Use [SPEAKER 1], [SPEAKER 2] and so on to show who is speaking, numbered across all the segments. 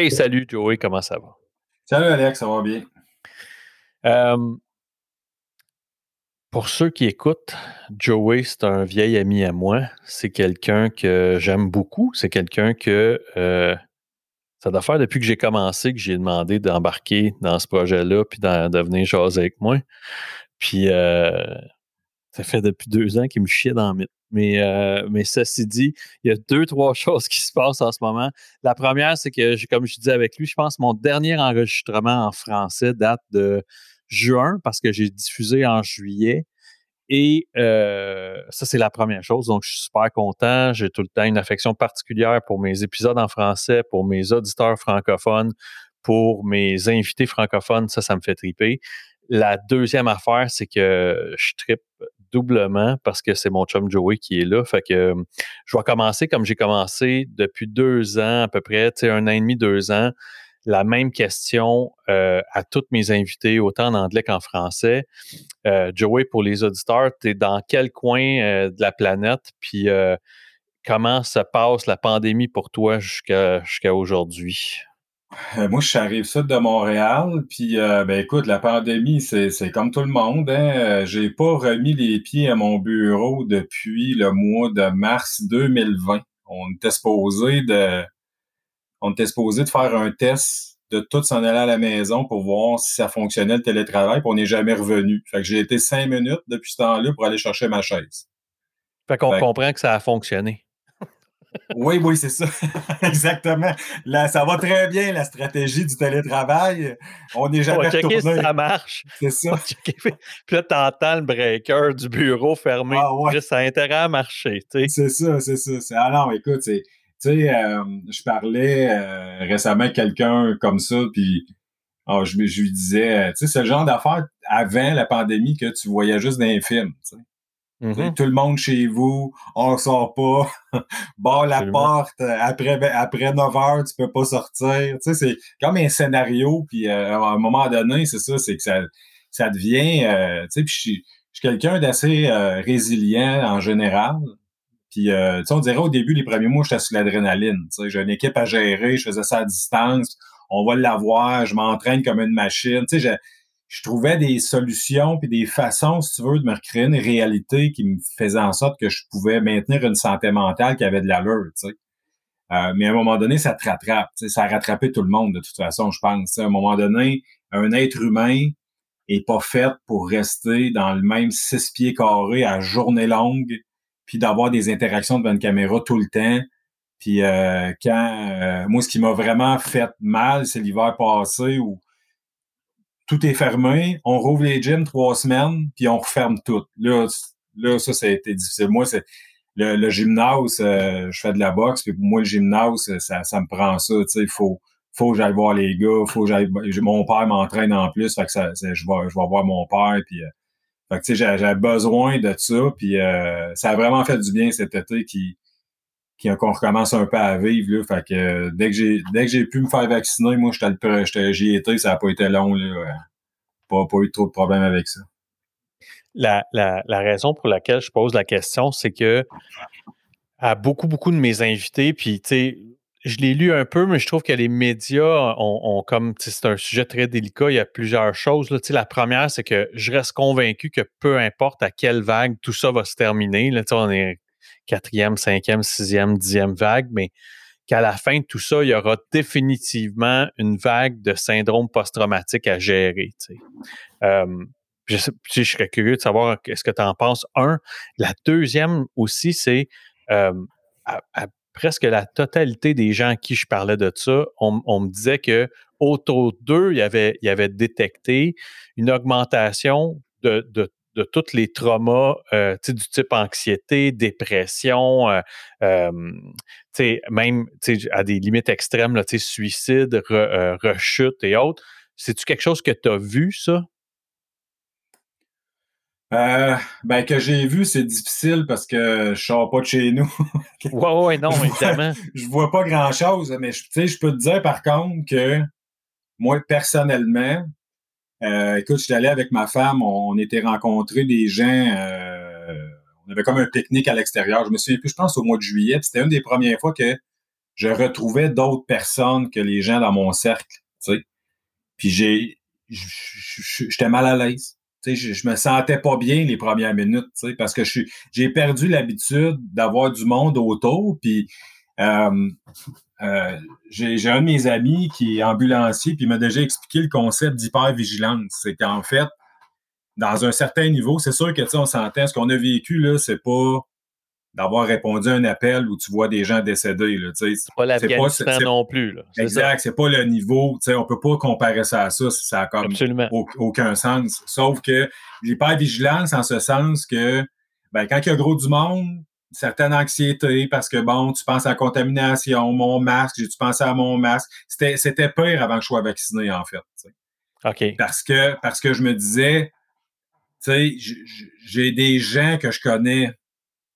[SPEAKER 1] Hey, salut Joey, comment ça va?
[SPEAKER 2] Salut Alex, ça va bien?
[SPEAKER 1] Euh, pour ceux qui écoutent, Joey, c'est un vieil ami à moi. C'est quelqu'un que j'aime beaucoup. C'est quelqu'un que euh, ça doit faire depuis que j'ai commencé que j'ai demandé d'embarquer dans ce projet-là puis de venir jaser avec moi. Puis euh, ça fait depuis deux ans qu'il me chie dans le mythe. Mais, euh, mais ceci dit, il y a deux, trois choses qui se passent en ce moment. La première, c'est que, comme je disais avec lui, je pense que mon dernier enregistrement en français date de juin parce que j'ai diffusé en juillet. Et euh, ça, c'est la première chose. Donc, je suis super content. J'ai tout le temps une affection particulière pour mes épisodes en français, pour mes auditeurs francophones, pour mes invités francophones. Ça, ça me fait triper. La deuxième affaire, c'est que je tripe doublement parce que c'est mon chum Joey qui est là. Fait que je vais commencer comme j'ai commencé depuis deux ans à peu près, un an et demi, deux ans la même question euh, à tous mes invités, autant en anglais qu'en français. Euh, Joey, pour les auditeurs, tu es dans quel coin euh, de la planète? Puis comment se passe la pandémie pour toi jusqu'à aujourd'hui?
[SPEAKER 2] Moi, je arrive ça de Montréal, puis ben écoute, la pandémie, c'est comme tout le monde. Hein? J'ai pas remis les pieds à mon bureau depuis le mois de mars 2020. On était supposé de on était supposé de faire un test de tout s'en aller à la maison pour voir si ça fonctionnait le télétravail, puis on n'est jamais revenu. Fait que j'ai été cinq minutes depuis ce temps-là pour aller chercher ma chaise.
[SPEAKER 1] Fait qu'on comprend que ça a fonctionné.
[SPEAKER 2] Oui, oui, c'est ça. Exactement. Là, ça va très bien, la stratégie du télétravail. On n'est jamais on va
[SPEAKER 1] retourné. si ça marche.
[SPEAKER 2] C'est ça.
[SPEAKER 1] Puis là, t'entends le breaker du bureau fermé. Ah, ouais. Ça a intérêt à marcher.
[SPEAKER 2] C'est ça, c'est ça. Ah non, écoute, tu sais, euh, je parlais euh, récemment avec quelqu'un comme ça, puis oh, je, je, lui disais, tu sais, c'est le genre d'affaire avant la pandémie que tu voyais juste dans les films, tu sais. Mm-hmm. Tout le monde chez vous, on sort pas, barre la porte, après, ben, après 9 heures, tu peux pas sortir. Tu sais, c'est comme un scénario, puis euh, à un moment donné, c'est ça, c'est que ça, ça devient, tu sais, puis je suis quelqu'un d'assez résilient en général. Puis, euh, on dirait au début, les premiers mois, j'étais sur l'adrénaline. J'ai une équipe à gérer, je faisais ça à distance. On va l'avoir, je m'entraîne comme une machine. Tu sais, je, trouvais des solutions puis des façons, si tu veux, de me recréer une réalité qui me faisait en sorte que je pouvais maintenir une santé mentale qui avait de l'allure, tu sais. Euh, mais à un moment donné, ça te rattrape. Tu ça a rattrapé tout le monde, de toute façon, je pense. à un moment donné, un être humain est pas fait pour rester dans le même six pieds carrés à journée longue puis d'avoir des interactions devant une caméra tout le temps. Puis euh, quand euh, moi, ce qui m'a vraiment fait mal, c'est l'hiver passé où tout est fermé, on rouvre les gyms trois semaines, puis on referme tout. Là, là ça, ça a été difficile. Moi, c'est le, gymnase, euh, je fais de la boxe, puis pour moi, le gymnase, ça, ça me prend ça. Tu sais, il faut, faut que j'aille voir les gars, faut que j'aille. Mon père m'entraîne en plus, fait que ça, je vais, je vais voir mon père, puis fait que, tu sais, j'avais besoin de ça, puis euh, ça a vraiment fait du bien cet été qui qu'on recommence un peu à vivre, là. Fait que euh, dès que j'ai pu me faire vacciner, moi, j'étais j'y étais, ça n'a pas été long, là. Euh, pas, pas eu trop de problèmes avec ça.
[SPEAKER 1] La, la, la raison pour laquelle je pose la question, c'est que à beaucoup, beaucoup de mes invités, puis tu sais, je l'ai lu un peu, mais je trouve que les médias ont, comme c'est un sujet très délicat. Il y a plusieurs choses. Là. La première, c'est que je reste convaincu que peu importe à quelle vague tout ça va se terminer. Là, on est quatrième, cinquième, sixième, dixième vague, mais qu'à la fin de tout ça, il y aura définitivement une vague de syndrome post-traumatique à gérer. Je, serais curieux de savoir ce que tu en penses. Un. La deuxième aussi, c'est presque la totalité des gens à qui je parlais de ça, on, me disait que autour d'eux, il y avait, détecté une augmentation de, de tous les traumas euh, du type anxiété, dépression, euh, euh, même à des limites extrêmes, là, suicide, rechute et autres. C'est-tu quelque chose que tu as vu, ça?
[SPEAKER 2] Euh, ben que j'ai vu, c'est difficile parce que je sors pas de chez nous.
[SPEAKER 1] ouais, ouais, non, évidemment.
[SPEAKER 2] je vois pas grand chose, mais je, je peux te dire par contre que moi, personnellement, euh, écoute, je suis allé avec ma femme, on, était rencontrés des gens, euh, on avait comme un pique-nique à l'extérieur. Je me souviens plus, je pense au mois de juillet, c'était une des premières fois que je retrouvais d'autres personnes que les gens dans mon cercle, tu sais. Puis j'ai, j'étais mal à l'aise. Tu sais, je, me sentais pas bien les premières minutes, tu sais, parce que j'ai perdu l'habitude d'avoir du monde autour, puis euh, euh, j'ai un de mes amis qui est ambulancier, puis il m'a déjà expliqué le concept d'hypervigilance. C'est qu'en fait, dans un certain niveau, c'est sûr que, on s'entend, ce qu'on a vécu, là, c'est pas d'avoir répondu à un appel où tu vois des gens décédés. Là,
[SPEAKER 1] c'est pas l'Afghanistan non plus. Là.
[SPEAKER 2] Exact, c'est pas le niveau. On peut pas comparer ça à ça. Ça a comme aucun sens. Sauf que l'hypervigilance en ce sens que ben, quand il y a gros du monde, certaine anxiété parce que bon, tu penses à la contamination, mon masque, j'ai-tu pensé à mon masque? C'était, c'était pire avant que je sois vacciné, en fait.
[SPEAKER 1] OK.
[SPEAKER 2] Parce que, parce que je me disais, tu sais, j'ai des gens que je connais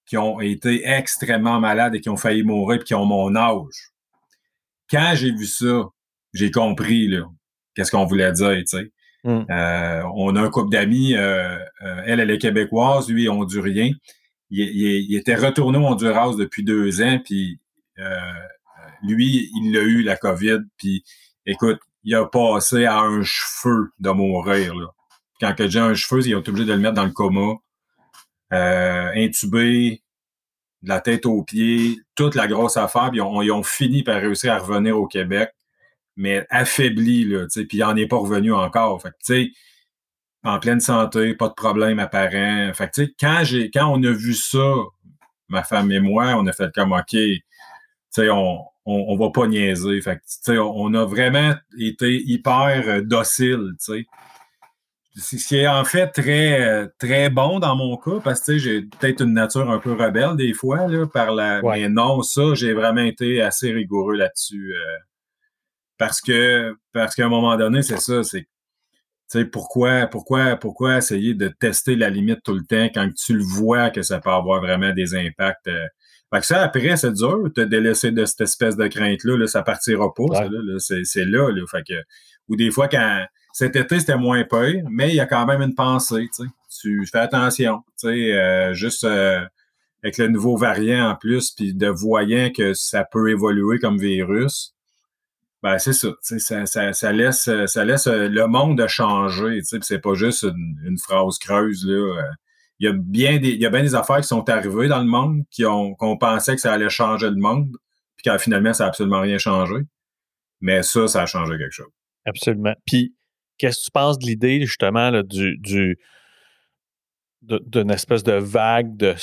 [SPEAKER 2] qui ont été extrêmement malades et qui ont failli mourir et qui ont mon âge. Quand j'ai vu ça, j'ai compris là, qu'est-ce qu'on voulait dire, tu sais. Hmm. Euh, on a un couple d'amis, euh, euh, elle, elle est québécoise, lui, hondurien. Il, était retourné au Honduras depuis deux ans, puis lui, il a eu la COVID, puis écoute, il a passé à un cheveu de mourir. Quand j'ai un cheveu, ils ont été obligés de le mettre dans le coma euh, intubé, de la tête aux pieds, toute la grosse affaire, puis ils ont, fini par réussir à revenir au Québec, mais affaibli, puis il n'en est pas revenu encore. En pleine santé, pas de problème apparent. Fait tu sais, quand j'ai, quand on a vu ça, ma femme et moi, on a fait comme, OK, tu sais, on, on, va pas niaiser. Fait tu sais, on a vraiment été hyper euh, docile, tu sais ce qui est en fait très très bon dans mon cas parce que j'ai peut-être une nature un peu rebelle des fois là par la mais non ça j'ai vraiment été assez rigoureux là-dessus euh, parce que parce qu'à un moment donné c'est ça c'est sais pourquoi pourquoi pourquoi essayer de tester la limite tout le temps quand tu le vois que ça peut avoir vraiment des impacts euh, fait que ça après c'est dur te délaisser de cette espèce de crainte là, là ça partira pas là, c'est là, là. Fait que ou des fois quand cet été, c'était moins peur, mais il y a quand même une pensée, tu sais. Tu fais attention, tu sais, euh, juste euh, avec le nouveau variant en plus, puis de voyant que ça peut évoluer comme virus, ben c'est ça, ça, ça, laisse, ça laisse euh, le monde changer, c'est pas juste une, phrase creuse, là. Il y, a bien des, il y a bien des affaires qui sont arrivées dans le monde qui ont qu'on pensait que ça allait changer le monde, puis quand finalement, ça n'a absolument rien changé. Mais ça, ça a changé quelque chose.
[SPEAKER 1] Absolument. Puis Qu'est-ce que tu penses de l'idée, justement, du, du d'une espèce de vague de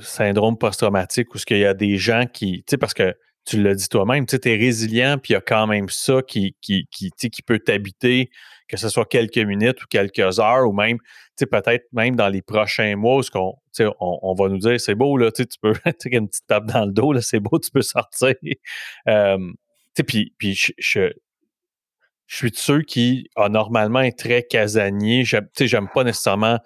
[SPEAKER 1] syndrome post-traumatique où ce qu'il y a des gens qui, tu sais, parce que tu l'as dit toi-même, tu es résilient, puis il y a quand même ça qui, qui, qui, qui peut t'habiter, que ce soit quelques minutes ou quelques heures, ou même, peut-être même dans les prochains mois, où on, on, on va nous dire, c'est beau, là, tu peux, une petite tape dans le dos, là, c'est beau, tu peux sortir. Puis, je, suis de ceux qui, a normalement, est très casanier. J'aime pas nécessairement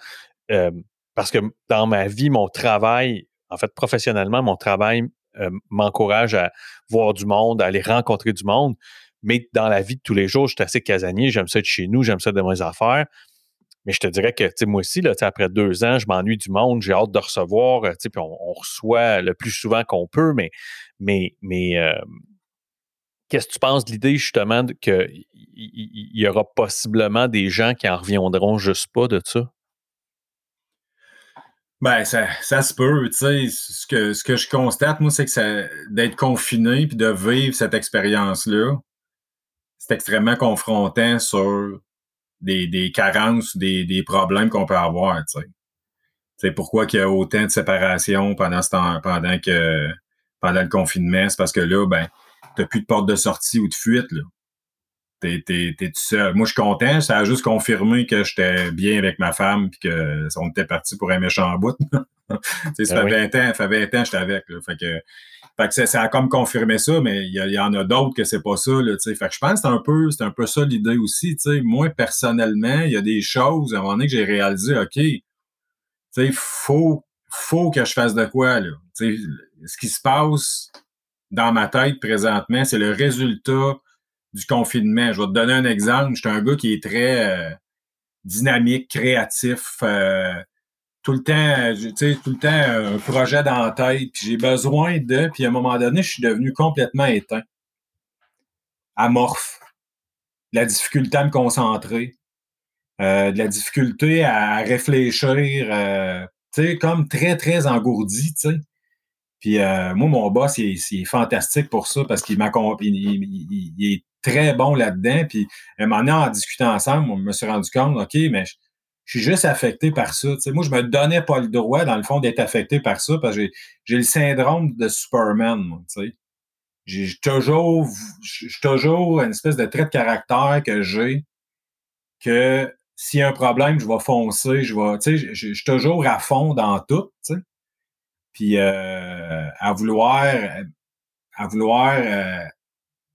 [SPEAKER 1] parce que dans ma vie, mon travail, en fait, professionnellement, mon travail euh, m'encourage à voir du monde, à aller rencontrer du monde. Mais dans la vie de tous les jours, je suis assez casanier. J'aime ça de chez nous, j'aime ça de mes affaires. Mais je te dirais que, moi aussi, là, après deux ans, je m'ennuie du monde, j'ai hâte de recevoir, sais, puis on, reçoit le plus souvent qu'on peut, mais, mais, mais euh, Qu'est-ce que tu penses de l'idée justement qu'il y, aura possiblement des gens qui en reviendront juste pas de ça?
[SPEAKER 2] Ben, ça, ça se peut, tu sais. Ce que, ce que je constate, moi, c'est que d'être confiné puis de vivre cette expérience-là, c'est extrêmement confrontant sur des, des carences, des, des problèmes qu'on peut avoir, tu sais. C'est pourquoi il y a autant de séparation pendant ce temps, pendant que pendant le confinement, c'est parce que là, ben, t'as plus de porte de sortie ou de fuite, là. T'es, t'es, t'es tout seul. Moi, je suis content. Ça a juste confirmé que j'étais bien avec ma femme puis que on était parti pour un méchant bout. ça fait 20 ans, ça fait 20 ans que j'étais avec. Là. Fait que, fait que ça, a comme confirmé ça, mais il y, en a d'autres que c'est pas ça. Là, fait que je pense que c'est un peu, c'est un peu ça l'idée aussi. T'sais. Moi, personnellement, il y a des choses à un moment donné que j'ai réalisé, OK, il faut, faut que je fasse de quoi. Là. T'sais, ce qui se passe, dans ma tête présentement, c'est le résultat du confinement. Je vais te donner un exemple. Je suis un gars qui est très euh, dynamique, créatif. Euh, tout le temps, tu sais, tout le temps un projet dans la tête, puis j'ai besoin de, puis à un moment donné, je suis devenu complètement éteint, amorphe, la difficulté à me concentrer, euh, de la difficulté à réfléchir, euh, tu sais, comme très, très engourdi, tu sais. Puis euh, moi, mon boss, il est, fantastique pour ça parce qu'il m'accompagne, il, est très bon là-dedans. Puis un moment donné, en discutant ensemble, on me suis rendu compte, OK, mais je, suis juste affecté par ça. moi, je me donnais pas le droit, dans le fond, d'être affecté par ça parce que j'ai le syndrome de Superman, moi. J'ai toujours, toujours une espèce de trait de caractère que j'ai que s'il y a un problème, je vais foncer, je vais, suis toujours à fond dans tout. Puis euh, à vouloir, à vouloir euh,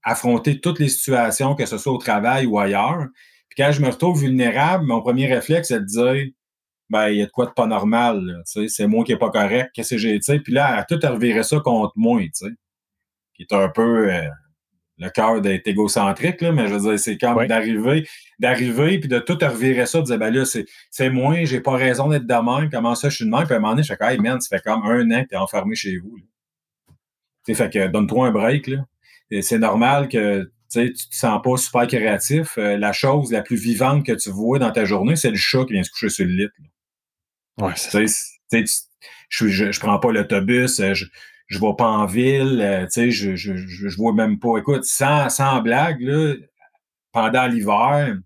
[SPEAKER 2] affronter toutes les situations, que ce soit au travail ou ailleurs. Puis quand je me retrouve vulnérable, mon premier réflexe, c'est de dire, ben, il y a de quoi de pas normal, tu sais, c'est moi qui est pas correct, qu'est-ce que j'ai, tu sais. Puis là, à tout revirer ça contre moi, tu sais. Qui est un peu, euh, le cœur d'être égocentrique, là, mais je veux dire, c'est comme d'arriver, d'arriver, puis de tout revirer ça, de dire, ben là, c'est, moi, j'ai pas raison d'être de même, comment ça, je suis de même, puis à un moment donné, je fais, hey man, ça fait comme un an que t'es enfermé chez vous. Tu sais, fait que donne-toi un break, là. C'est normal que tu te sens pas super créatif. Euh, la chose la plus vivante que tu vois dans ta journée, c'est le chat qui vient se coucher sur le lit.
[SPEAKER 1] Ouais, c'est ça.
[SPEAKER 2] Je, je, je, prends pas l'autobus, euh, je, je vais pas en ville, euh, tu sais, je, je, je, vois même pas. Écoute, sans, sans blague, là, pendant l'hiver,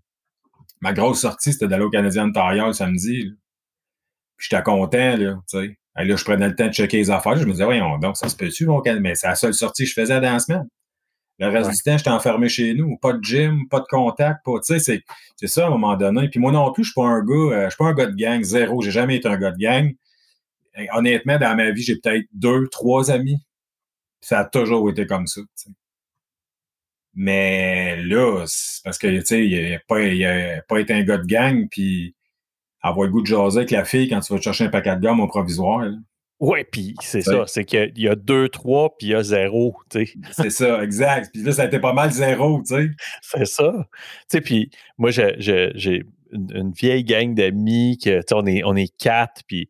[SPEAKER 2] ma grosse sortie, c'était d'aller au Canadien Ontario le samedi. Là. Puis j'étais content, là, tu sais. Là, je prenais le temps de checker les affaires. Je me disais, voyons, donc, ça se peut-tu, mon Mais c'est la seule sortie que je faisais dans la semaine. Le reste du temps, j'étais enfermé chez nous. Pas de gym, pas de contact, pas, tu sais, c'est, ça à un moment donné. Puis moi non plus, je suis pas un gars, euh, je suis pas un gars de gang, zéro. J'ai jamais été un gars de gang honnêtement, dans ma vie, j'ai peut-être deux, trois amis. Ça a toujours été comme ça. Mais là, parce que tu sais, il n'a pas, pas été un gars de gang, puis avoir le goût de jaser avec la fille quand tu vas chercher un paquet de gomme au provisoire.
[SPEAKER 1] Oui, puis c'est ça, c'est qu'il y a deux, trois, puis il y a zéro, tu sais.
[SPEAKER 2] C'est ça, exact. Puis là, ça a été pas mal zéro, tu sais.
[SPEAKER 1] C'est ça. Tu sais, puis moi, j'ai une, vieille gang d'amis, que, tu sais, on est, on est quatre, puis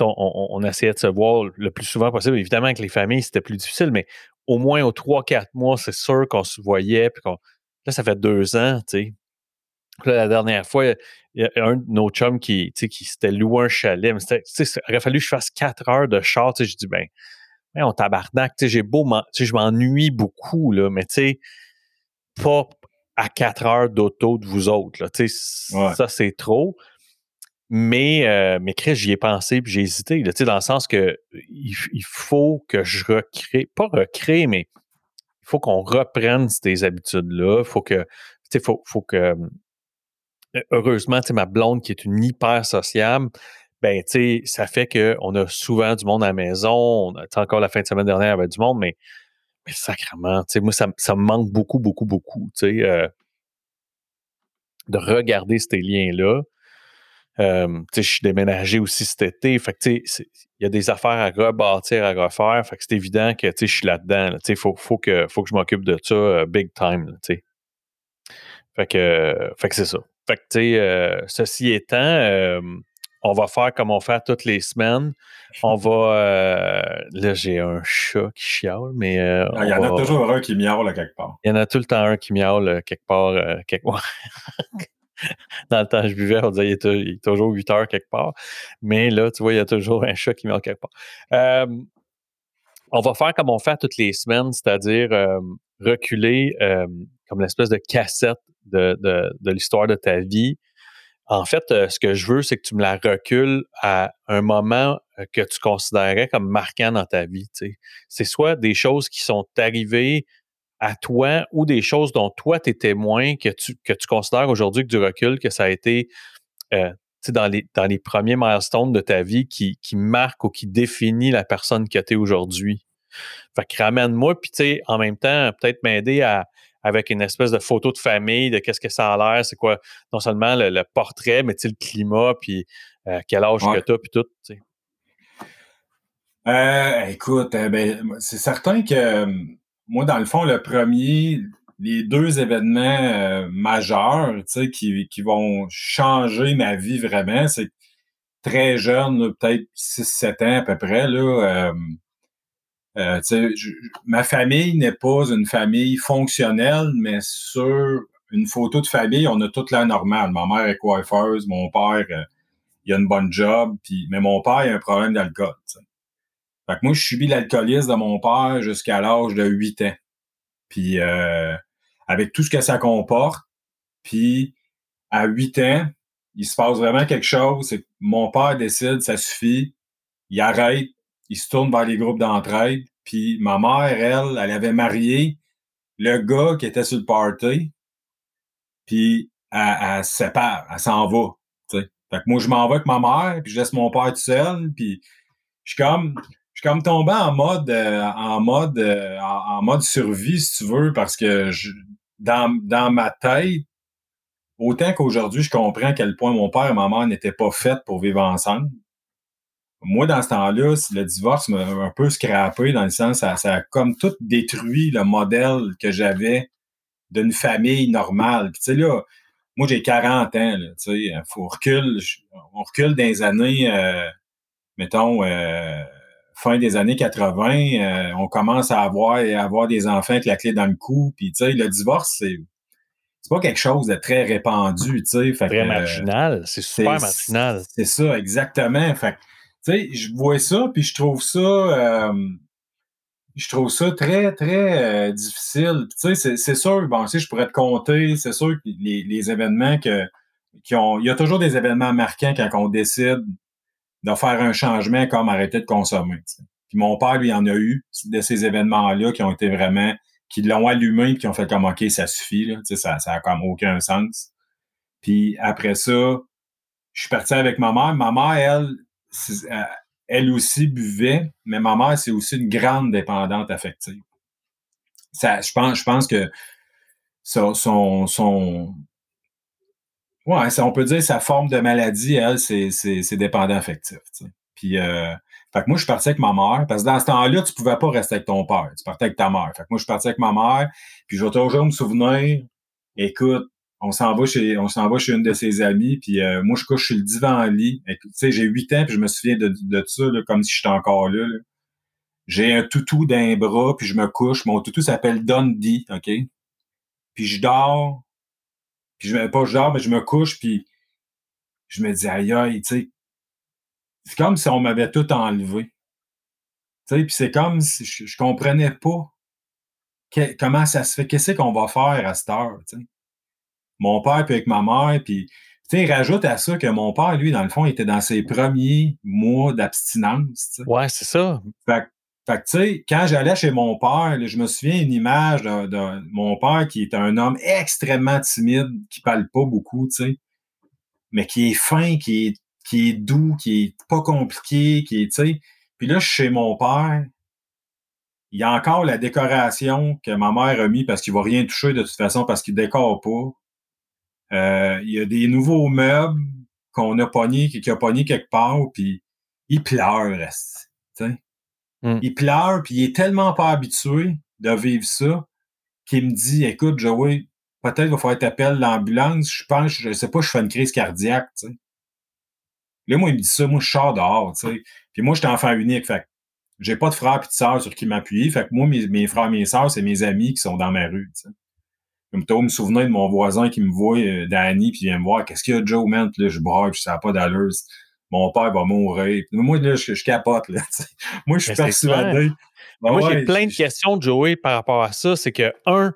[SPEAKER 1] on, essayait de se voir le plus souvent possible. Évidemment, avec les familles, c'était plus difficile, mais au moins aux trois, quatre mois, c'est sûr qu'on se voyait. Puis là, ça fait deux ans, tu sais. La dernière fois, il y a un de nos chums qui, qui s'était loué un chalet. il aurait fallu que je fasse quatre heures de char. Je dis, ben, on tabarnak, j'ai beau, je m'ennuie beaucoup, là, mais tu sais, pas à quatre heures d'auto de vous autres. Là, Ça, c'est trop. Mais, euh, mais Chris, j'y ai pensé puis j'ai hésité, là, dans le sens que il, faut que je recrée, pas recrée, mais il faut qu'on reprenne ces habitudes-là. Il faut que, faut, faut que, euh, heureusement, ma blonde qui est une hyper sociable, ben, tu sais, ça fait qu'on a souvent du monde à la maison. On encore la fin de semaine dernière, avait du monde, mais, mais sacrément, tu sais, moi, ça, me manque beaucoup, beaucoup, beaucoup, tu sais, euh, de regarder ces liens-là. Euh, je suis déménagé aussi cet été. Fait que, il y a des affaires à rebâtir, à refaire. Fait que c'est évident que je suis là-dedans. Il faut, faut, que, faut que je m'occupe de ça big time. fait que, fait que c'est ça. Fait que, euh, ceci étant, euh, on va faire comme on fait toutes les semaines. On va. là, j'ai un chat qui chiale, mais.
[SPEAKER 2] Ah, il y en a toujours un qui miaule quelque part.
[SPEAKER 1] Il y en a tout le temps un qui miaule quelque part. quelque part. dans le temps je buvais, on disait qu'il est, toujours 8 heures quelque part. Mais là, tu vois, il y a toujours un chat qui meurt quelque part. on va faire comme on fait toutes les semaines, c'est-à-dire reculer comme l'espèce de cassette de, l'histoire de ta vie. En fait, euh, ce que je veux, c'est que tu me la recules à un moment euh, que tu considérais comme marquant dans ta vie. C'est soit des choses qui sont arrivées à toi ou des choses dont toi, tu es témoin, que tu, que tu considères aujourd'hui que du recul, que ça a été euh, dans, les, dans les premiers milestones de ta vie qui, qui marquent ou qui définit la personne que tu es aujourd'hui. Fait que ramène-moi, puis tu sais, en même temps, peut-être m'aider à avec une espèce de photo de famille, de qu'est-ce que ça a l'air, c'est quoi, non seulement le, portrait, mais le climat, puis euh, quel âge que tu as, puis tout.
[SPEAKER 2] Euh, écoute, euh, ben, c'est certain que moi, dans le fond, le premier, les deux événements majeurs, qui, qui vont changer ma vie vraiment, c'est très jeune, peut-être 6-7 ans à peu près, là, euh, ma famille n'est pas une famille fonctionnelle, mais sur une photo de famille, on a toute la normale. Ma mère est coiffeuse, mon père, euh, il a une bonne job, puis mais mon père, a un problème d'alcool. Fait que moi, je subis l'alcoolisme de mon père jusqu'à l'âge de 8 ans. Puis euh, avec tout ce que ça comporte, puis à 8 ans, il se passe vraiment quelque chose, c'est que mon père décide, ça suffit, il arrête, il se tourne vers les groupes d'entraide. Puis ma mère, elle, elle avait marié le gars qui était sur le party. Puis elle, se sépare, elle s'en va. Fait que moi, je m'en vais avec ma mère, puis je laisse mon père tout seul. Puis je suis comme. Comme tombé en mode euh, en mode euh, en, mode survie, si tu veux, parce que dans, dans ma tête, autant qu'aujourd'hui, je comprends à quel point mon père et ma mère n'étaient pas faits pour vivre ensemble moi, dans ce temps-là, le divorce m'a un peu scrappé dans le sens, ça, ça a comme tout détruit le modèle que j'avais d'une famille normale. Puis, tu sais, là, moi, j'ai 40 ans, tu sais, faut recule, on recule dans les années, euh, mettons, euh, fin des années 80, euh, on commence à avoir, à avoir des enfants avec la clé dans le cou. Puis, tu sais, le divorce, c'est c'est pas quelque chose de très répandu, tu sais.
[SPEAKER 1] Très marginal, c'est super marginal.
[SPEAKER 2] C'est ça, exactement. Fait tu sais, je vois ça, puis je trouve ça, euh, je trouve ça très, très euh, difficile. Tu sais, c'est sûr, bon, si je pourrais te compter, c'est sûr que les, les, événements que, qui ont, il y a toujours des événements marquants quand on décide de faire un changement comme arrêter de consommer. Puis mon père, lui, en a eu de ces événements-là qui ont été vraiment, qui l'ont allumé et qui ont fait comme OK, ça suffit, là. Tu sais, ça, ça a comme aucun sens. Puis après ça, je suis parti avec ma mère. Ma mère, elle, elle aussi buvait, mais ma mère, c'est aussi une grande dépendante affective. Ça, je pense, je pense que son, son, ouais, on peut dire sa forme de maladie, elle, c'est, dépendant affectif. Puis, euh, fait que moi, je suis parti avec ma mère, parce que dans ce temps-là, tu pouvais pas rester avec ton père, tu partais avec ta mère. Fait que moi, je suis parti avec ma mère, puis je vais toujours me souvenir, écoute, on s'en va chez on une de ses amies puis euh, moi je couche sur le divan lit. Tu j'ai huit ans puis je me souviens de, de ça comme si j'étais encore là, j'ai un toutou d'un bras puis je me couche. Mon toutou s'appelle Dundee ok? Puis je dors. Puis je pas je dors mais je me couche puis je me dis aïe aïe tu sais. C'est comme si on m'avait tout enlevé. Tu sais puis c'est comme si je, comprenais pas comment ça se fait qu'est-ce qu'on va faire à cette heure mon père puis avec ma mère, puis tu sais, rajoute à ça que mon père, lui, dans le fond, était dans ses premiers mois d'abstinence.
[SPEAKER 1] Ouais, c'est ça.
[SPEAKER 2] Fait, fait que, tu sais, quand j'allais chez mon père, je me souviens une image de, mon père qui est un homme extrêmement timide, qui parle pas beaucoup, tu sais, mais qui est fin, qui est, qui est doux, qui est pas compliqué, qui est, tu sais. Puis là, chez mon père, il y a encore la décoration que ma mère a mis parce qu'il va rien toucher de toute façon parce qu'il décore pas. Euh, il y a des nouveaux meubles qu'on a pognés, qui a pogné quelque part, puis il pleure. Mm. Il pleure, puis il est tellement pas habitué de vivre ça qu'il me dit, écoute, Joey, peut-être qu'il va falloir t'appeler l'ambulance, je pense, je sais pas, je fais une crise cardiaque. Là, moi, il me dit ça, moi, je sors dehors. Puis moi, j'étais enfant unique, fait j'ai pas de frère et de sœur sur qui m'appuyer, fait que moi, mes, mes frères et mes sœurs, c'est mes amis qui sont dans ma rue, me me souvenir de mon voisin qui me voit, euh, Danny, puis il vient me voir, qu'est-ce qu'il y a, Joe, man? Puis là, je braille, puis ça n'a pas d'allure. Mon père va mourir. moi, là, je, capote, là. moi, je suis persuadé.
[SPEAKER 1] moi, j'ai plein de questions, Joey, par rapport à ça. C'est que, un,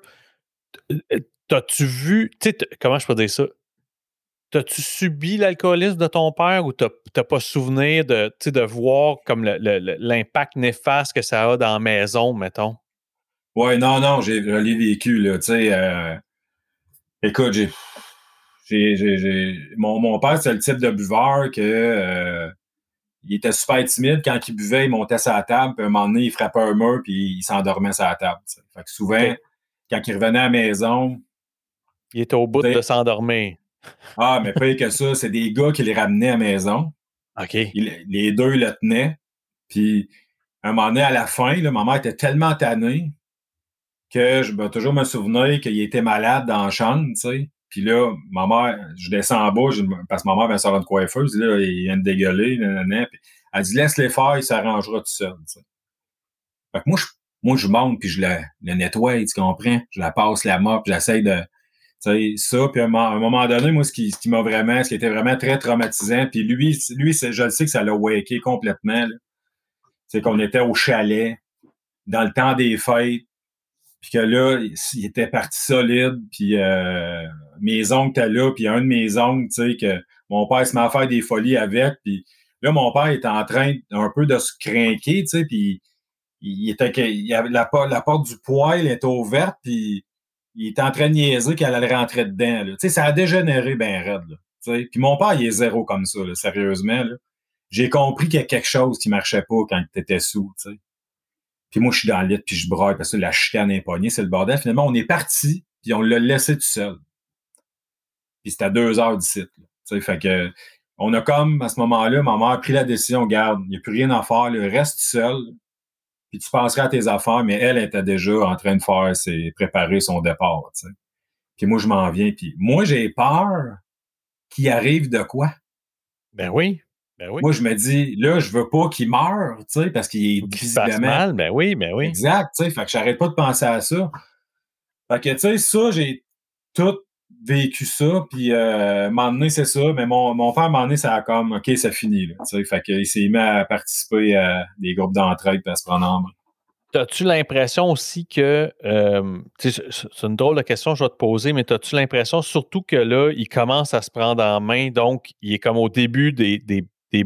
[SPEAKER 1] euh, t'as-tu vu, tu sais, comment je peux dire ça? T'as-tu subi l'alcoolisme de ton père ou t'as pas souvenir de, de voir comme l'impact néfaste que ça a dans la maison, mettons?
[SPEAKER 2] Ouais, non, non, j'ai, je l'ai vécu, là, tu sais. Euh, écoute, j'ai, j'ai, j'ai, mon, mon père, c'est le type de buveur que euh, il était super timide. Quand il buvait, il montait sur la table, puis à un moment donné, il frappait un mur, puis il s'endormait sur la table. Fait que souvent, quand il revenait à la maison...
[SPEAKER 1] Il était au bout de s'endormir.
[SPEAKER 2] ah, mais pas que ça, c'est des gars qui les ramenaient à la maison.
[SPEAKER 1] OK.
[SPEAKER 2] les deux le tenaient, puis à un moment donné, à la fin, là, ma mère était tellement tannée que je vais toujours me souvenir qu'il était malade dans la chambre, tu sais. Puis là, ma mère, je descends en bas, parce que ma mère vient sortir une coiffeuse, là, il vient de dégueuler, nanana, puis elle dit laisse les faire, il s'arrangera tout seul. Fait que moi, je, moi, je monte puis je le, nettoie, tu comprends? Je la passe la mop, j'essaie de. Tu sais, ça, puis à un, moment donné, moi, ce qui, ce qui m'a vraiment, ce qui était vraiment très traumatisant, puis lui, lui, je le sais que ça l'a waké complètement. C'est qu'on était au chalet, dans le temps des fêtes, puis que là, il était parti solide, puis euh, mes oncles étaient là, puis un de mes oncles, tu sais, que mon père se met à faire des folies avec, puis là, mon père était en train un peu de se craquer, tu sais, puis il était il avait la, la porte du poêle était ouverte, puis il était en train de niaiser qu'elle allait rentrer dedans. Là. Tu sais, ça a dégénéré bien raide. Là, tu sais. Puis mon père, il est zéro comme ça, là, sérieusement. Là. J'ai compris qu'il y a quelque chose qui marchait pas quand tu étais sous. Tu sais. Puis moi, je suis dans le lit, puis je braille parce que la chicane est poignée, c'est le bordel. Finalement, on est parti, puis on l'a laissé tout seul. Puis c'était à deux heures d'ici. Tu fait que on a comme, à ce moment-là, ma mère a pris la décision, garde, il n'y a plus rien à faire, le reste seul, puis tu penserais à tes affaires, mais elle était déjà en train de faire, c'est préparer son départ, tu sais. Puis moi, je m'en viens, puis moi, j'ai peur qu'il arrive de quoi?
[SPEAKER 1] Ben oui. Ben oui.
[SPEAKER 2] Moi, je me dis, là, je veux pas qu'il meure, tu sais, parce qu'il est
[SPEAKER 1] visiblement... mal, ben oui, ben oui.
[SPEAKER 2] Exact, tu sais, fait que j'arrête pas de penser à ça. Fait que, tu sais, ça, j'ai tout vécu ça, puis euh, m'en donné, c'est ça, mais mon, mon père, m'en donné, ça a comme, OK, c'est fini, là, tu sais, fait qu'il s'est mis à participer à des groupes d'entraide, puis à se prendre en main.
[SPEAKER 1] As-tu l'impression aussi que, euh, c'est une drôle de question que je vais te poser, mais as-tu l'impression surtout que là, il commence à se prendre en main, donc il est comme au début des, des, des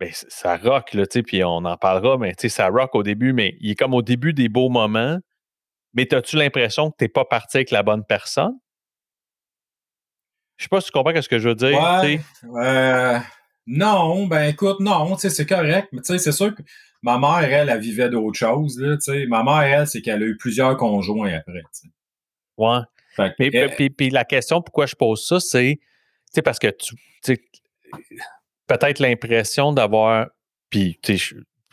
[SPEAKER 1] ben, ça rock, là, tu sais, puis on en parlera, mais tu sais, ça rock au début, mais il est comme au début des beaux moments, mais as-tu l'impression que tu n'es pas parti avec la bonne personne? Je sais pas si tu comprends ce que je veux dire.
[SPEAKER 2] Ouais, euh, non, ben écoute, non, c'est correct. Mais c'est sûr que ma mère, elle, elle vivait d'autres choses. Là, ma mère, elle, c'est qu'elle a eu plusieurs conjoints après. T'sais.
[SPEAKER 1] Ouais. Puis, puis, la question pourquoi je pose ça, c'est parce que tu peut-être l'impression d'avoir. Puis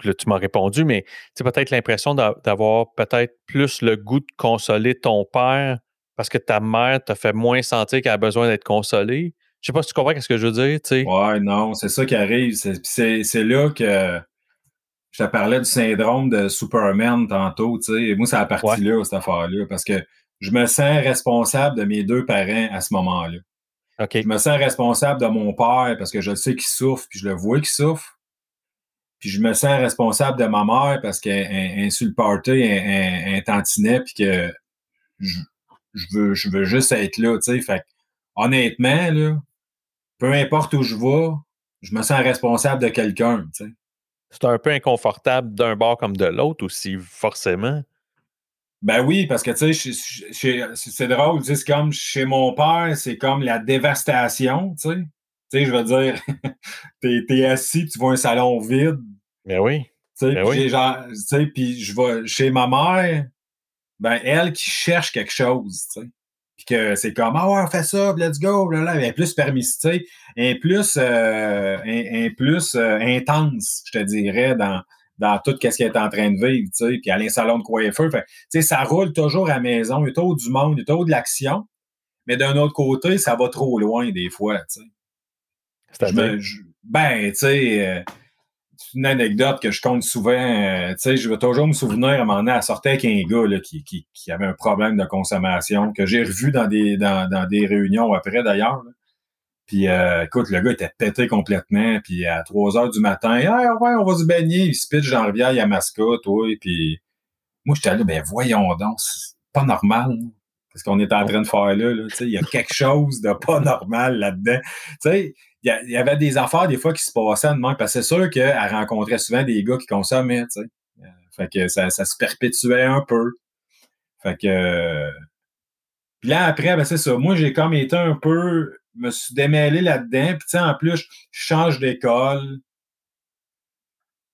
[SPEAKER 1] là, tu m'as répondu, mais peut-être l'impression d'avoir peut-être plus le goût de consoler ton père parce que ta mère t'a fait moins sentir qu'elle a besoin d'être consolée. Je sais pas si tu comprends ce que je veux dire, tu sais.
[SPEAKER 2] Ouais, non, c'est ça qui arrive. C'est là que je te parlais du syndrome de Superman tantôt, tu sais. Moi, c'est la partie là, cette affaire-là, parce que je me sens responsable de mes deux parents à ce moment-là. Je me sens responsable de mon père parce que je sais qu'il souffre, puis je le vois qu'il souffre. Puis je me sens responsable de ma mère parce qu'elle est sur le party, tantinet, puis que je veux, je veux juste être là, tu sais. Fait honnêtement, là, peu importe où je vais, je me sens responsable de quelqu'un, tu sais.
[SPEAKER 1] C'est un peu inconfortable d'un bord comme de l'autre aussi, forcément.
[SPEAKER 2] Ben oui, parce que tu sais, c'est drôle, c'est comme chez mon père, c'est comme la dévastation, tu sais. Tu sais, je veux dire, t'es es assis, tu vois un salon vide.
[SPEAKER 1] Ben oui.
[SPEAKER 2] Tu sais,
[SPEAKER 1] ben
[SPEAKER 2] puis je vais chez ma mère, ben elle qui cherche quelque chose, tu sais. Puis que c'est comme Ah ouais, on fait ça, let's go, là, là. Elle est plus permise, tu sais. Elle est plus, euh, plus euh, intense, je te dirais, dans, dans tout ce qu'elle est en train de vivre, tu sais. Puis elle a un salon de coiffeur. Fait, tu sais, ça roule toujours à la maison. Il y a toujours du monde, il y a toujours de l'action. Mais d'un autre côté, ça va trop loin des fois, tu sais.
[SPEAKER 1] C'est-à-dire?
[SPEAKER 2] Ben, tu sais, euh, une anecdote que je compte souvent. Euh, tu sais, je vais toujours me souvenir à un moment donné, à sortir avec un gars là, qui, qui, qui, avait un problème de consommation, que j'ai revu dans des, dans, dans des réunions après d'ailleurs. Puis euh, écoute, le gars était pété complètement. Puis à 3 heures du matin, hey, ouais, on va se baigner. Il se pitch dans la Yamaska, toi. Puis moi, j'étais là, ben voyons donc, c'est pas normal. Parce qu'on est en train de faire là, il y a quelque chose de pas normal là-dedans. Il y, avait des affaires des fois qui se passaient de même, parce que c'est sûr qu'elle rencontrait souvent des gars qui consommaient, tu sais. Euh, fait que ça, se perpétuait un peu. Fait que... Puis là, après, ben c'est ça. Moi, j'ai comme été un peu... me suis démêlé là-dedans. Puis tu sais, en plus, je change d'école.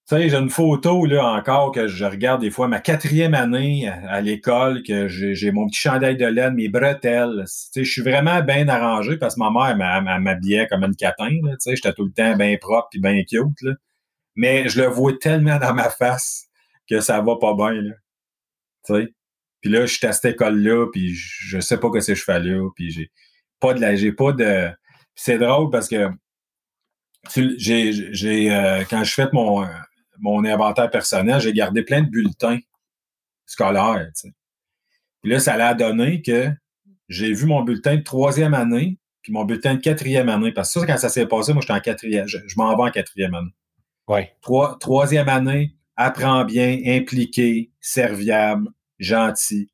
[SPEAKER 2] Tu sais, j'ai une photo là encore que je regarde des fois, ma quatrième année à, l'école, que j'ai mon petit chandail de laine, mes bretelles. Tu sais, je suis vraiment bien arrangé parce que ma mère m'habillait comme une catin. Tu sais, j'étais tout le temps bien propre et bien cute. Là. Mais je le vois tellement dans ma face que ça va pas bien. Là. Tu sais? Puis là, je suis à cette école-là, puis je sais pas que c'est je fais là, puis j'ai pas de la, j'ai pas de. C'est drôle parce que j'ai, j'ai euh, quand je fais mon, mon inventaire personnel, j'ai gardé plein de bulletins scolaires. Puis là, ça a donné que j'ai vu mon bulletin de troisième année, puis mon bulletin de quatrième année. Parce que ça, quand ça s'est passé, moi, j'étais en quatrième. Je, m'en vais en quatrième année.
[SPEAKER 1] Ouais.
[SPEAKER 2] Trois, troisième année, apprends bien, impliqué, serviable, gentil.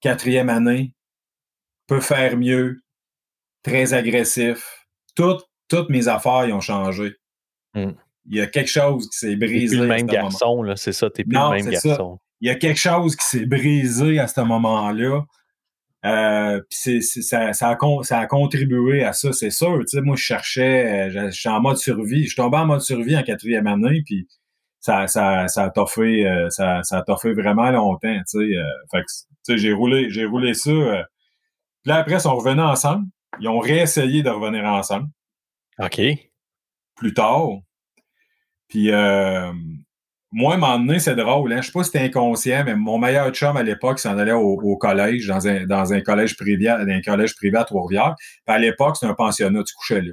[SPEAKER 2] Quatrième année, peut faire mieux, très agressif. Toutes, toutes mes affaires ont changé.
[SPEAKER 1] Hmm.
[SPEAKER 2] Il y a quelque chose qui s'est brisé.
[SPEAKER 1] Plus le même garçon, là, c'est ça, t'es plus le même garçon.
[SPEAKER 2] Il y a quelque chose qui s'est brisé à ce moment-là. Euh, puis ça, ça, a, ça a contribué à ça, c'est sûr. Moi, je cherchais, euh, je, suis en mode survie. Je suis tombé en mode survie en quatrième année, puis ça, ça, ça a toffé, euh, ça, ça a toffé vraiment longtemps. Fait que, j'ai roulé, j'ai roulé ça. Puis là, après, ils sont revenus ensemble. Ils ont réessayé de revenir ensemble.
[SPEAKER 1] OK.
[SPEAKER 2] Plus tard. Puis euh, moi, à un moment donné, c'est drôle. Hein? Je sais pas si c'était inconscient, mais mon meilleur chum à l'époque s'en allait au, collège, dans un, dans un collège privé, dans un collège privé à Trois-Rivières. à l'époque, c'était un pensionnat, tu couchais là.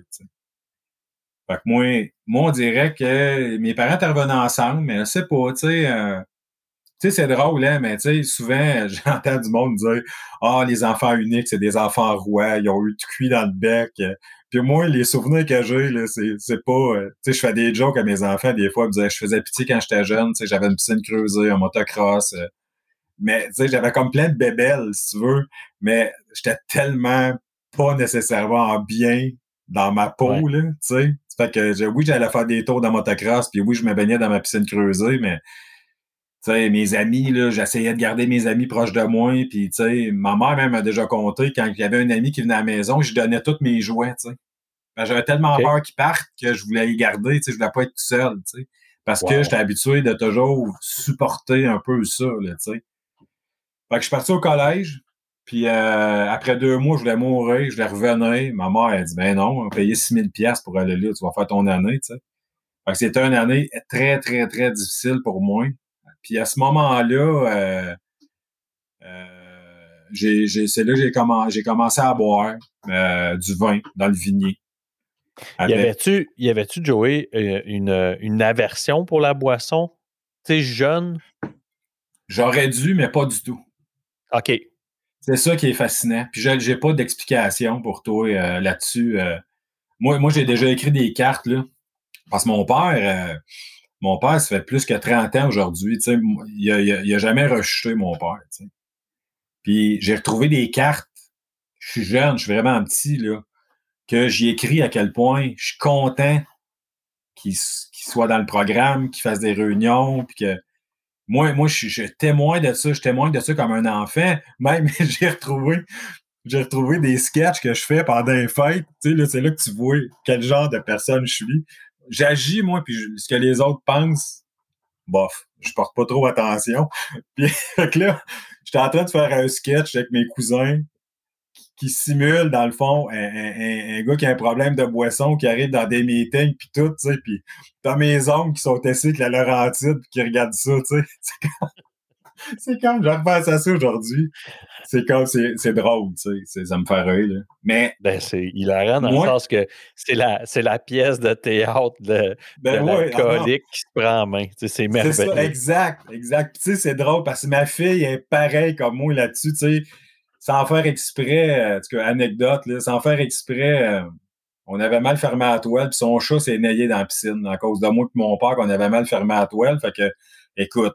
[SPEAKER 2] Fait que moi, moi, on dirait que mes parents étaient revenus ensemble, mais je sais pas, tu sais. Euh, tu sais, c'est drôle, hein, mais tu sais, souvent, j'entends du monde dire Ah, les enfants uniques, c'est des enfants rois, ils ont eu tout cuit dans le bec. Puis moi, les souvenirs que j'ai, là, c'est, c'est pas. Euh, tu sais, je fais des jokes à mes enfants, des fois, ils me disaient je faisais pitié quand j'étais jeune, tu sais, j'avais une piscine creusée, un motocross. Euh, mais tu sais, j'avais comme plein de bébelles, si tu veux. Mais j'étais tellement pas nécessairement bien dans ma peau, là, tu sais. Fait que oui, j'allais faire des tours dans motocross, puis oui, je me baignais dans ma piscine creusée, mais sais, mes amis, là, j'essayais de garder mes amis proches de moi. Puis, tu sais, ma mère même m'a déjà compté quand il y avait un ami qui venait à la maison, je donnais tous mes jouets, tu sais. J'avais tellement peur qu'ils partent que je voulais les garder, tu sais, je voulais pas être tout seul, tu sais. Parce que j'étais habitué de toujours supporter un peu ça, là, tu sais. Fait que je suis parti au collège, puis euh, après deux mois, je voulais mourir, je voulais revenir. Ma mère, elle dit, ben non, on payait 6000 pièces pour aller là, tu vas faire ton année, tu sais. Fait que c'était une année très, très, très difficile pour moi. Puis à ce moment-là, euh, euh, c'est là que j'ai commencé, commencé à boire euh, du vin dans le vignier.
[SPEAKER 1] Y avait-tu, y avait-tu, Joey, une, une aversion pour la boisson? Tu sais, jeune?
[SPEAKER 2] J'aurais dû, mais pas du tout.
[SPEAKER 1] OK.
[SPEAKER 2] C'est ça qui est fascinant. Puis j'ai pas d'explication pour toi là-dessus. moi, moi j'ai déjà écrit des cartes, là. Parce que mon père, mon père, ça fait plus que 30 ans aujourd'hui. Il a, il, a, jamais rechuté, mon père. Puis j'ai retrouvé des cartes. Je suis jeune, je suis vraiment petit, là, que j'y écris à quel point je suis content qu'il soit dans le programme, qu'il fasse des réunions, puis que moi, moi, je suis témoin de ça, je témoigne de ça comme un enfant. Même j'ai retrouvé, j'ai retrouvé des sketchs que je fais pendant les fêtes. Tu sais, c'est là que tu vois quel genre de personne je suis j'agis, moi, puis ce que les autres pensent, bof, je porte pas trop attention. Puis fait là, j'étais en train de faire un sketch avec mes cousins qui, simulent, dans le fond, un, gars qui a un problème de boisson, qui arrive dans des meetings, puis tout, tu sais, puis t'as mes oncles qui sont assis avec la Laurentide, puis qui regardent ça, tu sais. c'est comme, je repense à ça aujourd'hui. C'est comme, c'est drôle, tu sais, ça me fait rire, là. Mais.
[SPEAKER 1] Ben, c'est hilarant dans le sens que c'est la, la pièce de théâtre de, ben l'alcoolique qui se prend en main. C'est merveilleux. C'est ça,
[SPEAKER 2] exact, exact. Tu sais, c'est drôle parce que ma fille est pareille comme moi là-dessus, tu sais, sans faire exprès, en tout cas, anecdote, là, sans faire exprès. Euh, on avait mal fermé la toile, puis son chat s'est naillé dans la piscine à cause de moi et mon père qu'on avait mal fermé la toile. Fait que, écoute,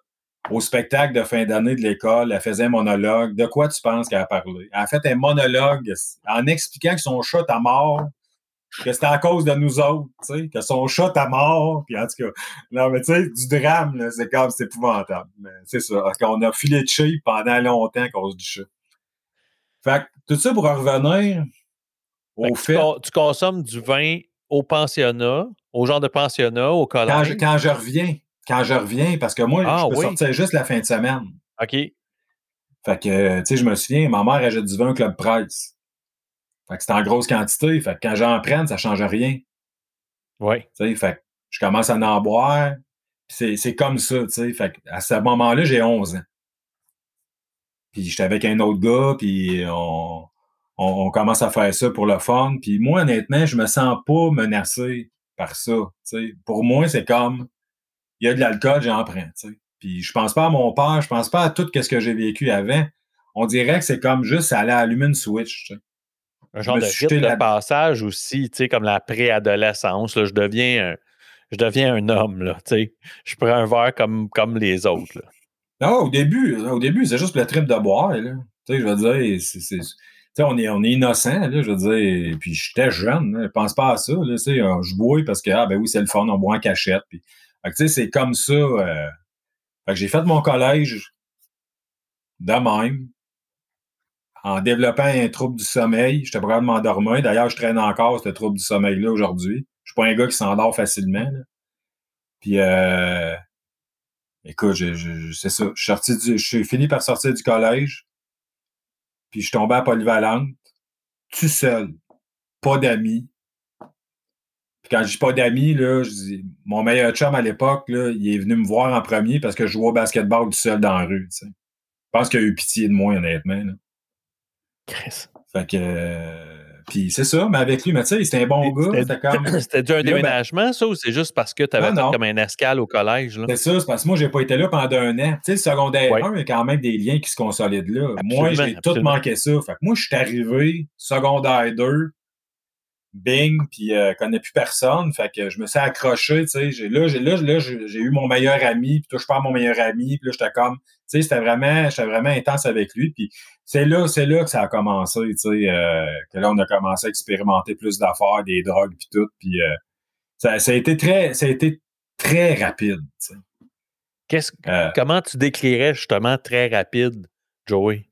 [SPEAKER 2] au spectacle de fin d'année de l'école, elle faisait un monologue. De quoi tu penses qu'elle a parlé? Elle a fait un monologue en expliquant que son chat est mort, que c'était à cause de nous autres, tu sais, que son chat est mort, puis en tout cas, non, mais tu sais, du drame, c'est comme, c'est épouvantable. Mais c'est ça, parce qu'on a filé de chez pendant longtemps à cause du chat. Fait que, tout ça pour revenir
[SPEAKER 1] au fait... Tu, consommes du vin au pensionnat, au genre de pensionnat, au collège?
[SPEAKER 2] quand je reviens, quand je reviens, parce que moi, ah je peux sortir juste la fin de semaine.
[SPEAKER 1] OK.
[SPEAKER 2] Fait que, tu sais, je me souviens, ma mère achète du vin au Club Price. Fait que c'est en grosse quantité. Fait que quand j'en prenne, ça change rien.
[SPEAKER 1] Oui.
[SPEAKER 2] Tu sais, fait que je commence à en boire. C'est comme ça, tu sais. Fait que à ce moment-là, j'ai 11 ans. Puis j'étais avec un autre gars, puis on, on, commence à faire ça pour le fun. Puis moi, honnêtement, je me sens pas menacé par ça. sais. Pour moi, c'est comme il y a de l'alcool, j'en prends. sais. Puis je pense pas à mon père, je pense pas à tout ce que j'ai vécu avant. On dirait que c'est comme juste aller allumer une switch.
[SPEAKER 1] Un genre de rite de passage aussi, comme la préadolescence. Je deviens un, je deviens un homme, là. Je prends un verre comme, comme les autres. Là.
[SPEAKER 2] Non, au début, au début, c'est juste le trip de boire, là. Je veux dire, on est, on est innocent, là, je veux dire. Puis j'étais jeune, là, je pense pas à ça. Là, je bois parce que, ah ben oui, c'est le fun, on boit en cachette. Puis, tu sais, c'est comme ça. Euh, fait que j'ai fait mon collège de même, en développant un trouble du sommeil. J'étais de m'endormir. D'ailleurs, je traîne encore ce trouble du sommeil-là aujourd'hui. Je suis pas un gars qui s'endort facilement. Là. Puis, euh, écoute, c'est ça. Je suis, sorti du, je suis fini par sortir du collège. Puis je suis tombé à Polyvalente, tout seul, pas d'amis. Quand je dis pas d'amis, là, je dis, mon meilleur chum à l'époque, là, il est venu me voir en premier parce que je jouais au basketball tout seul dans la rue. Je pense qu'il a eu pitié de moi, honnêtement. Là.
[SPEAKER 1] Chris.
[SPEAKER 2] Fait que. Euh, puis c'est ça, mais avec lui, mais tu sais, c'était un bon gars.
[SPEAKER 1] C'était comme. Un déménagement, ça, ou c'est juste parce que tu avais comme un escale au collège?
[SPEAKER 2] C'est ça, c'est parce que moi, j'ai pas été là pendant un an. Tu sais, le secondaire 1, il y a quand même des liens qui se consolident là. moi, j'ai tout manqué ça. Fait que moi, je suis arrivé, secondaire 2, bing, puis euh, connais plus personne. Fait que je me suis accroché, tu sais. Là, j'ai, là, là, j'ai eu mon meilleur ami, puis touche pas mon meilleur ami, puis là, j'étais comme, tu sais, c'était vraiment, j'étais vraiment intense avec lui. Puis c'est là, c'est là que ça a commencé, tu sais, euh, que là, on a commencé à expérimenter plus d'affaires, des drogues, puis tout. Puis euh, ça, ça, a été très, ça a été très rapide, tu sais.
[SPEAKER 1] Qu'est-ce, comment tu décrirais justement très rapide, Joey?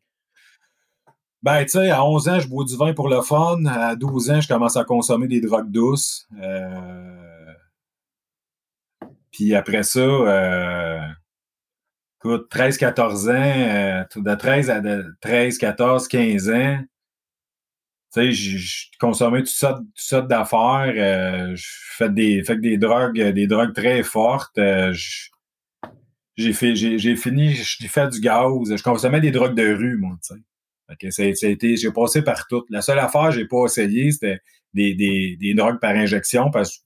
[SPEAKER 2] Ben, tu sais, à 11 ans, je bois du vin pour le fun. À 12 ans, je commence à consommer des drogues douces. Euh... Puis après ça, euh... écoute, 13, 14 ans, euh... de 13 à 13, 14, 15 ans, tu sais, je consommais toutes sortes, toutes sortes d'affaires. Euh, je fais des, drogues, des drogues très fortes. J'ai fini, j'ai fait du gaz. Je consommais des drogues de rue, moi, tu sais. Okay, ça, ça a été, j'ai passé par tout. La seule affaire que j'ai pas essayé, c'était des, des, des drogues par injection parce que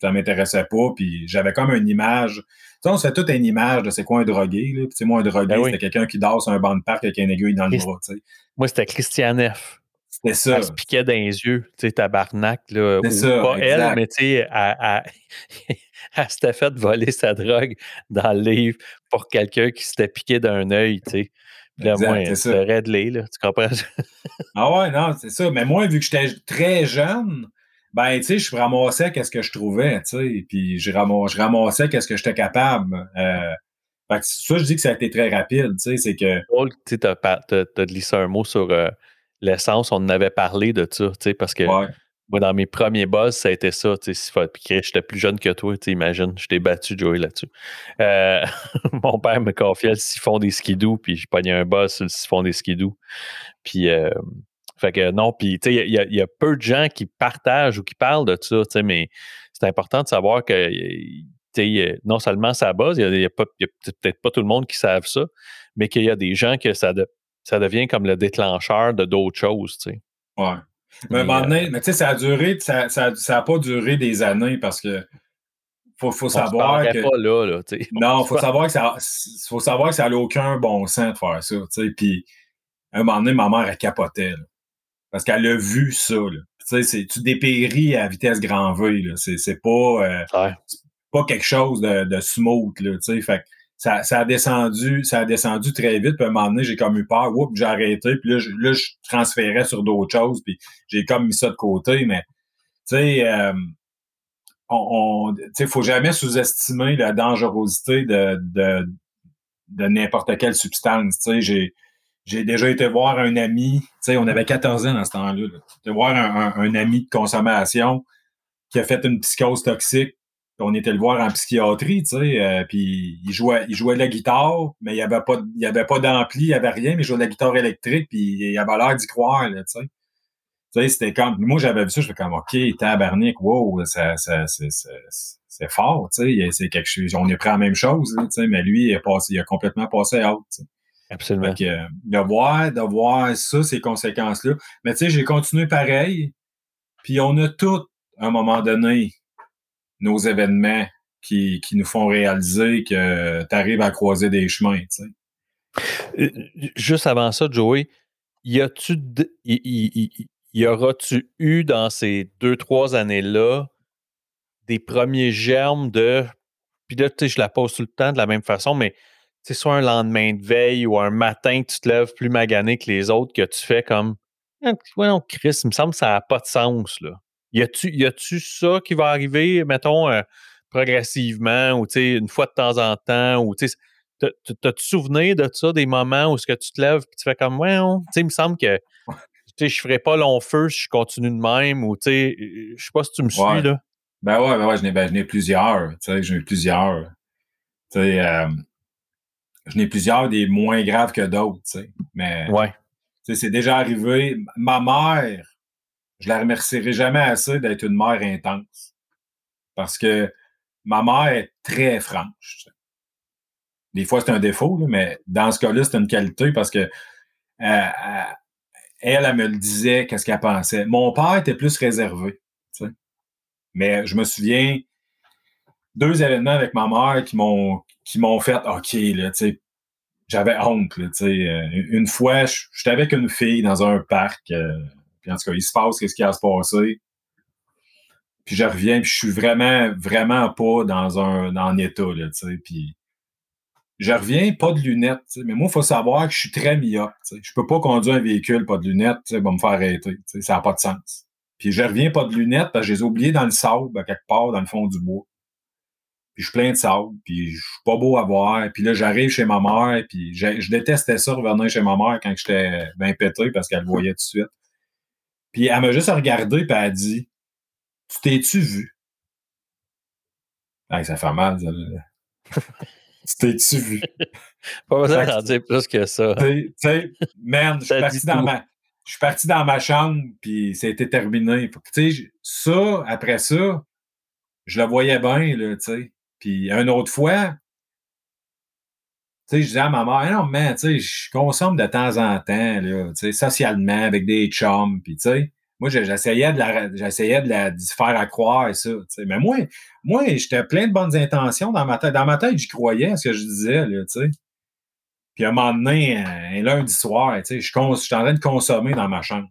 [SPEAKER 2] ça m'intéressait pas. Puis j'avais comme une image. Tu sais, on se fait toute une image de c'est quoi un drogué. Là. Puis, moi, un drogué, ben c'était quelqu'un qui dort sur un banc de parc avec une aiguille dans le bras. Tu sais.
[SPEAKER 1] Moi, c'était Christian F.
[SPEAKER 2] C'était ça.
[SPEAKER 1] Elle se piquait dans les yeux, tu sais, tabarnak. Là, ou ça, pas elle, mais tu sais, elle, elle, s'était fait voler sa drogue dans le livre pour quelqu'un qui s'était piqué d'un œil, tu sais. Là, moi, c'est réglé, là, tu comprends?
[SPEAKER 2] ah ouais, non, c'est ça. Mais moi, vu que j'étais très jeune, ben, tu sais, je ramassais qu'est-ce que je trouvais, tu sais, puis je, ramassais, je ramassais qu'est-ce que j'étais capable. Euh, fait que ça, je dis que ça a été très rapide, tu sais, c'est que...
[SPEAKER 1] Tu sais, t'as glissé un mot sur euh, l'essence, on en avait parlé de ça, tu sais, parce que... Ouais. Moi, dans mes premiers buzz, ça a été ça. Sais, j'étais plus jeune que toi, tu imagines. Je t'ai battu, Joey, là-dessus. Euh, mon père me confiait le siphon des skidoo, puis je pognais un buzz sur le siphon des skidoo. Puis, euh, fait que non, puis, tu sais, il y, a peu de gens qui partagent ou qui parlent de ça, mais c'est important de savoir que, non seulement ça buzz, il y a, peut-être pas tout le monde qui savent ça, mais qu'il y a des gens que ça, ça devient comme le déclencheur de d'autres choses, tu sais.
[SPEAKER 2] Ouais. Mais, mais, tu sais, ça a duré, ça, ça, ça a pas duré des années parce que faut, faut savoir que.
[SPEAKER 1] Pas là, là,
[SPEAKER 2] non, faut savoir que ça, faut savoir que ça n'a aucun bon sens de faire ça, tu sais. Puis, à un moment donné, ma mère, elle capotait, là, parce qu'elle a vu ça, là. Tu sais, tu dépéris à vitesse grand V, là. C'est pas, euh, pas quelque chose de, de smooth, là, tu sais. Fait ça, ça, a descendu, ça a descendu très vite. Puis à un moment donné, j'ai comme eu peur. Oups, j'ai arrêté. Puis là, je, là, je transférais sur d'autres choses. Puis j'ai comme mis ça de côté. Mais tu sais, euh, on, on faut jamais sous-estimer la dangerosité de, de, de n'importe quelle substance. Tu sais, j'ai j'ai déjà été voir un ami, tu sais, on avait 14 ans dans ce temps-là. Là. voir un, ami de consommation qui a fait une psychose toxique on était le voir en psychiatrie, tu sais, euh, puis il jouait, il jouait de la guitare, mais il y avait pas, il avait pas d'ampli, il y avait rien, mais il jouait de la guittre électrique, puis il avait l'air d'y croire, tu sais. Tu sais, c'était comme, moi j'avais vu ça, je fais comme, ok, tabarnak, wow, ça, ça, c'est fort, tu sais, c'est quelque chose, on est prêt à la même chose, tu sais, mais lui, il a, passé, il a complètement passé out,
[SPEAKER 1] Absolument.
[SPEAKER 2] de, voir, de voir ça, ces conséquences-là. Mais tu sais, j'ai continué pareil. Puis on a tous, à un moment donné, nos événements qui, qui nous font réaliser que tu arrives à croiser des chemins. Tu sais.
[SPEAKER 1] Euh, juste avant ça, Joey, y a-tu y, aura-tu eu dans ces deux, trois années-là des premiers germes de. Puis là, tu sais, je la pose tout le temps de la même façon, mais c'est soit un lendemain de veille ou un matin que tu te lèves plus magané que les autres, que tu fais comme. «Ah, ouais, non, Chris, il me semble que ça n'a pas de sens, là. Y a-tu ça qui va arriver, mettons, euh, progressivement ou, une fois de temps en temps ou, tu T'as-tu souvenir de ça, des moments où ce que tu te lèves et tu fais comme, ouais, tu sais, il me semble que je ferai pas long feu si je continue de même ou, tu sais, je sais pas si tu me suis, là.
[SPEAKER 2] Ben ouais, ben ouais, j'en ai, ben, ai, plusieurs, tu sais, j'en ai plusieurs. Tu sais, euh, j'en ai plusieurs des moins graves que d'autres, tu sais. Mais,
[SPEAKER 1] ouais.
[SPEAKER 2] tu sais, c'est déjà arrivé. Ma mère, je la remercierai jamais assez d'être une mère intense. Parce que ma mère est très franche. Des fois, c'est un défaut, mais dans ce cas-là, c'est une qualité parce que euh, euh, elle, me le disait, qu'est-ce qu'elle pensait. Mon père était plus réservé. Mais je me souviens deux événements avec ma mère qui m'ont qui m'ont fait OK, là, j'avais honte. Euh, une fois, j'étais avec une fille dans un parc. Puis en tout cas, il se passe qu'est-ce qui a se passé. Puis je reviens, puis je suis vraiment, vraiment pas dans un, un état, là, tu sais. Puis je reviens, pas de lunettes. Mais moi, il faut savoir que je suis très myope. Je peux pas conduire un véhicule, pas de lunettes, va me faire arrêter. Ça n'a pas de sens. Puis je reviens pas de lunettes parce que je les ai oubliées dans le sable, quelque part, dans le fond du bois. Puis je suis plein de sable, puis je suis pas beau à voir. Puis là, j'arrive chez ma mère, puis je, détestais ça, revenir chez ma mère quand j'étais bien pété parce qu'elle le voyait tout de suite. Puis elle m'a juste regardé, puis elle a dit Tu t'es-tu vu? ça fait mal, ça. Tu t'es-tu vu?
[SPEAKER 1] Pas besoin d'en dire plus que ça.
[SPEAKER 2] Tu sais, man, je suis parti dans ma. Je suis parti dans ma chambre, puis ça a été terminé. Tu sais, ça, après ça, je le voyais bien, là, tu sais. Puis une autre fois, sais, je disais à ma mère, non, mais, tu sais, je consomme de temps en temps, là, tu sais, socialement, avec des chums, puis tu sais, moi, j'essayais de la, j'essayais de la faire à ça. Mais moi, moi, j'étais plein de bonnes intentions dans ma tête. Dans ma tête, j'y croyais à ce que je disais, là, tu sais. Puis un moment donné, un lundi soir, tu sais, je, suis en train de consommer dans ma chambre.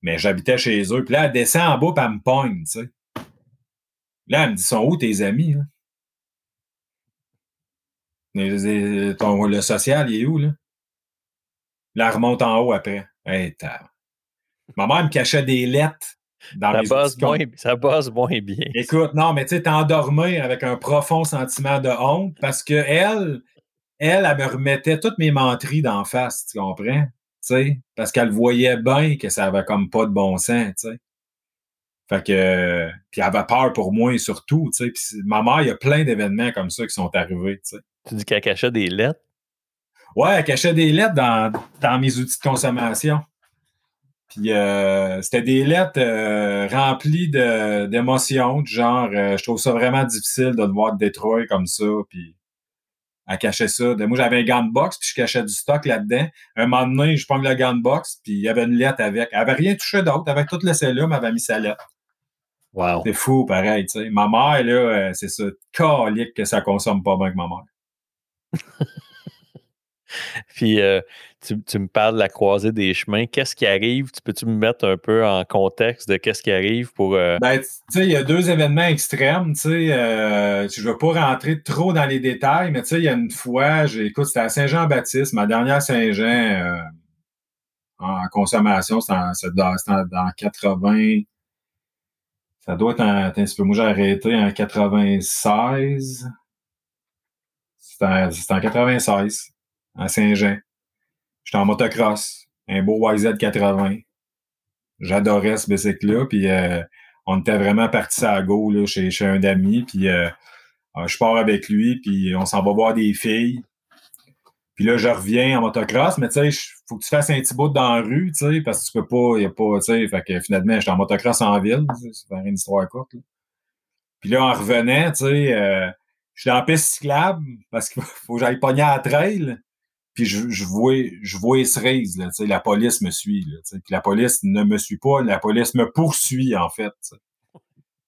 [SPEAKER 2] Mais j'habitais chez eux. Puis là, elle descend en bas, puis elle me pogne, tu sais. Là, elle me dit, sont où tes amis? Le social, il est où, là? Elle remonte en haut après. Hey, Ma mère me cachait des lettres dans
[SPEAKER 1] ça moins, Ça bosse moins bien.
[SPEAKER 2] Écoute, non, mais tu sais, t'endormir avec un profond sentiment de honte parce que elle, elle, elle me remettait toutes mes menteries d'en face, tu comprends? Sais, parce qu'elle voyait bien que ça avait comme pas de bon sens, tu sais. Fait que, puis elle avait peur pour moi surtout, tu sais. Puis ma mère, il y a plein d'événements comme ça qui sont arrivés, tu sais.
[SPEAKER 1] Tu dis qu'elle cachait des lettres?
[SPEAKER 2] Ouais, elle cachait des lettres dans, dans mes outils de consommation. Puis euh, c'était des lettres euh, remplies d'émotions, du genre euh, je trouve ça vraiment difficile de devoir détruire comme ça, puis à cacher ça. Moi, j'avais un gun box, puis je cachais du stock là-dedans. Un moment donné, je prends le gun box, puis il y avait une lettre avec. Elle avait rien touché d'autre. Avec tout laissé là, mais elle avait mis sa lettre.
[SPEAKER 1] Wow.
[SPEAKER 2] C'est fou, pareil, tu sais. Ma mère, là, c'est ça, calique que ça consomme pas bien que ma mère.
[SPEAKER 1] Puis euh, tu, me parles de la croisée des chemins. Qu'est-ce qui arrive? Tu peux-tu me mettre un peu en contexte de qu'est-ce qui arrive pour. Euh,
[SPEAKER 2] ben, tu sais, il y a deux événements extrêmes. Tu sais, euh, je ne veux pas rentrer trop dans les détails, mais tu sais, il y a une fois, écoute, c'était à Saint-Jean-Baptiste, ma dernière Saint-Jean en consommation, c'était dans, dans, 80. Ça doit être un, un peu. Moi, j'ai arrêté en 96. C'était en 96 à Saint-Jean. J'étais en motocross, un beau YZ80. J'adorais ce bicycle-là, puis euh, on était vraiment partis à go là, chez, chez un ami, puis euh, euh, je pars avec lui, puis on s'en va voir des filles. Puis là, je reviens en motocross, mais tu sais, faut que tu fasses un petit bout dans la rue, tu sais, parce que tu peux pas, y a pas, tu sais, fait que finalement, j'étais en motocross en ville, c'est faire une histoire courte. Puis là, en revenant, tu sais, je suis en piste cyclable parce qu'il faut que j'aille pogner à trail. puis je, je vois je vois là, la police me suit là, puis la police ne me suit pas, la police me poursuit en fait.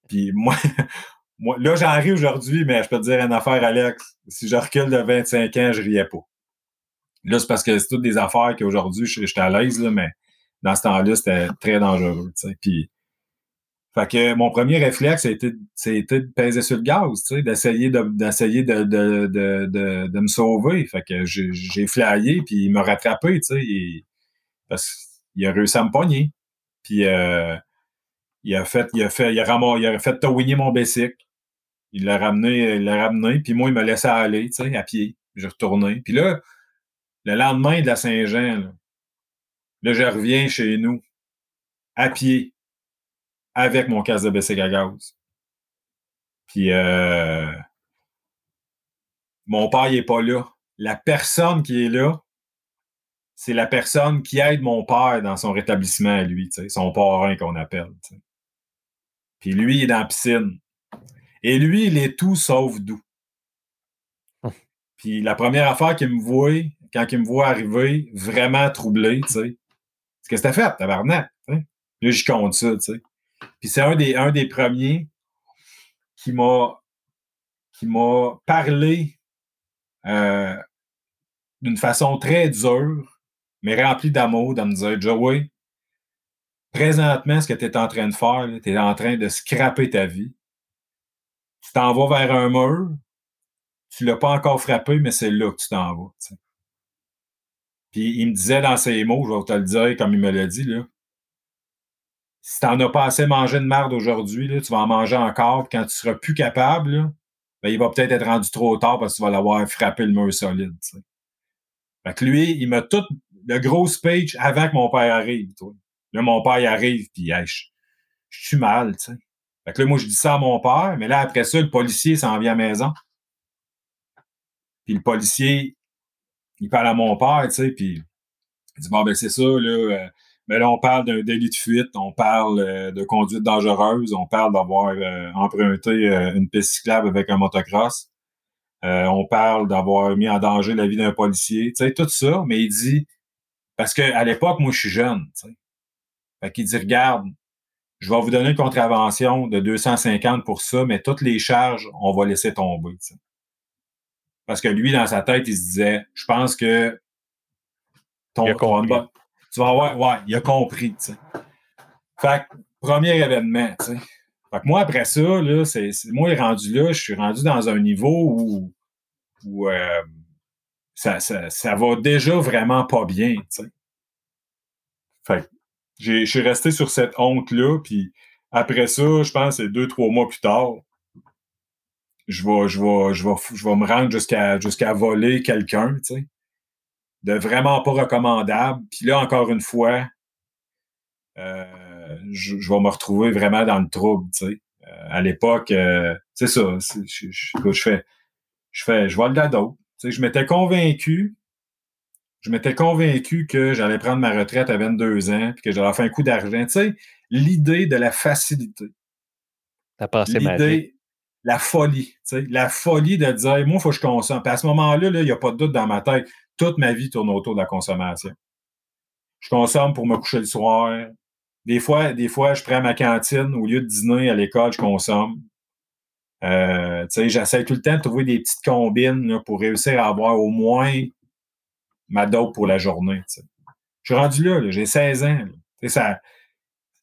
[SPEAKER 2] Puis moi moi là j'en ris aujourd'hui mais je peux te dire une affaire Alex, si je recule de 25 ans, je riais pas. Là c'est parce que c'est toutes des affaires qu'aujourd'hui je j'étais à l'aise là mais dans ce temps-là c'était très dangereux. Puis fait que mon premier réflexe, c'était, de peser sur le gaz, d'essayer de, d'essayer de, de, de, de, me sauver. Fait que j'ai, flyé, puis il m'a rattrapé, sais, parce qu'il a réussi à me pogner. Puis euh, il a fait, il a fait, il a, il a fait mon bicycle. Il l'a ramené, il l'a ramené, puis moi, il m'a laissé aller, tu sais, à pied. J'ai retourné. Puis là, le lendemain de la Saint-Jean, là, là, je reviens chez nous, à pied avec mon casque de bicycle à gaz. Puis euh, mon père il est pas là. La personne qui est là, c'est la personne qui aide mon père dans son rétablissement à lui, son parrain qu'on appelle. Puis lui, il est dans la piscine. Et lui, il est tout sauf doux. Hum. Puis la première affaire qu'il me voit, quand il me voit arriver, vraiment troublé, tu sais, c'est que c'était fait, tabarnak. T'sais. Là, je compte ça, tu sais. Puis c'est un des, un des premiers qui m'a qui m'a parlé euh, d'une façon très dure, mais remplie d'amour, de me dire Joey, présentement, ce que tu es en train de faire, tu es en train de scraper ta vie. Tu t'en vas vers un mur, tu l'as pas encore frappé, mais c'est là que tu t'en vas. Puis il me disait dans ses mots, je vais te le dire comme il me l'a dit, là, si t'en as pas assez mangé de merde aujourd'hui, tu vas en manger encore, puis quand tu seras plus capable, ben, il va peut-être être rendu trop tard parce que tu vas l'avoir frappé le mur solide. Fait que lui, il m'a tout le gros speech avant que mon père arrive. Là, mon père arrive, puis je, suis mal, tu. Fait que là, moi, je dis ça à mon père, mais là, après ça, le policier s'en vient à la maison. Puis le policier, il parle à mon père, tu sais, puis il dit, bon, ben c'est ça, là, euh, mais là, on parle d'un délit de fuite, on parle euh, de conduite dangereuse, on parle d'avoir euh, emprunté une piste cyclable avec un motocross. on parle d'avoir mis en danger la vie d'un policier, tu sais, tout ça, mais il dit, parce qu'à l'époque, moi, je suis jeune, tu sais. Fait qu'il dit, regarde, je vais vous donner une contravention de 250 pour ça, mais toutes les charges, on va laisser tomber, tu sais. Parce que lui, dans sa tête, il se disait, je pense que ton, ton, tu vas voir, ouais, il a compris. Fait que, premier événement, tu sais. Fait que moi, après ça, là, c'est, moi, rendu là, je suis rendu dans un niveau où, où euh, ça, ça, ça, va déjà vraiment pas bien. Fait que, je suis resté sur cette honte-là, puis après ça, je pense c'est deux, trois mois plus tard, je vais, je vais, je vais, je vais me rendre jusqu'à jusqu'à voler quelqu'un, tu sais de vraiment pas recommandable. Puis là, encore une fois, euh, je, vais me retrouver vraiment dans le trouble, tu sais. Euh, à l'époque, euh, c'est ça, je, je, fais, je fais, je vois le dado. Tu sais, je m'étais convaincu, je m'étais convaincu que j'allais prendre ma retraite à 22 ans, puis que j'allais faire un coup d'argent. Tu sais, l'idée de la facilité.
[SPEAKER 1] T'as pensé L'idée,
[SPEAKER 2] la folie, la folie de dire, moi, il faut que je consomme. Puis à ce moment-là, il n'y a pas de doute dans ma tête toute ma vie tourne autour de la consommation. Je consomme pour me coucher le soir. Des fois, des fois, je prends ma cantine. Au lieu de dîner à l'école, je consomme. Euh, j'essaie tout le temps de trouver des petites combines pour réussir à avoir au moins ma dope pour la journée. Je suis rendu là, j'ai 16 ans. Ça,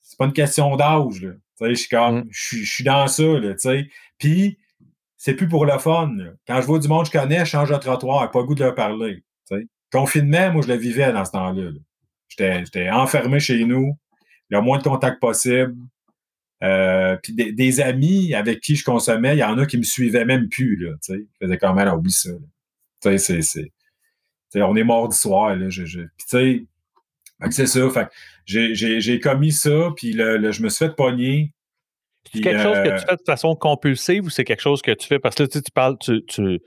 [SPEAKER 2] c'est pas une question d'âge. Je suis mm. je suis dans ça. Puis, c'est plus pour le fun. Quand je vois du monde que je connais, je change de trottoir, pas le goût de leur parler. Confinement, moi, je le vivais dans ce temps-là. J'étais enfermé chez nous, le moins de contact possible. Euh, puis des, amis avec qui je consommais, il y en a qui me suivaient même plus. Là, je faisais quand même, oublie ça. C'est, c'est, on est mort du soir. Je, je, c'est ça. J'ai, commis ça, puis le, je me suis fait pogner.
[SPEAKER 1] C'est quelque chose que tu euh, fais de façon compulsive ou c'est quelque chose que tu fais? Parce que là, tu, tu parles, tu, tu,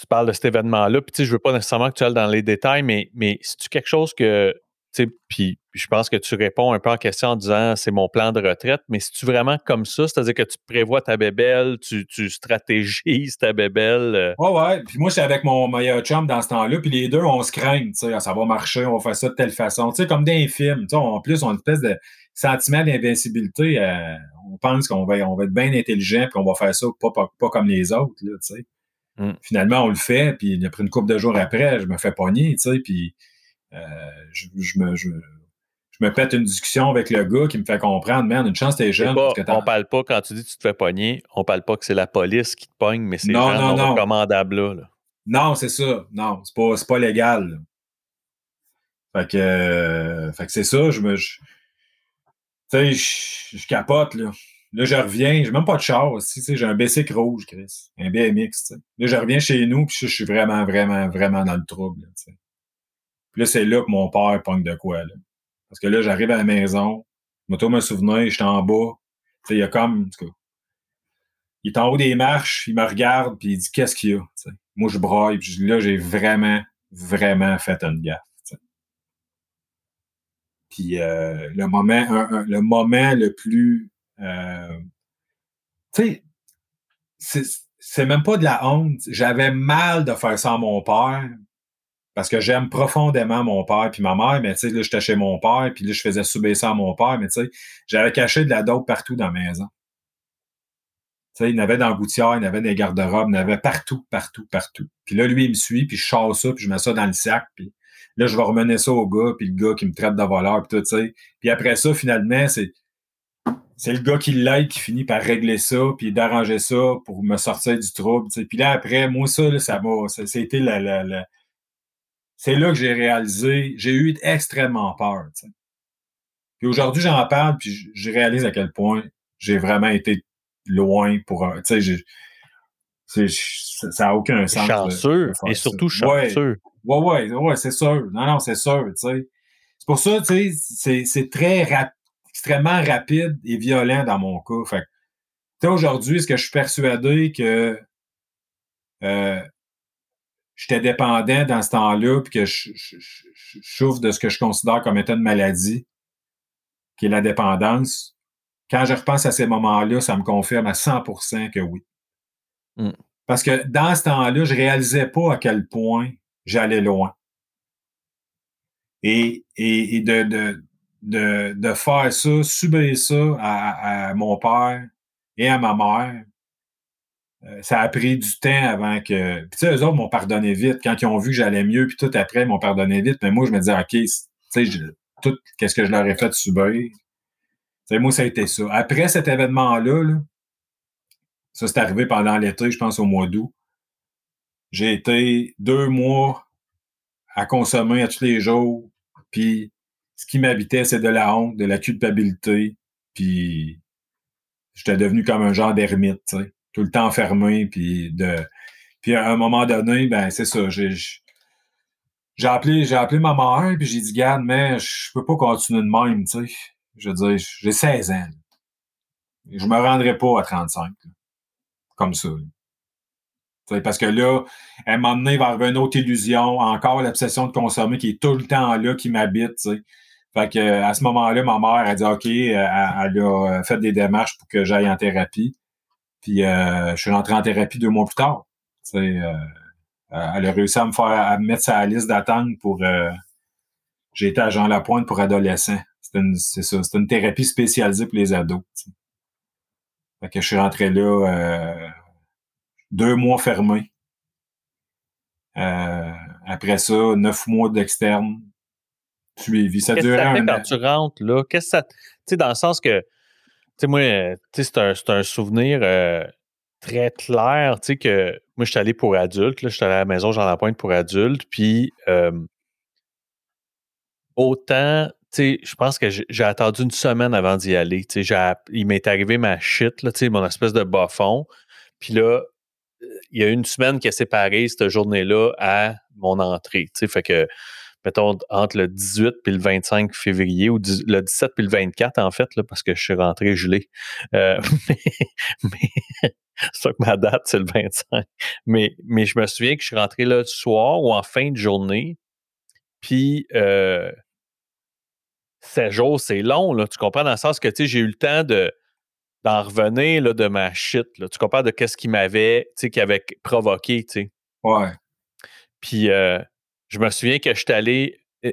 [SPEAKER 1] tu parles de cet événement-là, puis tu sais, je veux pas nécessairement que tu ailles dans les détails, mais, mais c'est-tu quelque chose que, tu sais, puis je pense que tu réponds un peu en question en disant c'est mon plan de retraite, mais si tu vraiment comme ça, c'est-à-dire que tu prévois ta bébelle, tu, tu stratégises ta bébelle. Euh?
[SPEAKER 2] Ouais, ouais. Puis moi, j'étais avec mon meilleur chum dans ce temps-là, puis les deux, on se craint, tu sais, ça va marcher, on va faire ça de telle façon. Tu sais, comme dans les films, tu sais, en plus, on a une espèce de sentiment d'invincibilité. Euh, on pense qu'on va, on va être bien intelligent, puis on va faire ça pas, pas, comme les autres, là, tu sais. Mm. Finalement, on le fait, puis après une couple de jours après, je me fais pogner, tu sais, puis euh, je, me... Je, je me pète une discussion avec le gars qui me fait comprendre, man, une chance t'es jeune.
[SPEAKER 1] Pas, on parle pas, quand tu dis que tu te fais pogner, on parle pas que c'est la police qui te pogne, mais c'est gens non, non là, là.
[SPEAKER 2] Non, c'est ça. Non, c'est pas, pas légal. Fait que, euh, fait que c'est ça, je me. Tu sais, je, capote, là. Là, je reviens, j'ai même pas de char aussi, j'ai un BC rouge, Chris. Un BMX, tu sais. Là, je reviens chez nous, puis je, suis vraiment, vraiment, vraiment dans le trouble, sais. Puis là, c'est là que mon père pogne de quoi, là. Parce que là, j'arrive à la maison, je me souvenir, je suis en bas. Il y a comme. Il est en haut des marches, il me regarde, puis il dit Qu'est-ce qu'il y a? Moi, je braille, puis là, j'ai vraiment, vraiment fait une gaffe. Puis euh, le moment, le plus. Euh, tu sais, c'est même pas de la honte. J'avais mal de faire ça à mon père, parce que j'aime profondément mon père puis ma mère, mais tu sais, là, j'étais chez mon père, puis là, je faisais subir ça à mon père, mais tu sais, j'avais caché de la dope partout dans la maison. Tu sais, il y en avait dans la gouttière, il en avait garde-robes, il y en avait partout, partout, partout. Puis là, lui, il me suit, puis je chasse ça, puis je mets ça dans le sac, là, je vais remener ça au gars, puis le gars qui me traite de voleur, puis tout, tu sais. Puis après ça, finalement, c'est c'est le gars qui l'aide qui finit par régler ça, puis d'arranger ça pour me sortir du trouble. Puis là, après, moi, ça, ça m'a. C'était la, c'est là que j'ai réalisé, j'ai eu extrêmement peur. Puis aujourd'hui, j'en parle, puis je réalise à quel point j'ai vraiment été loin pour. Tu sais, ça n'a aucun sens.
[SPEAKER 1] Chanceux, et surtout chanceux.
[SPEAKER 2] Ouais, ouais, ouais, c'est sûr. Non, non, c'est sûr, tu sais. C'est pour ça, tu sais, c'est très extrêmement rapide et violent dans mon cas. Fait tu sais, aujourd'hui, est-ce que je suis persuadé que euh, j'étais dépendant dans ce temps-là, puis que je, souffre de ce que je considère comme étant une maladie, qui est la dépendance, quand je repense à ces moments-là, ça me confirme à 100% que oui. Mm. Parce que dans ce temps-là, je réalisais pas à quel point j'allais loin. Et, et, de, de, de, de, faire ça, subir ça à, mon père et à ma mère, euh, ça a pris du temps avant que. Puis tu sais, eux autres m'ont pardonné vite. Quand ils ont vu que j'allais mieux, puis tout après, ils m'ont pardonné vite. Mais moi, je me disais, OK, tu sais, tout qu'est-ce que je leur ai fait subir? sais, moi, ça a été ça. Après cet événement-là, là, ça s'est arrivé pendant l'été, je pense au mois d'août. J'ai été deux mois à consommer à tous les jours. Puis ce qui m'habitait, c'est de la honte, de la culpabilité. Puis j'étais devenu comme un genre d'ermite, tout le temps enfermé, puis de. Puis à un moment donné, ben c'est ça. J'ai, appelé, j'ai appelé ma mère, puis j'ai dit, garde, mais je peux pas continuer de même. Je veux dire, j'ai 16 ans. Je me rendrai pas à 35. Comme ça. Parce que là, à un moment donné, une autre illusion, encore l'obsession de consommer qui est tout le temps là, qui m'habite. Fait que à ce moment-là, ma mère a dit OK, elle, elle, a fait des démarches pour que j'aille en thérapie. Puis euh, je suis rentré en thérapie deux mois plus tard. Euh, elle a réussi à me faire mettre sa liste d'attente pour euh, j'ai été à Jean Lapointe pour adolescents. C'est ça, c'est une thérapie spécialisée pour les ados. Fait que je suis rentré là euh, deux mois fermés. après ça, neuf mois d'externe suivi. Ça durait un
[SPEAKER 1] quand tu rentres là, qu'est-ce que ça. Tu sais, dans le sens que sais, moi, c'est un, un, souvenir euh, très clair, tu sais, que moi, je suis allé pour adultes, je suis allé à la maison Jean Lapointe pour adultes, puis autant, tu je pense que j'ai attendu une semaine avant d'y aller, il m'est arrivé ma shit, là, mon espèce de bas fond, puis là, il y a une semaine qui a séparé cette journée-là à mon entrée, fait que mettons, entre le 18 et le 25 février, ou le 17 et le 24, en fait, là, parce que je suis rentré gelé. Euh, mais, c'est ça que ma date, c'est le 25. Mais, mais je me souviens que je suis rentré là le soir ou en fin de journée. Puis, euh, 7 jours, c'est long, là. Tu comprends dans le sens que, tu sais, j'ai eu le temps de d'en revenir là, de ma shit. Là. Tu comprends de qu'est-ce qui m'avait, tu sais, qui avait provoqué, tu sais.
[SPEAKER 2] Ouais.
[SPEAKER 1] Puis euh, je me souviens que je suis allé, euh,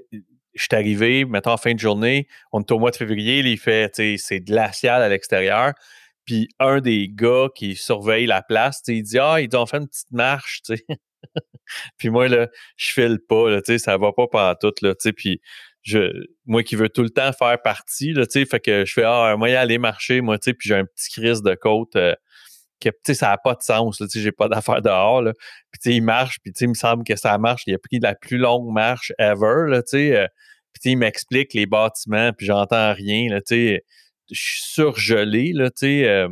[SPEAKER 1] je suis arrivé, mettons, en fin de journée, on est au mois de février, il fait, tu sais, c'est glacial à l'extérieur. Puis un des gars qui surveille la place, il dit Ah, ils ont fait une petite marche, tu sais. puis moi, là, je file pas, là, tu sais, ça va pas partout, là, tu sais. Puis moi qui veux tout le temps faire partie, là, tu fait que je fais Ah, moi, aller marcher, moi, tu puis j'ai un petit crise de côte. Euh, que, tu sais, ça n'a pas de sens, tu sais, j'ai pas d'affaire dehors, là. Puis, tu sais, il marche, puis, tu sais, il me semble que ça marche. Il a pris la plus longue marche ever, là, tu sais. Euh, puis, il m'explique les bâtiments, puis j'entends rien, là, tu sais je suis surgelé, là, tu sais, euh,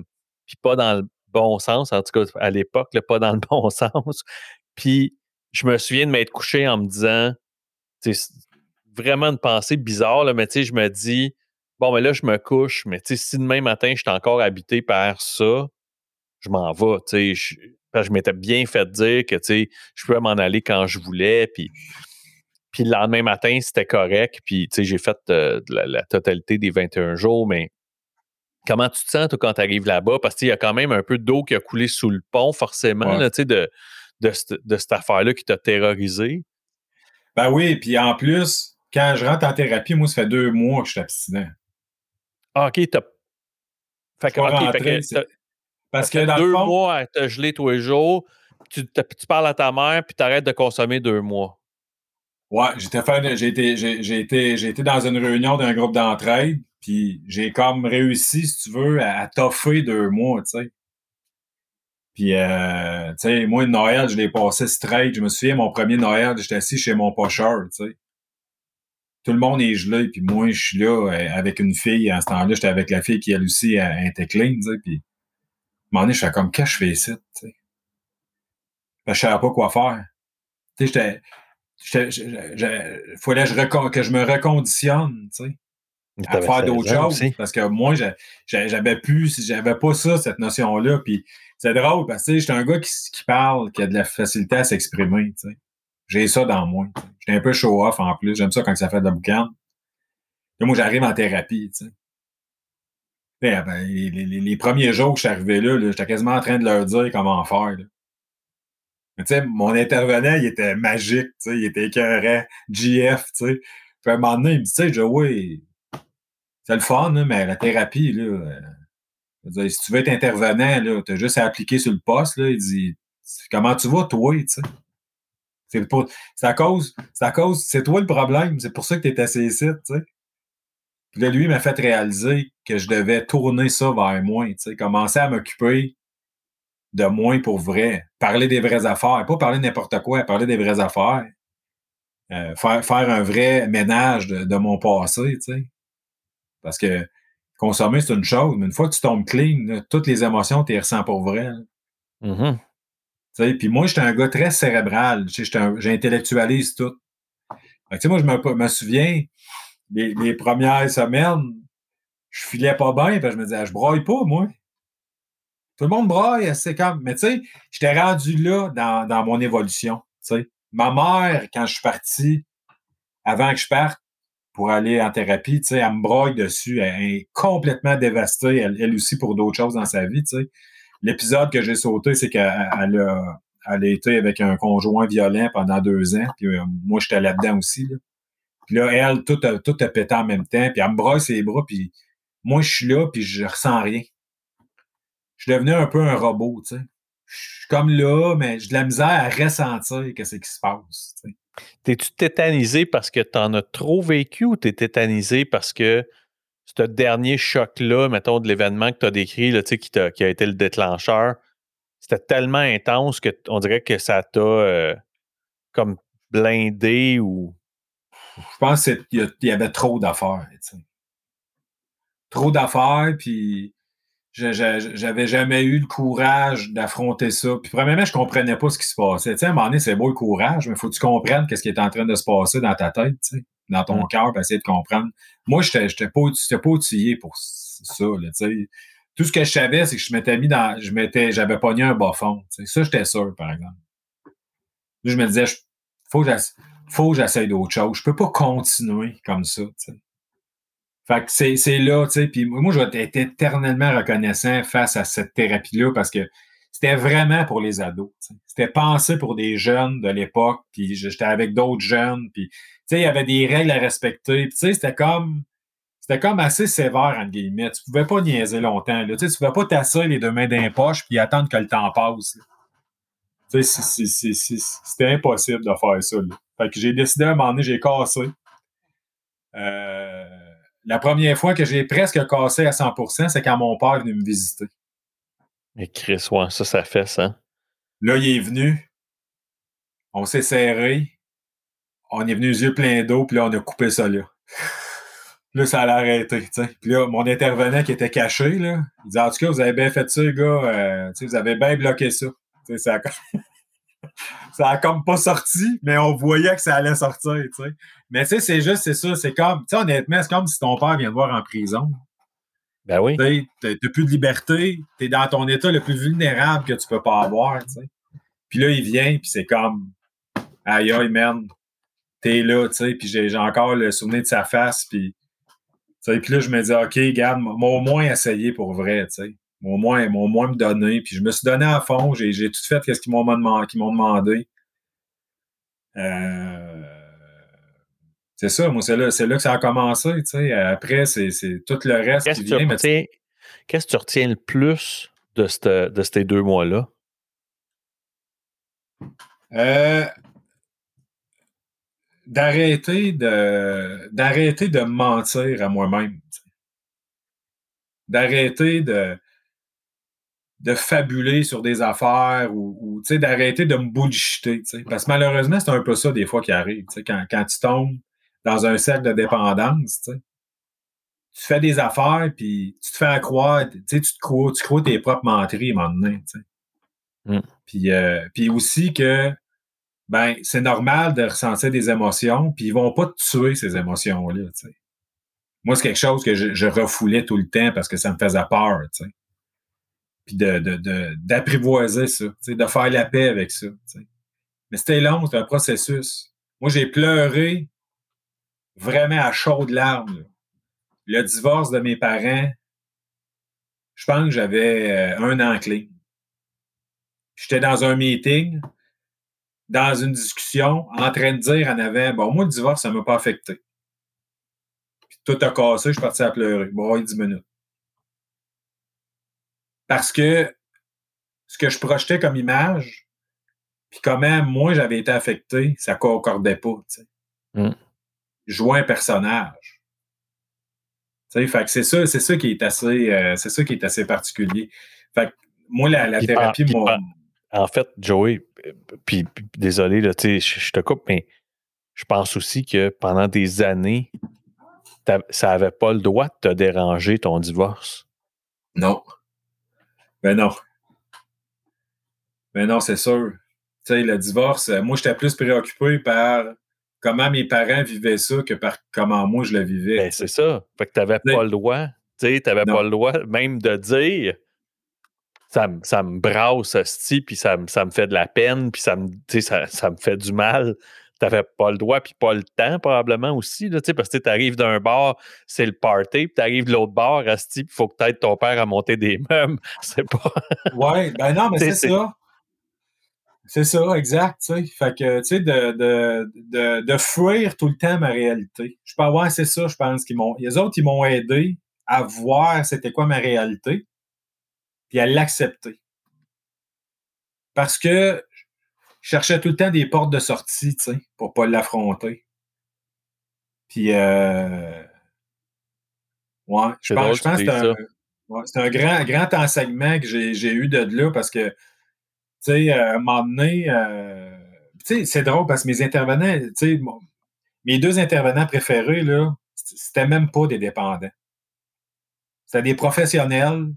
[SPEAKER 1] puis pas dans le bon sens, en tout cas à l'époque, pas dans le bon sens. Puis je me souviens de m'être couché en me disant, vraiment une pensée bizarre, là, mais tu sais, je me dis, bon, mais là, je me couche, mais tu sais, si demain matin, je suis encore habité par ça, je m'en vais, tu sais, je, je m'étais bien fait dire que, tu sais, je pouvais m'en aller quand je voulais, puis puis le lendemain matin, c'était correct. Puis, tu sais, j'ai fait euh, la, la, totalité des 21 jours, mais Comment tu te sens, toi, quand tu arrives là-bas? Parce qu'il y a quand même un peu d'eau qui a coulé sous le pont, forcément, de, de, de, cette affaire-là qui t'a terrorisé.
[SPEAKER 2] Ben oui, puis en plus, quand je rentre en thérapie, moi, ça fait deux mois que je suis abstinent.
[SPEAKER 1] Ah, OK, t'as. Fait que, rentrer, Parce que dans deux mois à te geler tous les jours, tu, tu parles à ta mère, puis tu arrêtes de consommer deux mois.
[SPEAKER 2] Ouais, j'étais j'ai été, j'ai, été, j'ai été dans une réunion d'un groupe d'entraide, puis j'ai comme réussi, si tu veux, à, toffer deux mois, tu sais. Puis, euh, tu sais, moi, Noël, je l'ai passé straight. Je me souviens, mon premier Noël, j'étais assis chez mon pocheur, tu sais. Tout le monde est gelé, puis moi, je suis là euh, avec une fille. À ce temps-là, j'étais avec la fille qui, elle aussi, était clean, tu sais. Puis, à un moment donné, je fais comme, qu'est-ce que je fais ici, tu sais? Je savais pas quoi faire. Tu sais, j'étais il fallait que je me reconditionne, tu sais, à faire d'autres choses. Parce que moi, j'avais plus, j'avais pas ça, cette notion-là. Puis c'est drôle parce que j'étais un gars qui, qui, parle, qui a de la facilité à s'exprimer, tu sais. J'ai ça dans moi. J'étais un peu show-off en plus. J'aime ça quand ça fait de la boucan. Et moi, j'arrive en thérapie, tu sais. Eh ben, les, premiers jours que je suis arrivé là, j'étais quasiment en train de leur dire comment faire. Là tu sais, mon intervenant, il était magique, tu sais, il était écœurant, GF, tu sais. Puis à un moment donné, il me dit, tu sais, oui, c'est le fun, mais la thérapie, là, euh, si tu veux être intervenant, là, t'as juste à appliquer sur le poste, là, il dit, comment tu vas, toi, tu sais? C'est à cause, c'est à cause, c'est toi le problème, c'est pour ça que tu es assis ici. Puis là, lui, m'a fait réaliser que je devais tourner ça vers moi, tu sais, commencer à m'occuper de moins pour vrai. Parler des vraies affaires. Pas parler n'importe quoi, parler des vraies affaires. Euh, faire, faire un vrai ménage de, mon passé, tu sais. Parce que consommer, c'est une chose, mais une fois que tu tombes clean, toutes les émotions, tu les ressens pour vrai. Puis moi, j'étais un gars très cérébral. J'intellectualise tout. moi, je me, souviens, les, premières semaines, je filais pas bien, parce je me disais, je broille pas, moi. Tout le monde braille, c'est comme. Mais tu sais, j'étais rendu là dans, mon évolution. Ma mère, quand je suis parti, avant que je parte pour aller en thérapie, elle me braille dessus. Elle est complètement dévastée, elle, aussi, pour d'autres choses dans sa vie. L'épisode que j'ai sauté, c'est qu'elle a, été avec un conjoint violent pendant deux ans. Puis euh, moi, j'étais là-dedans aussi. Puis là, elle, tout a, tout a pété en même temps. Puis elle me braille ses bras. Puis moi, je suis là, puis je ressens rien je devenu un peu un robot, tu sais. Je suis comme là, mais j'ai de la misère à ressentir qu'est-ce qui se passe.
[SPEAKER 1] T'es-tu tétanisé parce que tu en as trop vécu ou t'es tétanisé parce que ce dernier choc-là, mettons, de l'événement que tu as décrit, qui, qui a été le déclencheur, c'était tellement intense qu'on dirait que ça t'a euh, comme blindé ou.
[SPEAKER 2] Je pense qu'il y, avait trop d'affaires. Trop d'affaires, puis j'avais jamais eu le courage d'affronter ça. Puis premièrement, je comprenais pas ce qui se passait. Tu à un moment donné, c'est beau le courage, mais faut que tu comprennes qu'est-ce qui est en train de se passer dans ta tête, dans ton cœur, pour essayer de comprendre. Moi, j'étais, j'étais pas, pas outillé pour ça, là, tu sais. Tout ce que je savais, c'est que je m'étais mis dans, je m'étais, j'avais pogné un bas fond. Ça, j'étais sûr, par exemple. Là, je me disais, faut que faut que j'essaye d'autre chose. Je peux pas continuer comme ça. Fait que c'est là, tu sais, puis moi, je vais être éternellement reconnaissant face à cette thérapie-là parce que c'était vraiment pour les ados. C'était pensé pour des jeunes de l'époque, puis j'étais avec d'autres jeunes, puis il y avait des règles à respecter, puis c'était comme c'était comme assez sévère, entre guillemets. Tu pouvais pas niaiser longtemps. Là. Tu, sais, pouvais pas tasser les deux mains d'un poche puis attendre que le temps passe. C'était impossible de faire ça. Là. J'ai décidé à un moment donné, j'ai cassé. Euh, la première fois que j'ai presque cassé à 100%, c'est quand mon père est venu me visiter.
[SPEAKER 1] Et Chris, ouais, ça, ça fait ça.
[SPEAKER 2] Là, il est venu. On s'est serré. On est venu les yeux pleins d'eau, puis là, on a coupé ça là. Là, ça allait arrêter, tu sais. Puis là, mon intervenant qui était caché, là, il dit, en tout cas, vous avez bien fait ça, gars. Euh, vous avez bien bloqué ça. Ça a, comme... ça a comme pas sorti, mais on voyait que ça allait sortir. Mais tu sais, c'est juste, c'est ça. C'est comme, tu sais, honnêtement, c'est comme si ton père vient te voir en prison.
[SPEAKER 1] Ben oui.
[SPEAKER 2] Tu plus de liberté. Tu es dans ton état le plus vulnérable que tu peux pas avoir, tu sais. Puis là, il vient, puis c'est comme, aïe, aïe, merde. T'es là, tu sais. Puis j'ai encore le souvenir de sa face, puis là, je me dis, OK, garde, au moins essayer pour vrai, tu. Au moins, au moins me donner. Puis je me suis donné à fond. J'ai, tout fait ce qu'ils m'ont demandé. Euh, c'est ça, moi, c'est là, c'est là que ça a commencé, tu sais. Après, c'est, tout le reste
[SPEAKER 1] qu'est-ce qui vient. qu'est-ce que tu retiens le plus de, de ces deux mois-là?
[SPEAKER 2] Euh, d'arrêter de d'arrêter de mentir à moi-même. D'arrêter de de fabuler sur des affaires ou, sais d'arrêter de me bullshiter. Parce que malheureusement, c'est un peu ça des fois qui arrive. Quand, quand tu tombes dans un cercle de dépendance, tu fais des affaires, puis tu te fais croire, tu te crois, tu crois tes propres menteries à un moment donné. Mmh. Puis, euh, puis aussi que ben c'est normal de ressentir des émotions, puis ils vont pas te tuer ces émotions-là. Moi, c'est quelque chose que je, refoulais tout le temps parce que ça me faisait peur. sais. Puis de, d'apprivoiser ça, de faire la paix avec ça. Mais c'était long, c'était un processus. Moi, j'ai pleuré vraiment à chaudes larmes. Le divorce de mes parents, je pense que j'avais euh, un an clé. J'étais dans un meeting, dans une discussion en train de dire en avant Bon, moi, le divorce, ça ne m'a pas affecté. Puis tout a cassé, je suis parti à pleurer. Bon, 10 minutes. Parce que ce que je projetais comme image, puis comment moi j'avais été affecté, ça ne concordait pas. Mm. Jouer un personnage. Fait que c'est ça, c'est ça qui est assez, euh, c'est ça qui est assez particulier. Fait que moi, la, la thérapie, moi.
[SPEAKER 1] En fait, Joey, puis, désolé, là, je, te coupe, mais je pense aussi que pendant des années, ça n'avait pas le droit de te déranger ton divorce.
[SPEAKER 2] Non. Ben non. Ben non, c'est sûr. Tu sais, le divorce, euh, moi, j'étais plus préoccupé par comment mes parents vivaient ça que par comment moi je le vivais.
[SPEAKER 1] Ben, c'est ça. Fait que tu n'avais pas le droit. Tu tu n'avais pas le droit même de dire ça, ça me brasse, puis ça, ça me fait de la peine, puis ça me, ça, ça me fait du mal. T'avais pas le droit, puis pas le temps, probablement aussi, là, parce que tu arrives d'un bar, c'est le party, puis t'arrives de l'autre bar, il faut que t'aides ton père à monter des meubles. C'est pas.
[SPEAKER 2] ouais, ben non, mais c'est ça. C'est ça, exact. Fait que, tu sais, de, de, de, de, fuir tout le temps ma réalité. Je peux ouais, c'est ça, je pense qu'ils m'ont. Les autres, ils m'ont aidé à voir c'était quoi ma réalité puis à l'accepter. Parce que je cherchais tout le temps des portes de sortie, tu sais, pour pas l'affronter. Puis, euh, ouais, je pense, que c'est un, un, grand, grand enseignement que j'ai eu de là parce que, tu sais, à un moment donné, euh, tu sais, c'est drôle parce que mes intervenants, tu sais, mes deux intervenants préférés, là, c'était même pas des dépendants. C'était des professionnels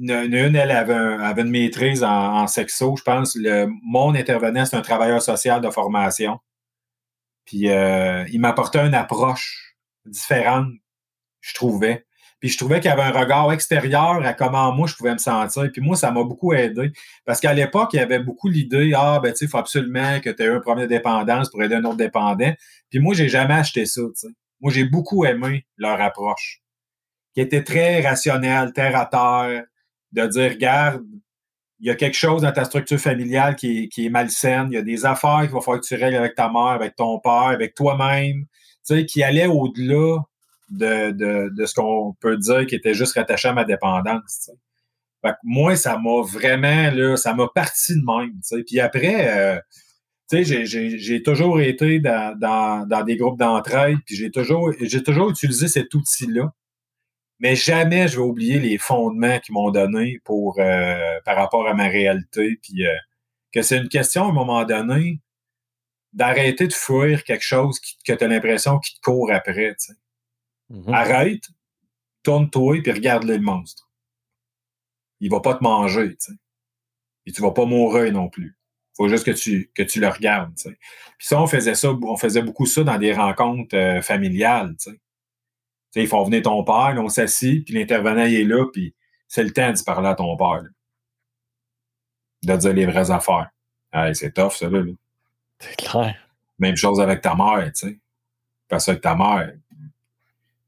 [SPEAKER 2] une, elle avait, une maîtrise en, sexo, je pense. Le, mon intervenant, c'est un travailleur social de formation. Puis euh, il m'apportait une approche différente, je trouvais. Puis je trouvais qu'il y avait un regard extérieur à comment moi je pouvais me sentir. Puis moi, ça m'a beaucoup aidé. Parce qu'à l'époque, il y avait beaucoup l'idée, ah, ben, tu sais, il faut absolument que tu aies un premier dépendance pour aider un autre dépendant. Puis moi, j'ai jamais acheté ça. Moi, j'ai beaucoup aimé leur approche, qui était très rationnelle, terre à terre, de dire, regarde, il y a quelque chose dans ta structure familiale qui est, malsaine, il y a des affaires qu'il va falloir que tu règles avec ta mère, avec ton père, avec toi-même, tu sais, qui allaient au-delà de, de, de ce qu'on peut dire qui était juste rattaché à ma dépendance. Moi, ça m'a vraiment, là, ça m'a parti de même. Puis après, euh, j'ai toujours été dans, dans, dans des groupes d'entraide, puis j'ai toujours, j'ai toujours utilisé cet outil-là. Mais jamais je vais oublier les fondements qu'ils m'ont donnés pour euh, par rapport à ma réalité. Puis euh, que c'est une question à un moment donné d'arrêter de fuir quelque chose que tu as l'impression qu'il te court après. Mm-hmm. Arrête, tourne-toi puis regarde le monstre. Il va pas te manger, tu sais. Et tu vas pas mourir non plus. Faut juste que tu, que tu le regardes, tu sais. Puis ça, on faisait ça, on faisait beaucoup ça dans des rencontres euh, familiales, tu sais. Tu sais, ils font venir ton père, on s'assit, puis l'intervenant est là, puis c'est le temps de parler à ton père. De dire les vraies affaires. Hey, c'est tough, ça, là.
[SPEAKER 1] C'est clair.
[SPEAKER 2] Même chose avec ta mère, tu sais. Ça avec ta mère.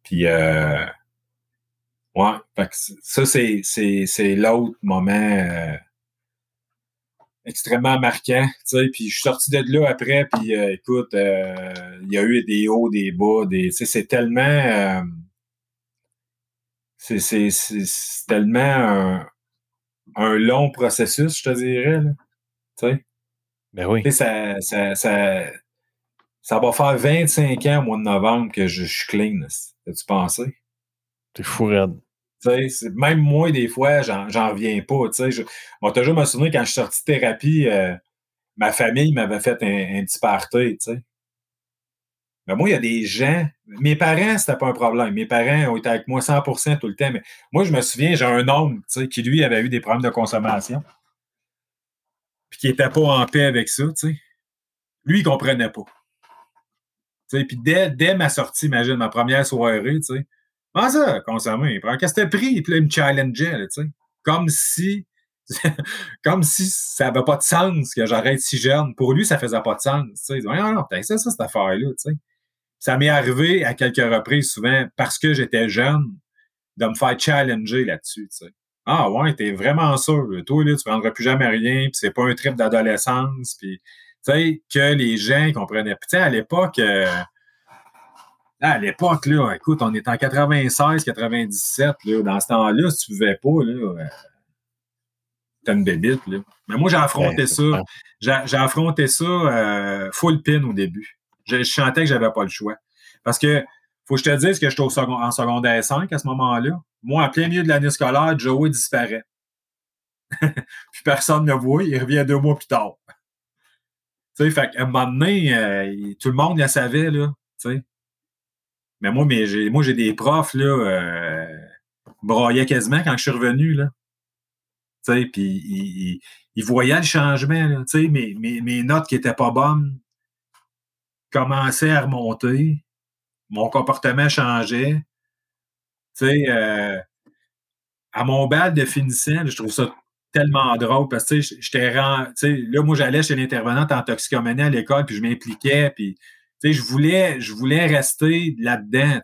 [SPEAKER 2] Puis, euh, ouais, ça, c'est, c'est, c'est l'autre moment euh, extrêmement marquant, tu sais. Puis, je suis sorti de là après, puis euh, écoute, euh, il y a eu des hauts, des bas, des, tu sais, c'est tellement... c'est, c'est, c'est, tellement un, un, long processus, je te dirais, là. Tu sais.
[SPEAKER 1] Ben oui.
[SPEAKER 2] Ça, ça, ça, ça va faire 25 ans au mois de novembre que je, suis clean. As-tu pensé?
[SPEAKER 1] T'es fou, raide.
[SPEAKER 2] Même moi, des fois, j'en reviens pas. Je vais toujours me souvenir quand je suis sorti de thérapie, euh, ma famille m'avait fait un, petit party. Mais moi, il y a des gens. Mes parents, c'était pas un problème. Mes parents ont été avec moi 100% tout le temps. Mais moi, je me souviens, j'ai un homme qui, lui, avait eu des problèmes de consommation. Puis qui était pas en paix avec ça. Lui, il comprenait pas. Puis dès, dès ma sortie, imagine, ma première soirée, tu sais, comment ça, consommer? Qu'est-ce que t'as pris? Puis là, il me challengeait, tu sais. Comme si, comme si ça n'avait pas de sens que j'arrête si jeune. Pour lui, ça faisait pas de sens, tu sais. Non, non, c'est ça, ça, cette affaire-là, tu sais. Ça m'est arrivé à quelques reprises, souvent, parce que j'étais jeune, de me faire challenger là-dessus, tu sais. Ah ouais, t'es vraiment sûr. Toi, là, tu prendras plus jamais rien, puis c'est pas un trip d'adolescence, puis sais, que les gens comprenaient. Puis, à l'époque, euh, à l'époque, là, écoute, on est en 96, 97, là, dans ce temps-là, si tu ne pouvais pas, là, euh, t'as une bébite, là. Mais moi, j'ai affronté ça. J'ai affronté ça euh, full pin au début. Je, chantais que j'avais pas le choix. Parce que, faut que je te dise que j'étais en secondaire 5 à ce moment-là. Moi, en plein milieu de l'année scolaire, Joey disparaît. Puis personne ne le voit, il revient deux mois plus tard. Tu sais, fait qu'à un moment donné, euh, tout le monde le savait, là, tu sais. Mais moi, mais j'ai, moi, j'ai des profs, là, euh, braillaient quasiment quand je suis revenu, là. Tu sais, puis ils, ils, voyaient le changement, tu sais, mes, mes, mes notes qui étaient pas bonnes commençaient à remonter. Mon comportement changeait. Tu sais, euh, à mon bal de finissant, je trouve ça tellement drôle parce que j'étais là moi j'allais chez l'intervenante en toxicomanie à l'école puis je m'impliquais puis je voulais je voulais rester là-dedans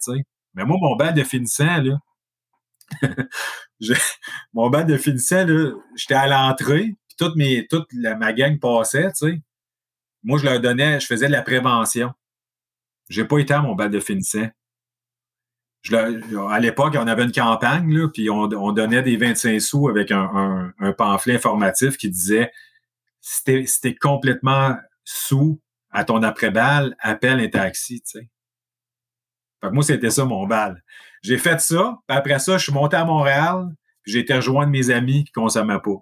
[SPEAKER 2] mais moi mon bal de finissant là mon bal de finissant là j'étais à l'entrée puis toute mes toute ma gang passait tu sais. Moi je leur donnais je faisais de la prévention. J'ai pas été à mon bal de finissant à l'époque, on avait une campagne, là, puis on, donnait des 25 sous avec un, pamphlet informatif qui disait si t'es complètement sous à ton après-balle, appelle un taxi. Fait que moi, c'était ça mon bal. J'ai fait ça, puis après ça, je suis monté à Montréal, puis j'ai été rejoindre mes amis qui consommaient pas.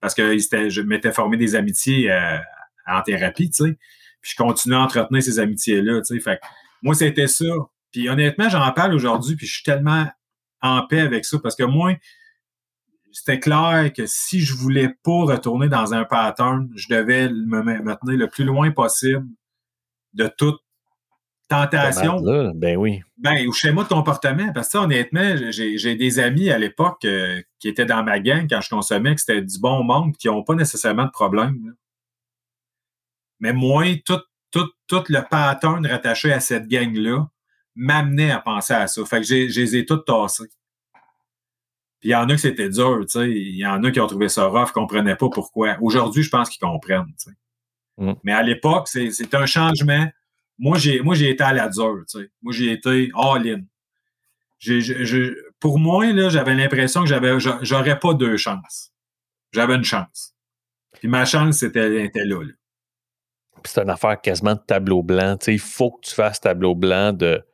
[SPEAKER 2] Parce que je m'étais formé des amitiés euh, en thérapie, tu sais. Puis je continuais à entretenir ces amitiés-là, tu sais. Moi, c'était ça. Puis honnêtement, j'en parle aujourd'hui, puis je suis tellement en paix avec ça parce que moi, c'était clair que si je voulais pas retourner dans un pattern, je devais me, maintenir le plus loin possible de toute tentation.
[SPEAKER 1] ben oui.
[SPEAKER 2] Ben, au schéma de comportement. Parce que honnêtement, j'ai des amis à l'époque euh, qui étaient dans ma gang quand je consommais, que c'était du bon monde, qui n'ont pas nécessairement de problème. Mais moi, tout, tout, tout le pattern rattaché à cette gang-là, m'amenaient à penser à ça. Fait que j'ai, je les ai toutes tassées. Puis il y en a que c'était dur, tu sais. Il y en a qui ont trouvé ça rough, comprenaient pas pourquoi. Aujourd'hui, je pense qu'ils comprennent, tu sais. Mm. Mais à l'époque, c'est un changement. Moi, j'ai moi j'ai été à la dure, tu sais. Moi, j'ai été all-in. pour moi, là, j'avais l'impression que j'avais j'aurais pas deux chances. J'avais une chance. Puis ma chance, c'était était là. là.
[SPEAKER 1] c'est une affaire quasiment de tableau blanc. Tu sais, il faut que tu fasses tableau blanc de,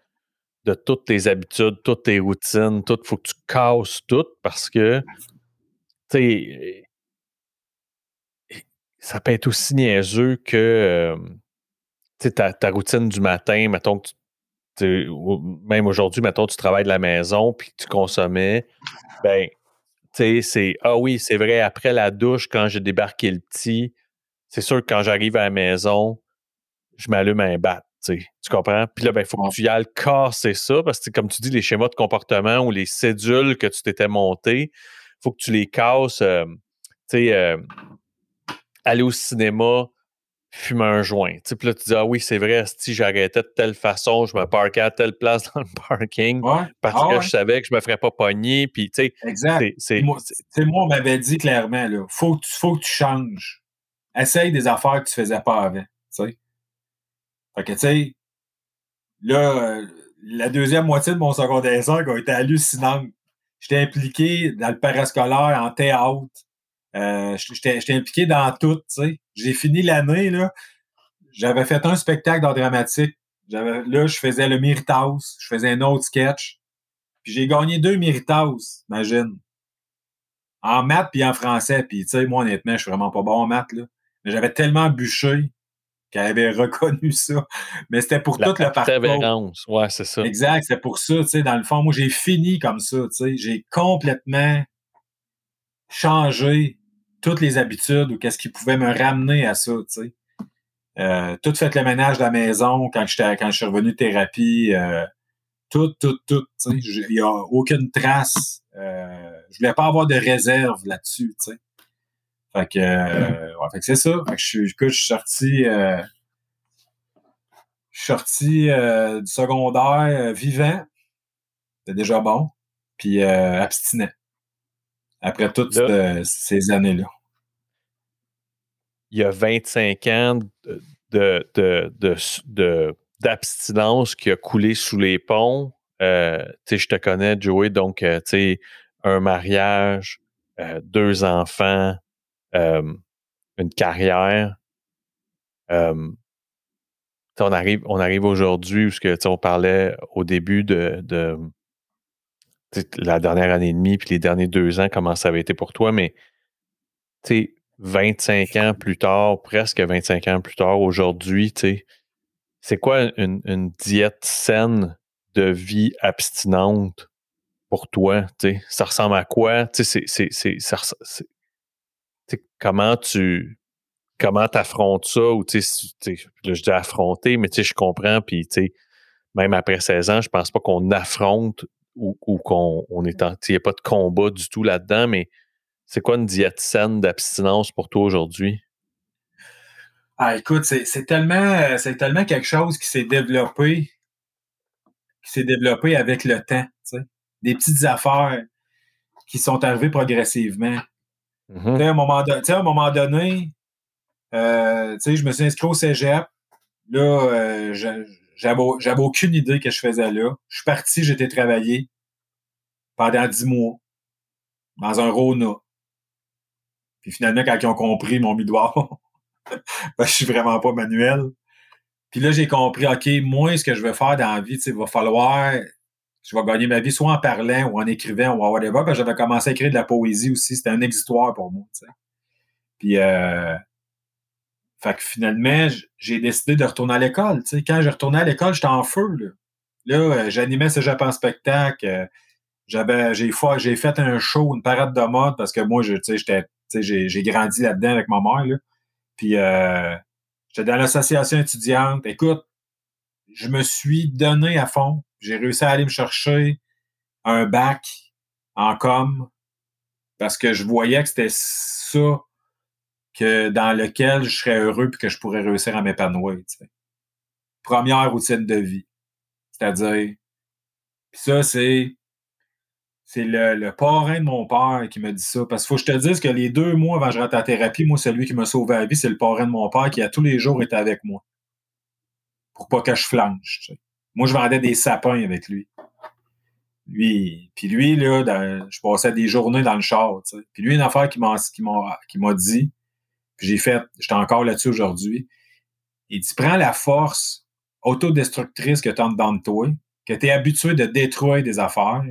[SPEAKER 1] de toutes tes habitudes, toutes tes routines, tout. Faut que tu casses tout parce que tu sais, ça peut être aussi niaiseux que euh, ta, ta, routine du matin, mettons que tu, même aujourd'hui, mettons, tu travailles de la maison puis tu consommais, ben, tu sais, c'est Ah oui, c'est vrai, après la douche, quand j'ai débarqué le petit, c'est sûr que quand j'arrive à la maison, je m'allume un bat. Tu comprends? Puis là, il ben, faut que tu y ailles casser ça parce que, comme tu dis, les schémas de comportement ou les cédules que tu t'étais monté, il faut que tu les casses. tu sais, euh, aller au cinéma, fumer un joint. Tu puis là, tu dis, ah oui, c'est vrai, si j'arrêtais de telle façon, je me parquais à telle place dans le parking parce ah que je savais que je me ferais pas pogner. Puis, tu sais,
[SPEAKER 2] exact. C'est, moi, moi, on m'avait dit clairement, là, faut, que tu, faut que tu changes. Essaye des affaires que tu faisais pas avant. Fait que, tu sais, là, la deuxième moitié de mon secondaire 5 a été hallucinante. J'étais impliqué dans le parascolaire en théâtre. Euh, J'étais impliqué dans tout, tu sais. J'ai fini l'année, là. J'avais fait un spectacle dans dramatique. Là, je faisais le House. Je faisais un autre sketch. Puis j'ai gagné deux House, imagine. En maths puis en français. Puis, tu sais, moi, honnêtement, je suis vraiment pas bon en maths, là. Mais j'avais tellement bûché qu'elle avait reconnu ça. Mais c'était pour toute le parcours.
[SPEAKER 1] Ouais, c'est ça.
[SPEAKER 2] Exact, c'est pour ça, tu sais, dans le fond, moi, j'ai fini comme ça, tu sais. J'ai complètement changé toutes les habitudes ou qu'est-ce qui pouvait me ramener à ça, tu sais. Euh, tout fait le ménage de la maison quand j'étais quand je suis revenu de thérapie. Euh, tout, tout, tout. Il n'y a aucune trace. Euh, je voulais pas avoir de réserve là-dessus, tu sais. Fait que, euh, ouais, fait que c'est ça. Fait que je suis, je suis sorti. Euh, je suis sorti euh, du secondaire vivant. C'était déjà bon. Puis abstinent après toutes ces années-là?
[SPEAKER 1] Il y a 25 ans de, de, d'abstinence qui a coulé sous les ponts. Euh, je te connais, Joey, donc euh, un mariage, euh, deux enfants, une carrière. on arrive, aujourd'hui où on parlait au début de, la dernière année et demie, puis les derniers deux ans, comment ça avait été pour toi, mais tu sais, 25 ans plus tard, presque 25 ans plus tard, aujourd'hui, c'est quoi une, diète saine de vie abstinente pour toi? Ça ressemble à quoi? C'est, comment tu comment t'affrontes ça ou tu je dis affronter, mais tu je comprends, puis tu sais, même après 16 ans, je pense pas qu'on affronte ou, qu'on on est il n'y a pas de combat du tout là-dedans, mais c'est quoi une diète saine d'abstinence pour toi aujourd'hui?
[SPEAKER 2] Ah, écoute, c'est tellement, c'est tellement quelque chose qui s'est développé, qui s'est développé avec le temps, Des petites affaires qui sont arrivées progressivement. Mm-hmm. à, un moment donné, euh, je me suis inscrit au cégep. Là, euh, j'avais aucune idée que je faisais là. Je suis parti, j'étais travaillé pendant dix mois dans un Rona. Puis finalement, quand ils ont compris, ils m'ont mis je suis vraiment pas manuel. Puis là, j'ai compris, OK, moi, ce que je veux faire dans la vie, il va falloir, je vais gagner ma vie soit en parlant ou en écrivant ou whatever. Puis j'avais commencé à écrire de la poésie aussi. C'était un exitoire pour moi. Puis euh, finalement, j'ai décidé de retourner à l'école. Quand j'ai retourné à l'école, j'étais en feu. Là, euh, j'animais ce Japon spectacle. Euh, j'avais, j'ai fait, j'ai fait un show, une parade de mode parce que moi, je, j'étais, j'ai, grandi là-dedans avec ma mère. Puis j'étais dans l'association étudiante. Écoute, je me suis donné à fond. J'ai réussi à aller me chercher un bac en com parce que je voyais que c'était ça que dans lequel je serais heureux et que je pourrais réussir à m'épanouir. Première routine de vie. C'est-à-dire Puis ça, c'est. C'est le, le, parrain de mon père qui me dit ça. Parce qu'il faut que je te dise que les deux mois avant que je rentre en thérapie, moi, celui qui m'a sauvé la vie, c'est le parrain de mon père qui a tous les jours été avec moi. Pour pas que je flanche. Moi, je vendais des sapins avec lui. Lui, puis lui, là, je passais des journées dans le char. Puis lui, une affaire qui m'a qui m'a dit, puis j'ai fait, j'étais encore là-dessus aujourd'hui. Il dit prends la force autodestructrice que tu as dans toi, que tu es habitué de détruire des affaires,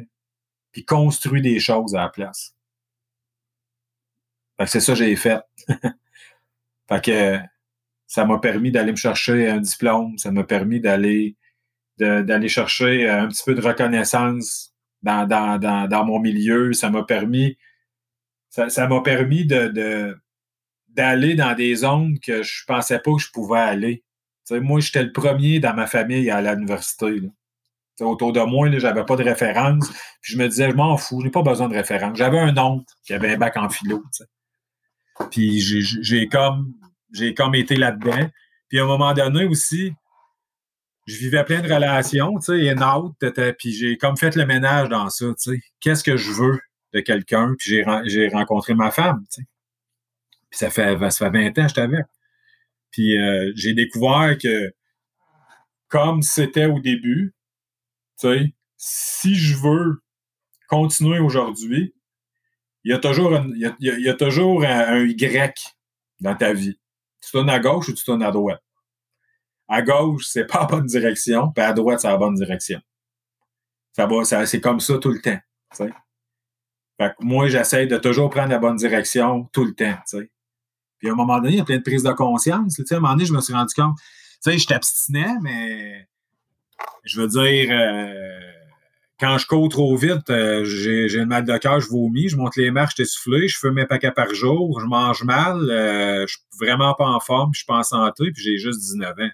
[SPEAKER 2] puis construire des choses à la place. Fait que c'est ça que j'ai fait. fait que ça m'a permis d'aller me chercher un diplôme, ça m'a permis d'aller d'aller chercher un petit peu de reconnaissance dans, mon milieu, ça m'a permis d'aller dans des zones que je pensais pas que je pouvais aller. moi, j'étais le premier dans ma famille à l'université. Autour de moi, je n'avais pas de référence. Puis je me disais, je m'en fous, j'ai pas besoin de référence. J'avais un oncle qui avait un bac en philo. Puis j'ai comme j'ai comme été là-dedans. Puis à un moment donné aussi, je vivais plein de relations, tu sais, et autre, puis j'ai comme fait le ménage dans ça, tu sais. Qu'est-ce que je veux de quelqu'un? Puis j'ai rencontré ma femme, tu sais. Puis ça fait, ça fait 20 ans que j'étais avec. Puis euh, j'ai découvert que comme c'était au début, tu sais, si je veux continuer aujourd'hui, il y a toujours, un, il y a, toujours un, Y dans ta vie. Tu tournes à gauche ou tu tournes à droite? À gauche, c'est pas la bonne direction, puis à droite, c'est la bonne direction. Ça va, ça, c'est comme ça tout le temps. Fait que moi, j'essaie de toujours prendre la bonne direction tout le temps. Puis à un moment donné, il y a plein de prises de conscience. À un moment donné, je me suis rendu compte, tu sais, je t'abstinais, mais je veux dire, euh, quand je cours trop vite, euh, j'ai, le mal de cœur, je vomis, je monte les marches, je essoufflé, je fume mes paquets par jour, je mange mal, euh, je suis vraiment pas en forme, je suis pas en santé, puis j'ai juste 19 ans.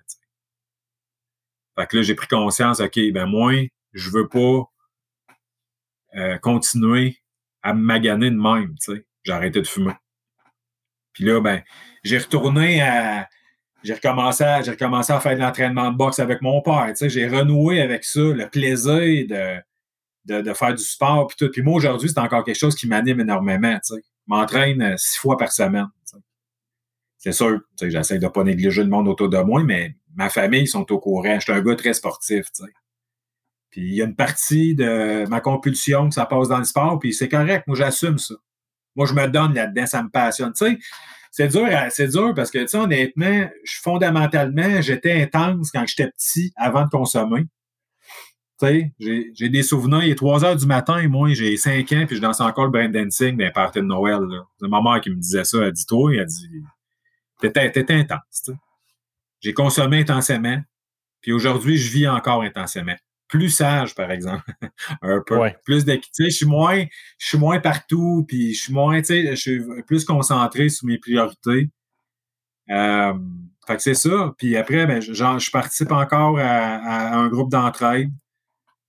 [SPEAKER 2] Fait que là, j'ai pris conscience, OK, ben moi, je veux pas continuer à me maganer de même, tu sais. J'ai arrêté de fumer. Puis là, ben, j'ai retourné à. J'ai recommencé, à, j'ai recommencé à faire de l'entraînement de boxe avec mon père. Tu sais, j'ai renoué avec ça, le plaisir de, de, faire du sport puis tout. Puis moi, aujourd'hui, c'est encore quelque chose qui m'anime énormément. Tu sais. Je m'entraîne euh, six fois par semaine. C'est sûr, tu sais, j'essaie de pas négliger le monde autour de moi, mais ma famille sont au courant. Je suis un gars très sportif. Tu sais. Puis il y a une partie de ma compulsion que ça passe dans le sport, puis c'est correct. Moi, j'assume ça. Moi, je me donne là-dedans, ça me passionne. C'est dur, c'est dur parce que, tu honnêtement, fondamentalement, j'étais intense quand j'étais petit avant de consommer. J'ai des souvenirs, il est 3 heures du matin, moi, j'ai 5 ans, puis je danse encore le brain dancing parties de Noël. C'est ma mère qui me disait ça, elle dit, toi, elle dit, t'étais intense. J'ai consommé intensément, puis aujourd'hui, je vis encore intensément plus sage, par exemple. un peu. Plus d'équité. Je suis moins, je suis moins partout, puis je suis moins, tu sais, je suis plus concentré sur mes priorités. Euh, fait que c'est ça. Puis après, ben, je participe encore à, un groupe d'entraide.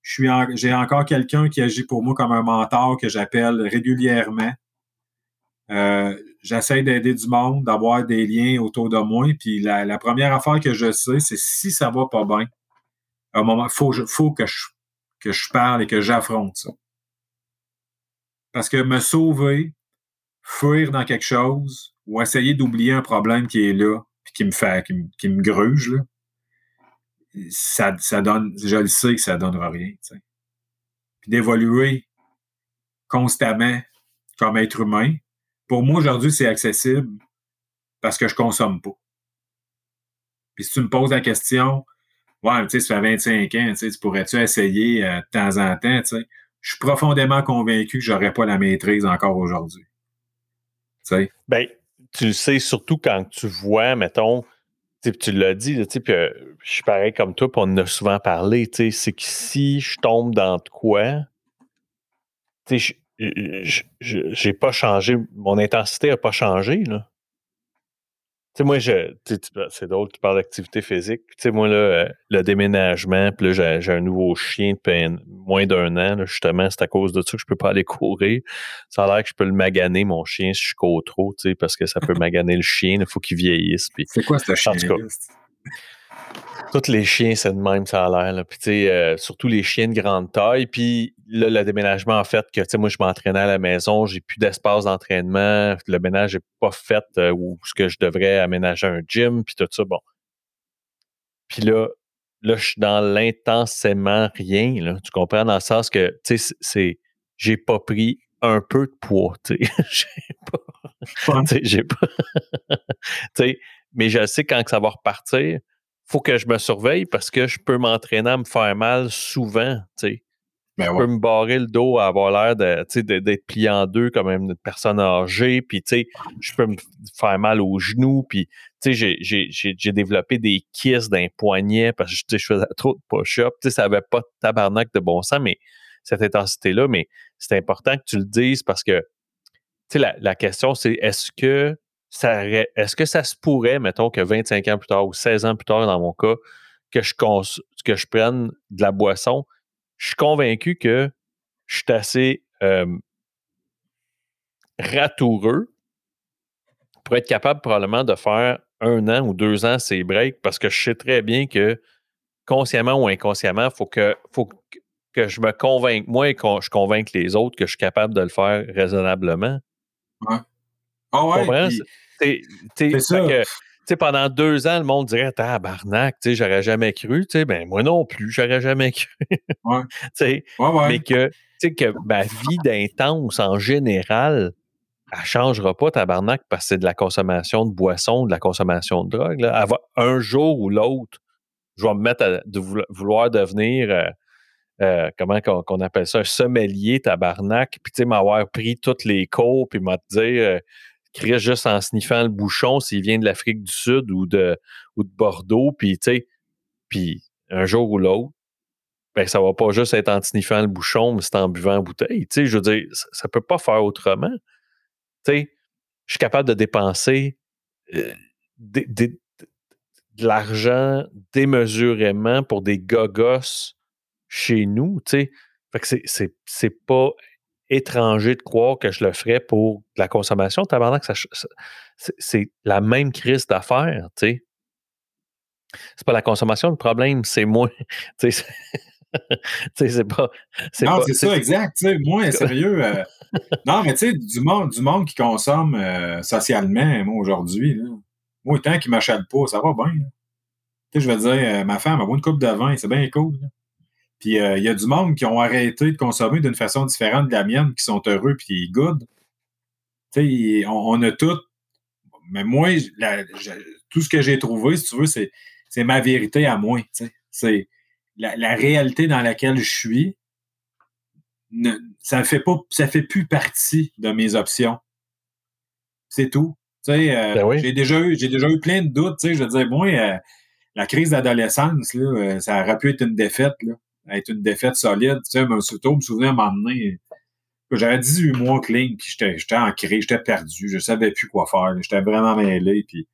[SPEAKER 2] Je suis j'ai encore quelqu'un qui agit pour moi comme un mentor que j'appelle régulièrement. Euh, j'essaie d'aider du monde, d'avoir des liens autour de moi. Puis la, première affaire que je sais, c'est si ça va pas bien, à un moment, faut, faut que je, que je parle et que j'affronte ça. Parce que me sauver, fuir dans quelque chose ou essayer d'oublier un problème qui est là, puis qui me fait, qui me, gruge, là, ça, ça donne, je le sais que ça donnera rien, tu Puis d'évoluer constamment comme être humain, pour moi, aujourd'hui, c'est accessible parce que je consomme pas. Puis si tu me poses la question, Ouais, tu sais, ça fait 25 ans, tu pourrais-tu essayer euh, de temps en temps, tu sais? Je suis profondément convaincu que j'aurais pas la maîtrise encore aujourd'hui. Tu sais?
[SPEAKER 1] Ben, tu le sais surtout quand tu vois, mettons, tu l'as dit, puis euh, je suis pareil comme toi, puis on en a souvent parlé, c'est que si je tombe dans de quoi, sais, j'ai pas changé, mon intensité n'a pas changé, là. Tu sais, moi, je, c'est drôle, tu parles d'activité physique. Tu sais, moi, là, euh, le déménagement, puis là, j'ai un nouveau chien depuis moins d'un an, justement, c'est à cause de ça que je peux pas aller courir. Ça a l'air que je peux le maganer, mon chien, si je cours trop, tu sais, parce que ça peut maganer le chien, il faut qu'il vieillisse.
[SPEAKER 2] C'est quoi ce chien
[SPEAKER 1] Tous les chiens, c'est de même, ça a l'air. Puis, tu sais, euh, surtout les chiens de grande taille. Puis, là, le déménagement en fait que, tu sais, moi, je m'entraînais à la maison, j'ai plus d'espace d'entraînement. Le ménage n'est pas fait euh, où ce que je devrais aménager un gym, puis tout ça. Bon. Puis là, là, je suis dans l'intensément rien. Là, tu comprends? Dans le sens que, tu sais, c'est. J'ai pas pris un peu de poids, tu sais. j'ai pas. j'ai pas. tu sais, mais je sais quand ça va repartir faut que je me surveille parce que je peux m'entraîner à me faire mal souvent, tu sais. Ben je peux me barrer le dos à avoir l'air d'être plié en deux comme une personne âgée, puis tu sais, je peux me faire mal aux genoux, puis tu sais, j'ai développé des kisses d'un poignet parce que je faisais trop de push-up, tu sais, ça avait pas de tabarnak de bon sens, mais cette intensité-là, mais c'est important que tu le dises parce que, tu sais, la, la question, c'est est-ce que est-ce que ça se pourrait, mettons, que 25 ans plus tard ou 16 ans plus tard, dans mon cas, que je, que je prenne de la boisson? Je suis convaincu que je suis assez ratoureux pour être capable probablement de faire un an ou deux ans ces breaks parce que je sais très bien que consciemment ou inconsciemment, il faut que, faut que je me convainque moi et que je convainque les autres que je suis capable de le faire raisonnablement.
[SPEAKER 2] Ouais. Ah ouais,
[SPEAKER 1] c'est ça. Que, pendant deux ans, le monde dirait Tabarnak, j'aurais jamais cru. Ben, moi non plus, j'aurais jamais cru.
[SPEAKER 2] ouais.
[SPEAKER 1] ouais, Mais que, que ma vie d'intense en général, elle ne changera pas, tabarnak, parce que c'est de la consommation de boissons, de la consommation de drogue. Là. un jour ou l'autre, je vais me mettre à vouloir devenir, euh, euh, comment qu'on appelle ça, un sommelier tabarnak, puis tu sais, m'avoir pris toutes les cours, puis m'a euh, crée juste en sniffant le bouchon s'il vient de l'Afrique du Sud ou de, Bordeaux, puis tu sais, puis un jour ou l'autre, ben ça va pas juste être en sniffant le bouchon, mais c'est en buvant la bouteille. Je veux dire, ça, ne peut pas faire autrement. Je suis capable de dépenser euh, de, l'argent démesurément pour des gogos chez nous, tu sais. Fait que c'est pas étranger de croire que je le ferais pour la consommation. Tabarnak, c'est la même crise d'affaires, tu sais. C'est pas la consommation le problème, c'est moi. tu sais, c'est pas.
[SPEAKER 2] Non, c'est ça, exact. Tu sais, moi, sérieux. Euh, non, mais tu sais, du monde, du monde qui consomme euh, socialement, moi, aujourd'hui, moi, tant qu'il m'achète pas, ça va bien. Tu sais, je veux dire, euh, ma femme a une coupe de vin, c'est bien cool. Puis euh, il y a du monde qui ont arrêté de consommer d'une façon différente de la mienne, qui sont heureux puis good. Tu sais, on, a tout. Mais moi, tout ce que j'ai trouvé, si tu veux, c'est, ma vérité à moi. C'est la, réalité dans laquelle je suis. ça fait pas, ça fait plus partie de mes options. C'est tout. Tu sais, euh, ben j'ai déjà eu, j'ai déjà eu plein de doutes. Tu sais, je veux dire, moi, euh, la crise d'adolescence, là, ça aurait pu être une défaite. Là être une défaite solide. Tu sais, surtout, me souvenir m'emmener. J'avais 18 mois clean, puis j'étais ancré, j'étais perdu, je savais plus quoi faire. J'étais vraiment mêlé, puis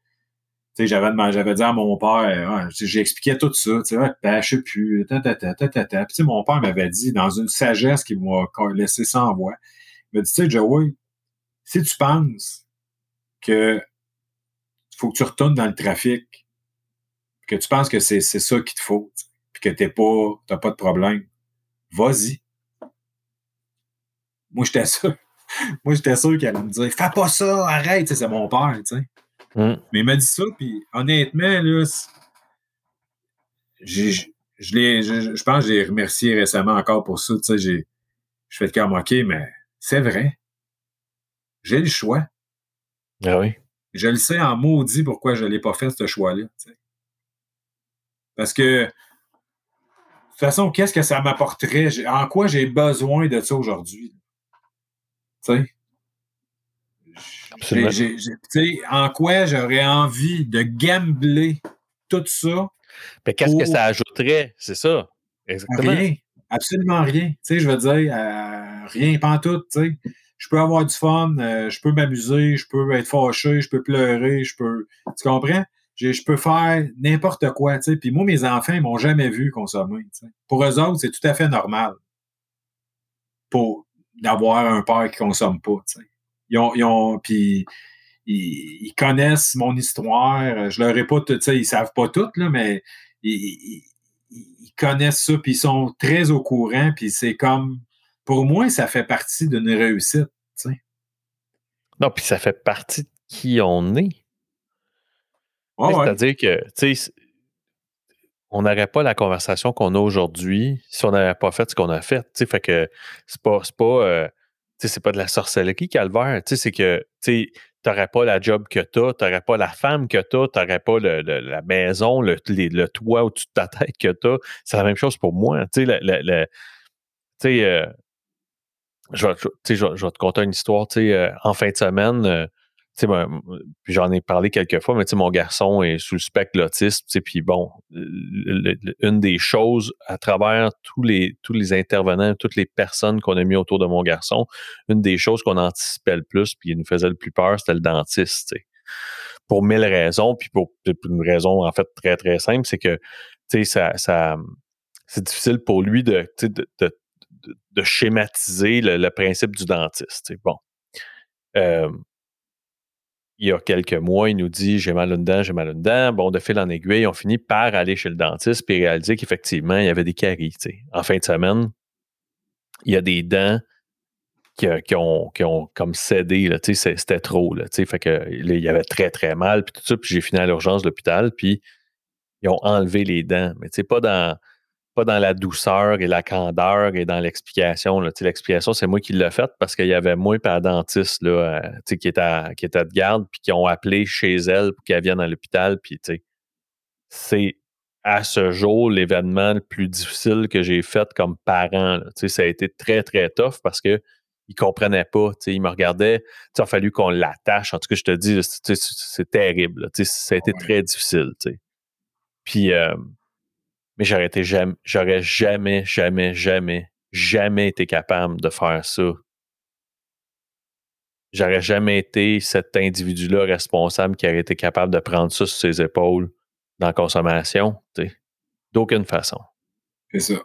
[SPEAKER 2] j'avais j'avais dit à mon père, j'expliquais tout ça, tu sais, ben, je sais plus, ta, ta, ta, ta, ta, ta. Puis, mon père m'avait dit, dans une sagesse qui m'a laissé sans voix, il m'a dit, tu sais, Joey, si tu penses que faut que tu retournes dans le trafic, que tu penses que c'est ça qu'il te faut, que t'es pas, t'as pas de problème, vas-y. Moi, j'étais sûr. Moi, j'étais sûr qu'elle allait me dire, fais pas ça, arrête, c'est mon père, tu sais. Mm. Mais il m'a dit ça, puis honnêtement, là, je, je, pense que j'ai remercié récemment encore pour ça, tu sais, j'ai, je fais comme, OK, mais c'est vrai. J'ai le choix.
[SPEAKER 1] Ah oui.
[SPEAKER 2] Je le sais en maudit pourquoi je l'ai pas fait, ce choix-là, tu sais. Parce que toute façon, qu'est-ce que ça m'apporterait? En quoi j'ai besoin de ça aujourd'hui? Tu sais? En quoi j'aurais envie de gambler tout ça?
[SPEAKER 1] Mais qu'est-ce que ça ajouterait? C'est ça.
[SPEAKER 2] Exactement. Rien. Absolument rien. Tu sais, je veux dire, euh, rien, pas tout. Tu sais. Je peux avoir du fun, euh, je peux m'amuser, je peux être fâché, je peux pleurer, je peux. Tu comprends? Je, peux faire n'importe quoi. Puis moi, mes enfants, ils m'ont jamais vu consommer. Pour eux autres, c'est tout à fait normal pour d'avoir un père qui consomme pas. Ils ont, ils ont, puis ils, connaissent mon histoire. Je leur ai pas, tu sais, ils savent pas tout, là, mais ils, connaissent ça, puis ils sont très au courant, puis c'est comme, pour moi, ça fait partie d'une réussite.
[SPEAKER 1] Non, puis ça fait partie de qui on est. C'est-à-dire que, tu sais, on n'aurait pas la conversation qu'on a aujourd'hui si on n'avait pas fait ce qu'on a fait. Tu sais, fait que c'est pas, c'est pas, euh, c'est pas de la sorcellerie, calvaire. Tu sais, c'est que, tu n'aurais pas la job que tu as, tu n'aurais pas la femme que tu as, tu n'aurais pas la maison, le, le, toit au-dessus de ta tête que tu as. C'est la même chose pour moi. Tu sais, tu sais, euh, je, vais, te conter une histoire. Tu sais, euh, en fin de semaine, puis j'en ai parlé quelques fois, mais mon garçon est sous le spectre l'autisme, puis bon, une des choses à travers tous les, tous les intervenants, toutes les personnes qu'on a mis autour de mon garçon, une des choses qu'on anticipait le plus, puis il nous faisait le plus peur, c'était le dentiste, Pour mille raisons, puis pour, une raison en fait très, très simple, c'est que, ça, ça c'est difficile pour lui de, de, de, schématiser le, principe du dentiste. Bon. Euh, il y a quelques mois, il nous dit j'ai mal une dent, j'ai mal une dent. Bon, de fil en aiguille, on finit par aller chez le dentiste et réaliser qu'effectivement, il y avait des caries. En fin de semaine, il y a des dents qui, ont, comme cédé. C'était trop. Là, fait que, il y avait très, très mal. Puis tout ça, puis j'ai fini à l'urgence de l'hôpital. Puis ils ont enlevé les dents. Mais pas dans pas dans la douceur et la candeur et dans l'explication. L'explication, c'est moi qui l'ai faite parce qu'il y avait moi et la dentiste là, euh, qui, était à, qui était de garde puis qui ont appelé chez elle pour qu'elle vienne à l'hôpital. Puis c'est à ce jour l'événement le plus difficile que j'ai fait comme parent. Ça a été très, très tough parce que ne comprenaient pas. Ils me regardaient. Il a fallu qu'on l'attache. En tout cas, je te dis, c'est terrible. Ça a été très difficile. Puis euh, mais j'aurais été jamais, j'aurais jamais, jamais, jamais, jamais été capable de faire ça. J'aurais jamais été cet individu-là responsable qui aurait été capable de prendre ça sur ses épaules dans la consommation, d'aucune façon.
[SPEAKER 2] C'est ça.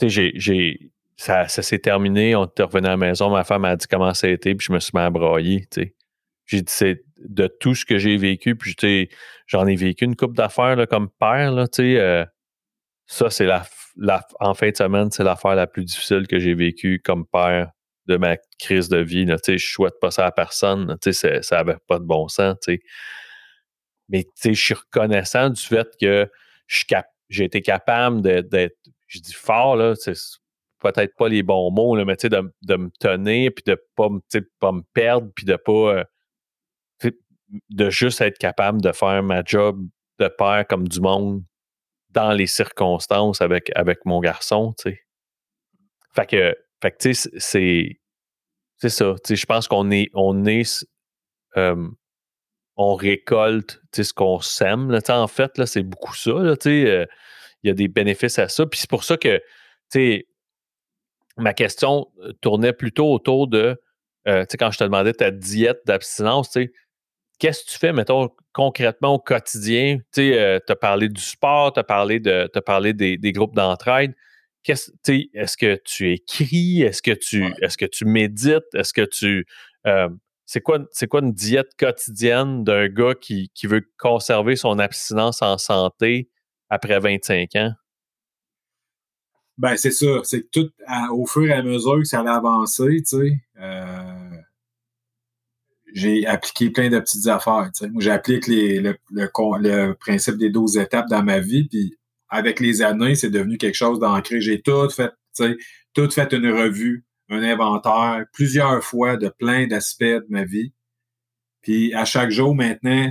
[SPEAKER 1] j'ai, j'ai, ça, ça s'est terminé, on était revenu à la maison, ma femme a dit comment ça a été, puis je me suis mis à brailler, J'ai dit, c'est de tout ce que j'ai vécu, puis j'en ai vécu une coupe d'affaires comme père, là, tu sais, euh, ça, c'est la, en fin de semaine, c'est l'affaire la plus difficile que j'ai vécue comme père de ma crise de vie. Là, je souhaite pas ça à personne. ça n'avait pas de bon sens. Mais je suis reconnaissant du fait que j'ai été capable d'être, je dis fort, là, peut-être pas les bons mots, là, mais de, de me tenir, puis de pas, pas me perdre, puis de pas. Euh, de juste être capable de faire ma job de père comme du monde dans les circonstances avec, avec mon garçon, tu. Fait que, fait sais, c'est, c'est ça. Tu sais, je pense qu'on est, on est, on récolte, tu sais, ce qu'on sème, en fait, là, c'est beaucoup ça, là, tu sais. Euh, il y a des bénéfices à ça. Puis c'est pour ça que, tu sais, ma question euh, tournait plutôt autour de, euh, tu sais, quand je te demandais ta diète d'abstinence, tu sais, qu'est-ce que tu fais, mettons, concrètement au quotidien? Tu sais, euh, as parlé du sport, tu as parlé, de, as parlé des, groupes d'entraide. Est-ce que tu écris? Est-ce que tu est-ce que tu médites? Est-ce que tu. Euh, c'est quoi, quoi une diète quotidienne d'un gars qui, veut conserver son abstinence en santé après 25 ans?
[SPEAKER 2] Ben, c'est ça. C'est tout au fur et à mesure que ça allait avancer, tu sais. Euh, j'ai appliqué plein de petites affaires. J'applique le, le, principe des 12 étapes dans ma vie, puis avec les années, c'est devenu quelque chose d'ancré. J'ai tout fait, tout fait une revue, un inventaire, plusieurs fois de plein d'aspects de ma vie. Puis à chaque jour maintenant,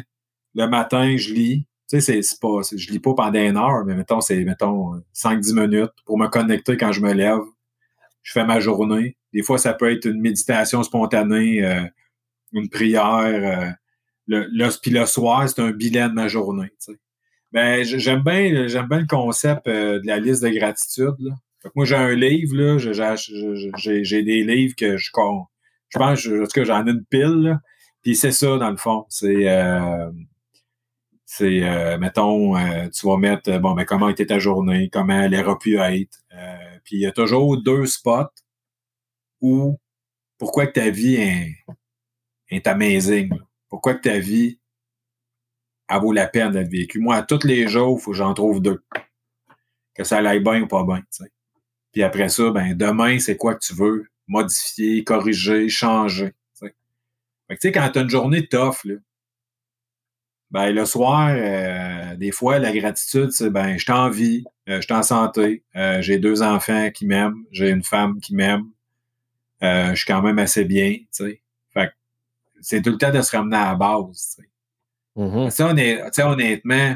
[SPEAKER 2] le matin, je lis. Tu sais, c'est pas, je lis pas pendant une heure, mais mettons, c'est, mettons, 5-10 minutes pour me connecter quand je me lève. Je fais ma journée. Des fois, ça peut être une méditation spontanée. Euh, une prière. Euh, puis le soir, c'est un bilan de ma journée. Ben, j'aime bien, j'aime bien le concept euh, de la liste de gratitude. Là. moi, j'ai un livre, là, j'ai, des livres que je Je pense, que j'en ai une pile. Puis c'est ça, dans le fond. C'est euh, c'est mettons, tu vas mettre bon ben comment était ta journée, comment elle aurait pu être. puis il y a toujours deux spots où pourquoi que ta vie est, est amazing. Pourquoi que ta vie, elle vaut la peine d'être vécue? Moi, tous les jours, il faut que j'en trouve deux. Que ça aille bien ou pas bien, Puis après ça, ben, demain, c'est quoi que tu veux? Modifier, corriger, changer. Fait que, tu sais, quand t'as une journée tough, là, ben, le soir, euh, des fois, la gratitude, c'est ben, je en vie, euh, je suis en santé, euh, j'ai deux enfants qui m'aiment, j'ai une femme qui m'aime, je suis quand même assez bien, tu. C'est tout le temps de se ramener à la base.
[SPEAKER 1] Mm-hmm.
[SPEAKER 2] Ça, on est, honnêtement,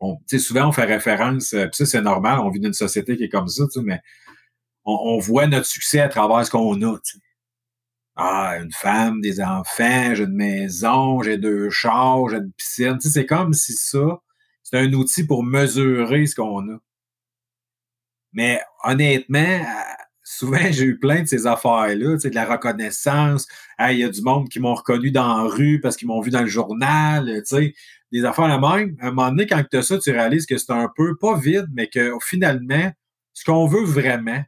[SPEAKER 2] on, souvent on fait référence, puis ça c'est normal, on vit dans une société qui est comme ça, mais on, on, voit notre succès à travers ce qu'on a. Ah, une femme, des enfants, j'ai une maison, j'ai deux chars, j'ai une piscine. C'est comme si ça, c'est un outil pour mesurer ce qu'on a. Mais honnêtement, souvent, j'ai eu plein de ces affaires-là, tu sais, de la reconnaissance. Il y a du monde qui m'ont reconnu dans la rue parce qu'ils m'ont vu dans le journal, tu sais, des affaires la même. À un moment donné, quand tu as ça, tu réalises que c'est un peu, pas vide, mais que finalement, ce qu'on veut vraiment,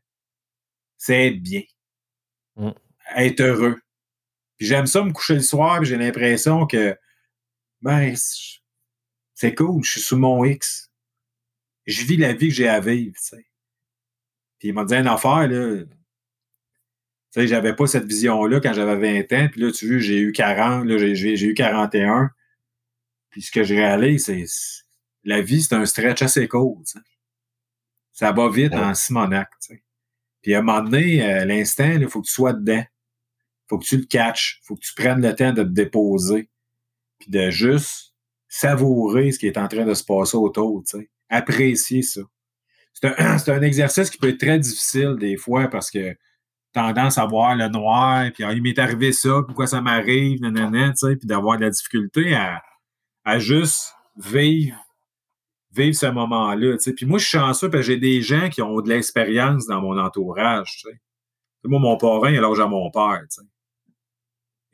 [SPEAKER 2] c'est être bien.
[SPEAKER 1] Mm
[SPEAKER 2] être heureux. Puis j'aime ça me coucher le soir, j'ai l'impression que ben c'est cool, je suis sous mon X. Je vis la vie que j'ai à vivre, tu sais. Puis il m'a dit une affaire, là. Tu sais, j'avais pas cette vision-là quand j'avais 20 ans. Puis là, tu vois, j'ai eu 40, là, j'ai eu 41. Puis ce que je réalise, c'est la vie, c'est un stretch assez court, tu sais. Ça va vite en Simonac, tu sais. Puis à un moment donné, euh, l'instant, il faut que tu sois dedans faut que tu le catches, faut que tu prennes le temps de te déposer, puis de juste savourer ce qui est en train de se passer autour, tu sais. Apprécier ça. C'est un, un, exercice qui peut être très difficile des fois parce que tendance à voir le noir, puis ah, il m'est arrivé ça, pourquoi ça m'arrive, nanana, puis d'avoir de la difficulté à, à juste vivre vivre ce moment-là. Puis moi, je suis chanceux parce que j'ai des gens qui ont de l'expérience dans mon entourage. Tu sais. Moi, mon parrain, alors j'ai mon père. Tu sais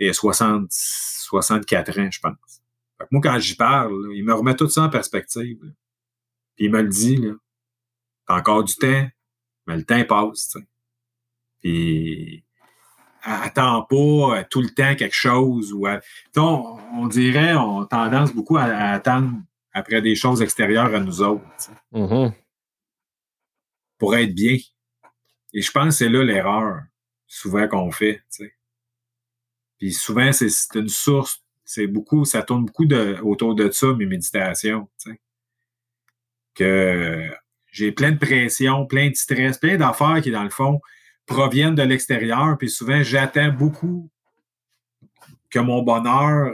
[SPEAKER 2] et 60, 64 ans, je pense. moi, quand j'y parle, il me remet tout ça en perspective. Puis il me le dit, là. T'as encore du temps, mais le temps passe, tu sais. Puis attends pas euh, tout le temps quelque chose ou on, dirait on a tendance beaucoup à, attendre après des choses extérieures à nous autres
[SPEAKER 1] mm-hmm.
[SPEAKER 2] pour être bien et je pense que c'est là l'erreur souvent qu'on fait. Puis souvent, c'est une source, c'est beaucoup, ça tourne beaucoup de, autour de ça, mes méditations. Que j'ai plein de pression, plein de stress, plein d'affaires qui, dans le fond, proviennent de l'extérieur. Puis souvent, j'attends beaucoup que mon bonheur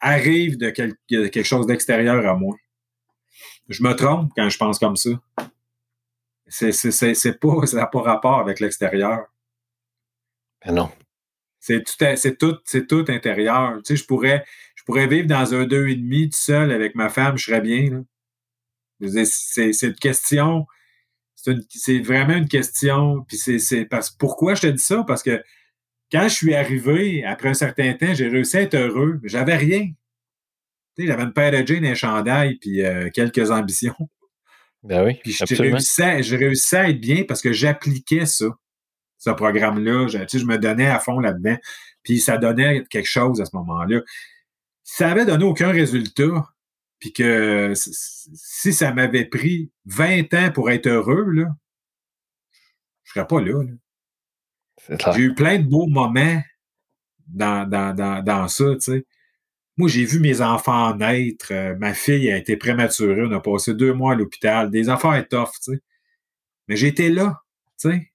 [SPEAKER 2] arrive de, quelque chose d'extérieur à moi. Je me trompe quand je pense comme ça. C'est pas, ça n'a pas rapport avec l'extérieur.
[SPEAKER 1] Ben non.
[SPEAKER 2] C'est tout, c'est tout, c'est tout intérieur. Tu sais, je pourrais, je pourrais vivre dans un deux et demi tout seul avec ma femme, je serais bien. C'est, c'est une question, c'est, vraiment une question. Puis c'est, parce pourquoi je te dis ça? Parce que quand je suis arrivé, après un certain temps, j'ai réussi à être heureux. Mais j'avais rien. J'avais une paire de jeans, un chandail, puis euh, quelques ambitions.
[SPEAKER 1] Ben oui.
[SPEAKER 2] Puis j'ai réussi, j'ai réussi à être bien parce que j'appliquais ça ce programme-là. Je, je me donnais à fond là-dedans. Puis ça donnait quelque chose à ce moment-là. Ça avait donné aucun résultat, puis que si ça m'avait pris 20 ans pour être heureux, là, je serais pas là. J'ai eu plein de beaux moments dans, dans, dans, dans ça, tu sais. Moi, j'ai vu mes enfants naître. Euh, ma fille a été prématurée. On a passé deux mois à l'hôpital. Des affaires tough, tu sais. Mais j'étais là, tu sais.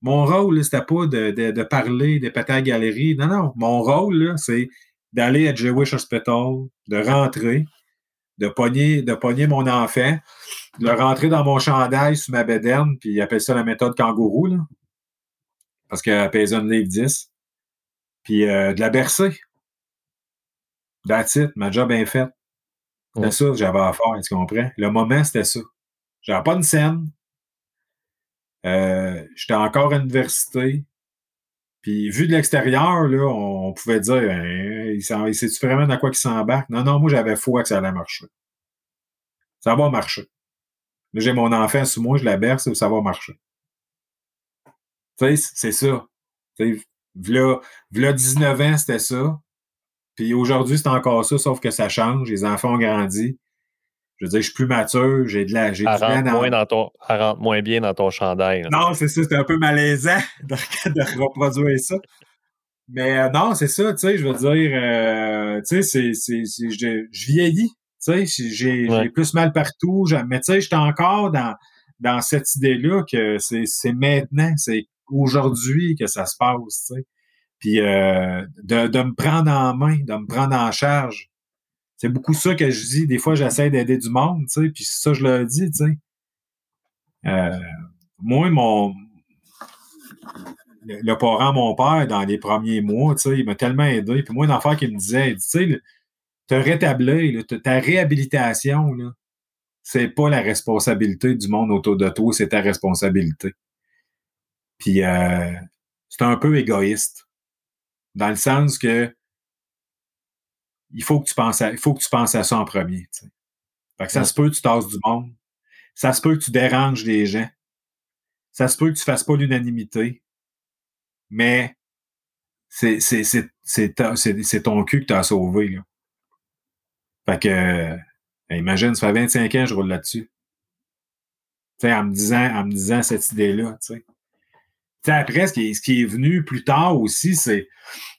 [SPEAKER 2] Mon rôle, c'était pas de, de, parler, de péter à la galerie. Non, non. Mon rôle, c'est d'aller à Jewish Hospital, de rentrer, de pogner, de pogner mon enfant, de le rentrer dans mon chandail sous ma bédaine, puis il appelle ça la méthode kangourou, là. Parce qu'elle pèse un livre 10. Puis euh, de la bercer. That's it, ma job est faite. C'était ça que j'avais à faire, tu comprends? Le moment, c'était ça. J'avais pas une scène, euh, j'étais encore à l'université. Puis vu de l'extérieur, là, on, pouvait dire hein, il sait-tu vraiment dans quoi qu'il s'embarque? Non, non, moi j'avais foi que ça allait marcher. Ça va marcher. J'ai mon enfant sous moi, je la berce ça va marcher. Tu sais, c'est ça. Tu sais, v'là, 19 ans, c'était ça. Puis aujourd'hui, c'est encore ça, sauf que ça change. Les enfants ont grandi. Je veux dire, je suis plus mature, j'ai de la. J'ai
[SPEAKER 1] elle, rentre moins dans ton, elle rentre moins bien dans ton chandail.
[SPEAKER 2] Non, c'est ça, c'était un peu malaisant de, de reproduire ça. Mais euh, non, c'est ça, tu sais, je veux dire, euh, tu sais, c'est, je, je vieillis, tu sais, j'ai plus mal partout, mais tu sais, j'étais encore dans, dans cette idée-là que c'est maintenant, c'est aujourd'hui que ça se passe, tu sais. Puis euh, de, de me prendre en main, de me prendre en charge. C'est beaucoup ça que je dis. Des fois, j'essaie d'aider du monde, tu sais, puis ça, je le dis, tu sais. Euh, moi, mon, le, parent, mon père, dans les premiers mois, tu sais, il m'a tellement aidé. Puis moi, une affaire qu'il me disait, tu sais, te rétablir, ta réhabilitation, là, c'est pas la responsabilité du monde autour de toi, c'est ta responsabilité. Puis euh, c'est un peu égoïste. Dans le sens que il faut que tu penses à, il faut que tu penses à ça en premier. Tu sais. Fait que ça se peut que tu tasses du monde. Ça se peut que tu déranges les gens. Ça se peut que tu fasses pas l'unanimité mais c'est, c'est, c'est, c'est, ton cul que tu as sauvé. Là. Fait que, euh, imagine, ça fait 25 ans que je roule là-dessus. sais en me disant, en me disant cette idée-là. tu sais après, ce qui, est, ce qui est venu plus tard aussi, c'est,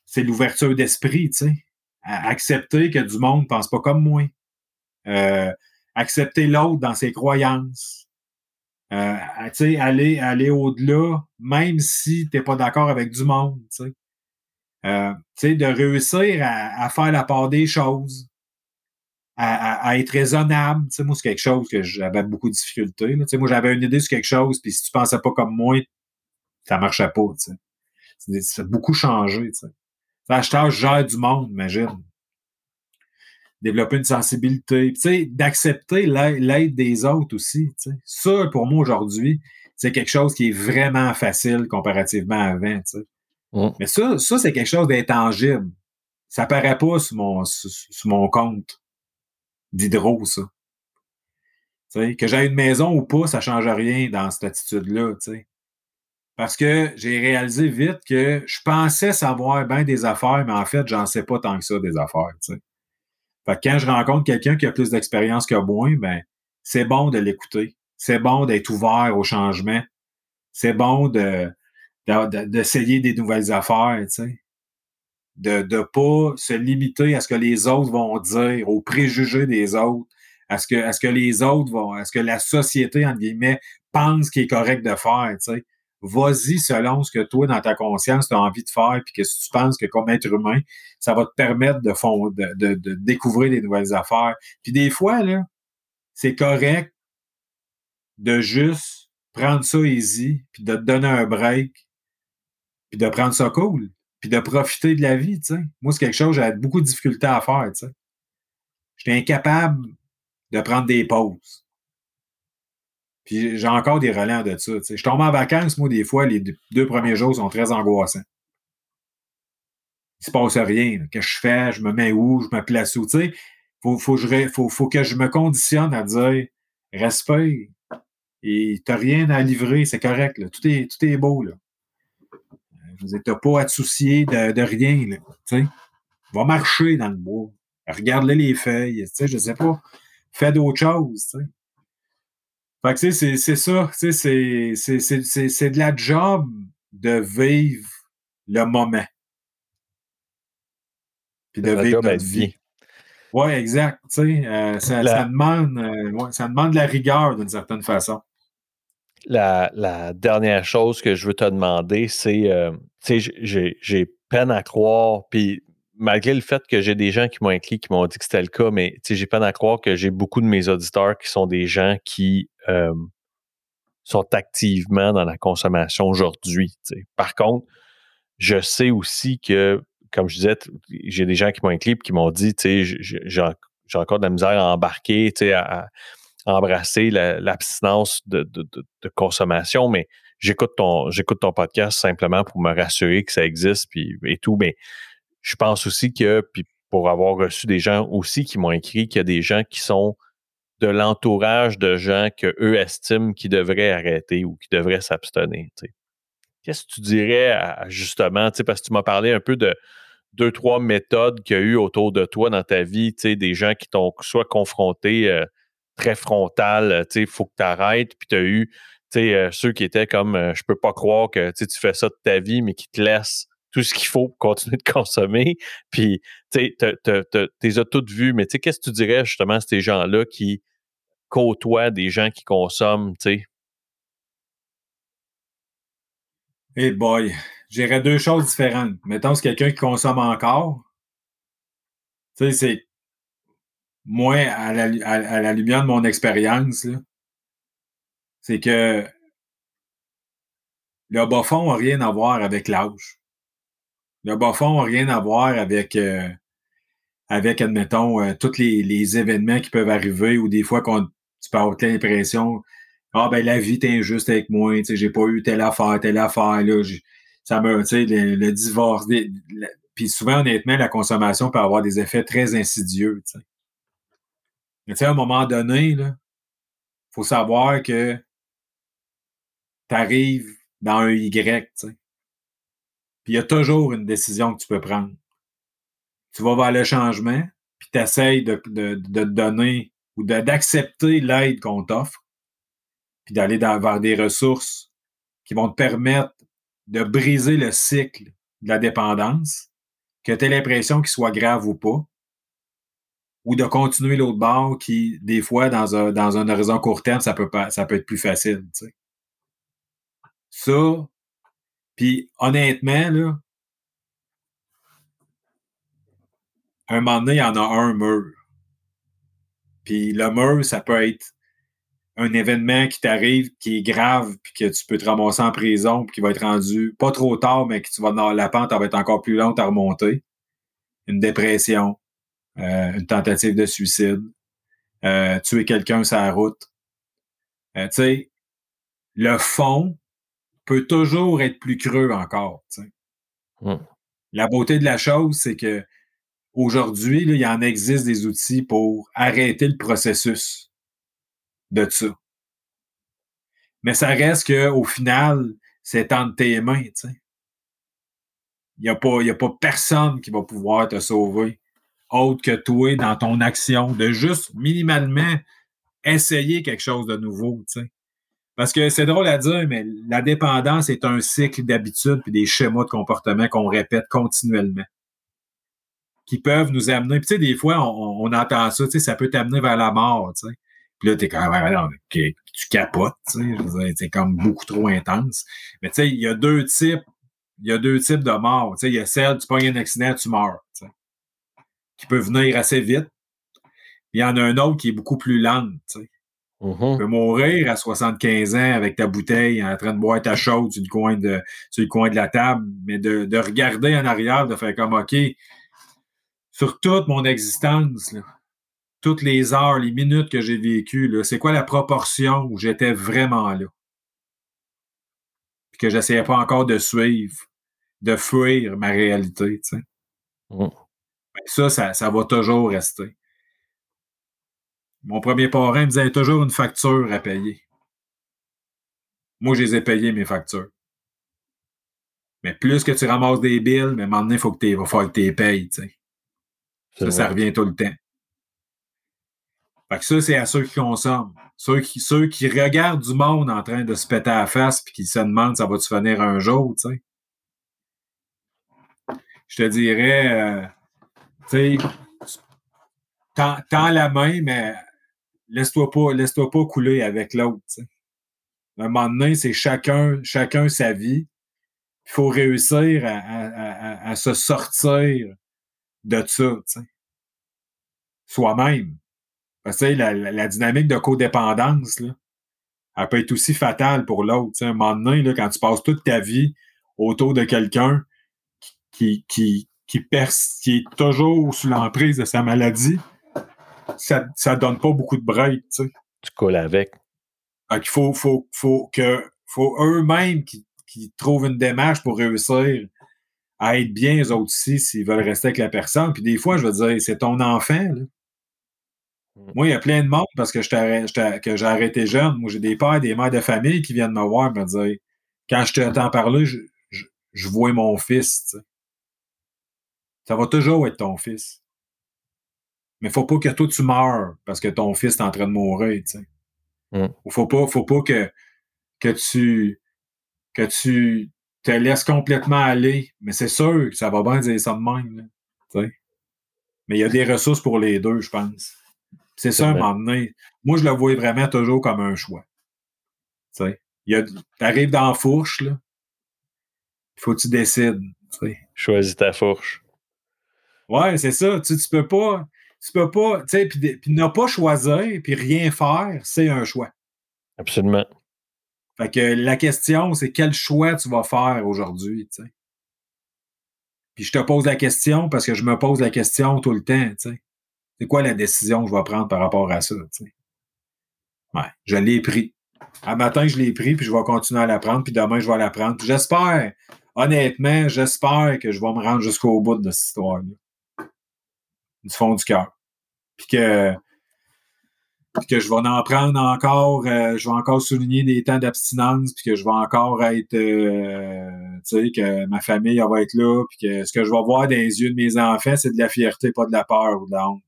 [SPEAKER 2] c'est l'ouverture d'esprit. tu sais accepter que du monde pense pas comme moi. Euh, accepter l'autre dans ses croyances. Euh, aller, aller au-delà, même si tu n'es pas d'accord avec du monde. Euh, de réussir à, faire la part des choses, à, être raisonnable. moi, c'est quelque chose que j'avais beaucoup de difficultés. Là. Moi, j'avais une idée sur quelque chose, puis si tu pensais pas comme moi, ça marchait pas. Ça a beaucoup changé. T'sais. Je gère du monde, imagine développer une sensibilité, tu sais, d'accepter l'aide des autres aussi. Tu sais. Ça, pour moi, aujourd'hui, c'est quelque chose qui est vraiment facile comparativement à avant. Tu sais. Mais ça, ça c'est quelque chose d'intangible. Ça paraît pas sur mon, sur, mon compte d'hydro, ça. Tu sais, que j'ai une maison ou pas, ça change rien dans cette attitude-là. Tu sais. Parce que j'ai réalisé vite que je pensais savoir bien des affaires, mais en fait, j'en sais pas tant que ça des affaires. Que quand je rencontre quelqu'un qui a plus d'expérience que moi, ben, c'est bon de l'écouter. C'est bon d'être ouvert au changement. C'est bon de, d'essayer des nouvelles affaires. De ne pas se limiter à ce que les autres vont dire, aux préjugés des autres, à ce que, à ce que les autres vont, à ce que la société, entre guillemets, pense qu'il est correct de faire, vas-y selon ce que toi, dans ta conscience, tu as envie de faire, puis que tu penses que comme être humain, ça va te permettre de, fond, de, découvrir des nouvelles affaires. Puis des fois, là, c'est correct de juste prendre ça easy, puis de te donner un break, puis de prendre ça cool, puis de profiter de la vie, tu sais. Moi, c'est quelque chose, j'ai beaucoup de difficultés à faire, tu sais. J'étais incapable de prendre des pauses. Puis j'ai encore des relents de ça. Je tombe en vacances, moi, des fois, les deux premiers jours sont très angoissants. Il se passe rien. Qu'est-ce que je fais? Je me mets où? Je me place où? Sais, faut, faut, faut, que je me conditionne à dire respect. Et t'as rien à livrer, c'est correct. Tout, est, tout est beau. Là. Je vous n'êtes pas à te soucier de, de rien. Là. Va marcher dans le bois. Regarde les feuilles. Je sais pas. Fais d'autres choses. Fait que, c'est, c'est ça, c'est, c'est, c'est, c'est de la job de vivre le moment.
[SPEAKER 1] Puis de vivre notre vie.
[SPEAKER 2] Oui, exact. Euh, ça, ça, demande, euh, ouais, ça demande de la rigueur d'une certaine façon.
[SPEAKER 1] La, la, dernière chose que je veux te demander, c'est, euh, tu sais, j'ai peine à croire, puis malgré le fait que j'ai des gens qui m'ont écrit, qui m'ont dit que c'était le cas, mais j'ai peine à croire que j'ai beaucoup de mes auditeurs qui sont des gens qui euh, sont activement dans la consommation aujourd'hui. Par contre, je sais aussi que, comme je disais, j'ai des gens qui m'ont écrit et qui m'ont dit, j'ai encore de la misère à embarquer, à, embrasser l'abstinence de, consommation, mais j'écoute ton, podcast simplement pour me rassurer que ça existe et tout. Mais je pense aussi que, pour avoir reçu des gens aussi qui m'ont écrit qu'il y a des gens qui sont de l'entourage de gens que eux estiment qu'ils devraient arrêter ou qui devraient s'abstenir. Qu'est-ce que tu dirais justement, parce que tu m'as parlé un peu de, deux, trois méthodes qu'il y a eu autour de toi dans ta vie, des gens qui t'ont soit confronté euh, très frontal, il faut que tu arrêtes, puis tu as eu euh, ceux qui étaient comme euh, je peux pas croire que tu fais ça de ta vie, mais qui te laissent tout ce qu'il faut pour continuer de consommer. Puis, tu les as toutes vues, mais qu'est-ce que tu dirais justement à ces gens-là qui côtoient des gens qui consomment, tu sais?
[SPEAKER 2] Hey boy, j'irais deux choses différentes. Mettons, c'est quelqu'un qui consomme encore. Tu sais, c'est moi, à la, à la, lumière de mon expérience, c'est que le bas fond n'a rien à voir avec l'âge. Le bas fond n'a rien à voir avec, euh, avec admettons, euh, tous les, les, événements qui peuvent arriver ou des fois qu'on tu peux avoir l'impression Ah ben la vie est injuste avec moi, tu sais, j'ai pas eu telle affaire, telle affaire, là. Ça me, tu sais, le, divorce. puis souvent, honnêtement, la consommation peut avoir des effets très insidieux. tu sais. Mais tu sais, à un moment donné, il faut savoir que tu arrives dans un Y, tu sais. Puis il y a toujours une décision que tu peux prendre. Tu vas vers le changement, puis tu essaies de, de, de, donner ou d'accepter l'aide qu'on t'offre, puis d'aller vers des ressources qui vont te permettre de briser le cycle de la dépendance, que tu aies l'impression qu'il soit grave ou pas, ou de continuer l'autre bord qui, des fois, dans un, horizon court terme, ça peut, être plus facile. Ça, puis honnêtement, là, un moment donné, il y en a un mur. Puis le mur, ça peut être un événement qui t'arrive, qui est grave, puis que tu peux te ramasser en prison, puis qui va être rendu pas trop tard, mais que tu vas dans la pente, elle va être encore plus lente à remonter. Une dépression, euh, une tentative de suicide, euh, tuer quelqu'un sur la route. Euh, tu sais, le fond peut toujours être plus creux encore. Mmh. La beauté de la chose, c'est que aujourd'hui, il y en existe des outils pour arrêter le processus de ça. Mais ça reste qu'au final, c'est entre tes mains. Il n'y a, pas, a pas personne qui va pouvoir te sauver autre que toi dans ton action, de juste minimalement essayer quelque chose de nouveau, tu sais. Parce que c'est drôle à dire, mais la dépendance est un cycle d'habitudes et des schémas de comportement qu'on répète continuellement. Qui peuvent nous amener. Puis tu sais, des fois, on, entend ça, tu sais, ça peut t'amener vers la mort, tu sais. Puis là, t'es quand même, tu capotes, tu sais. C'est comme beaucoup trop intense. Mais tu sais, il y a deux types, il y a deux types de morts. Tu sais, il y a celle, tu pognes un accident, tu meurs, tu sais qui peut venir assez vite. Il y en a un autre qui est beaucoup plus lent. Tu sais.
[SPEAKER 1] Mm-hmm.
[SPEAKER 2] Tu peux mourir à 75 ans avec ta bouteille en train de boire ta chaude sur le coin de, sur le coin de la table, mais de, de regarder en arrière, de faire comme OK, sur toute mon existence, là, toutes les heures, les minutes que j'ai vécues, c'est quoi la proportion où j'étais vraiment là? Puis que j'essayais pas encore de suivre, de fuir ma réalité, tu sais.
[SPEAKER 1] Mm.
[SPEAKER 2] Ça, ça, va toujours rester. Mon premier parrain me disait toujours une facture à payer. Moi, je les ai payées, mes factures. Mais plus que tu ramasses des billes, mais maintenant, il faut que tu falloir que tu les payes. Ça, ça revient tout le temps. Fait que ça, c'est à ceux qui consomment. Ceux qui, ceux qui regardent du monde en train de se péter à la face puis qui se demandent ça va-tu finir un jour, tu sais? Je te dirais, euh, tu tends, la main, mais laisse-toi pas, laisse-toi pas couler avec l'autre. À un moment donné, c'est chacun, chacun sa vie. Il faut réussir à, se sortir de ça, soi-même. Parce que la, la, dynamique de codépendance, là, elle peut être aussi fatale pour l'autre. À un moment donné, là, quand tu passes toute ta vie autour de quelqu'un qui, qui, qui, qui est toujours sous l'emprise de sa maladie, ça, ça donne pas beaucoup de break, tu sais.
[SPEAKER 1] Tu colles avec.
[SPEAKER 2] Donc, il faut, faut, faut que, faut eux-mêmes qui, qui trouvent une démarche pour réussir à être bien, eux autres aussi, s'ils veulent rester avec la personne. Puis des fois, je veux dire, c'est ton enfant, là. Mm. Moi, il y a plein de monde parce que, je que j'ai arrêté jeune. Moi, j'ai des pères et des mères de famille qui viennent me voir et me dire quand je t'entends parler, je, je, je vois mon fils. Ça va toujours être ton fils. Mais faut pas que toi tu meurs parce que ton fils est en train de mourir, tu sais.
[SPEAKER 1] Mm.
[SPEAKER 2] Faut pas, faut pas que, que tu que tu te laisses complètement aller. Mais c'est sûr que ça va bien dire ça de même. Là. Mais il y a des ressources pour les deux, je pense. C'est ça, à un moment donné. Moi, je le vois vraiment toujours comme un choix. Tu sais. Il y a- T'arrives dans la fourche, là. Faut que tu décides. tu sais.
[SPEAKER 1] Choisis ta fourche.
[SPEAKER 2] Ouais, c'est ça. Tu, tu peux pas. Tu peux pas. Tu sais, puis ne pas choisir, puis rien faire, c'est un choix.
[SPEAKER 1] Absolument.
[SPEAKER 2] Fait que la question, c'est quel choix tu vas faire aujourd'hui, tu sais? Puis je te pose la question parce que je me pose la question tout le temps, tu sais. C'est quoi la décision que je vais prendre par rapport à ça, tu sais? Ouais, je l'ai pris. À matin, je l'ai pris, puis je vais continuer à la prendre, puis demain, je vais la prendre. J'espère, honnêtement, j'espère que je vais me rendre jusqu'au bout de cette histoire-là. Du fond du cœur. Puis que, puis que je vais en prendre encore, euh, je vais encore souligner des temps d'abstinence, puis que je vais encore être, euh, tu sais, que ma famille va être là, puis que ce que je vais voir dans les yeux de mes enfants, c'est de la fierté, pas de la peur ou de la honte.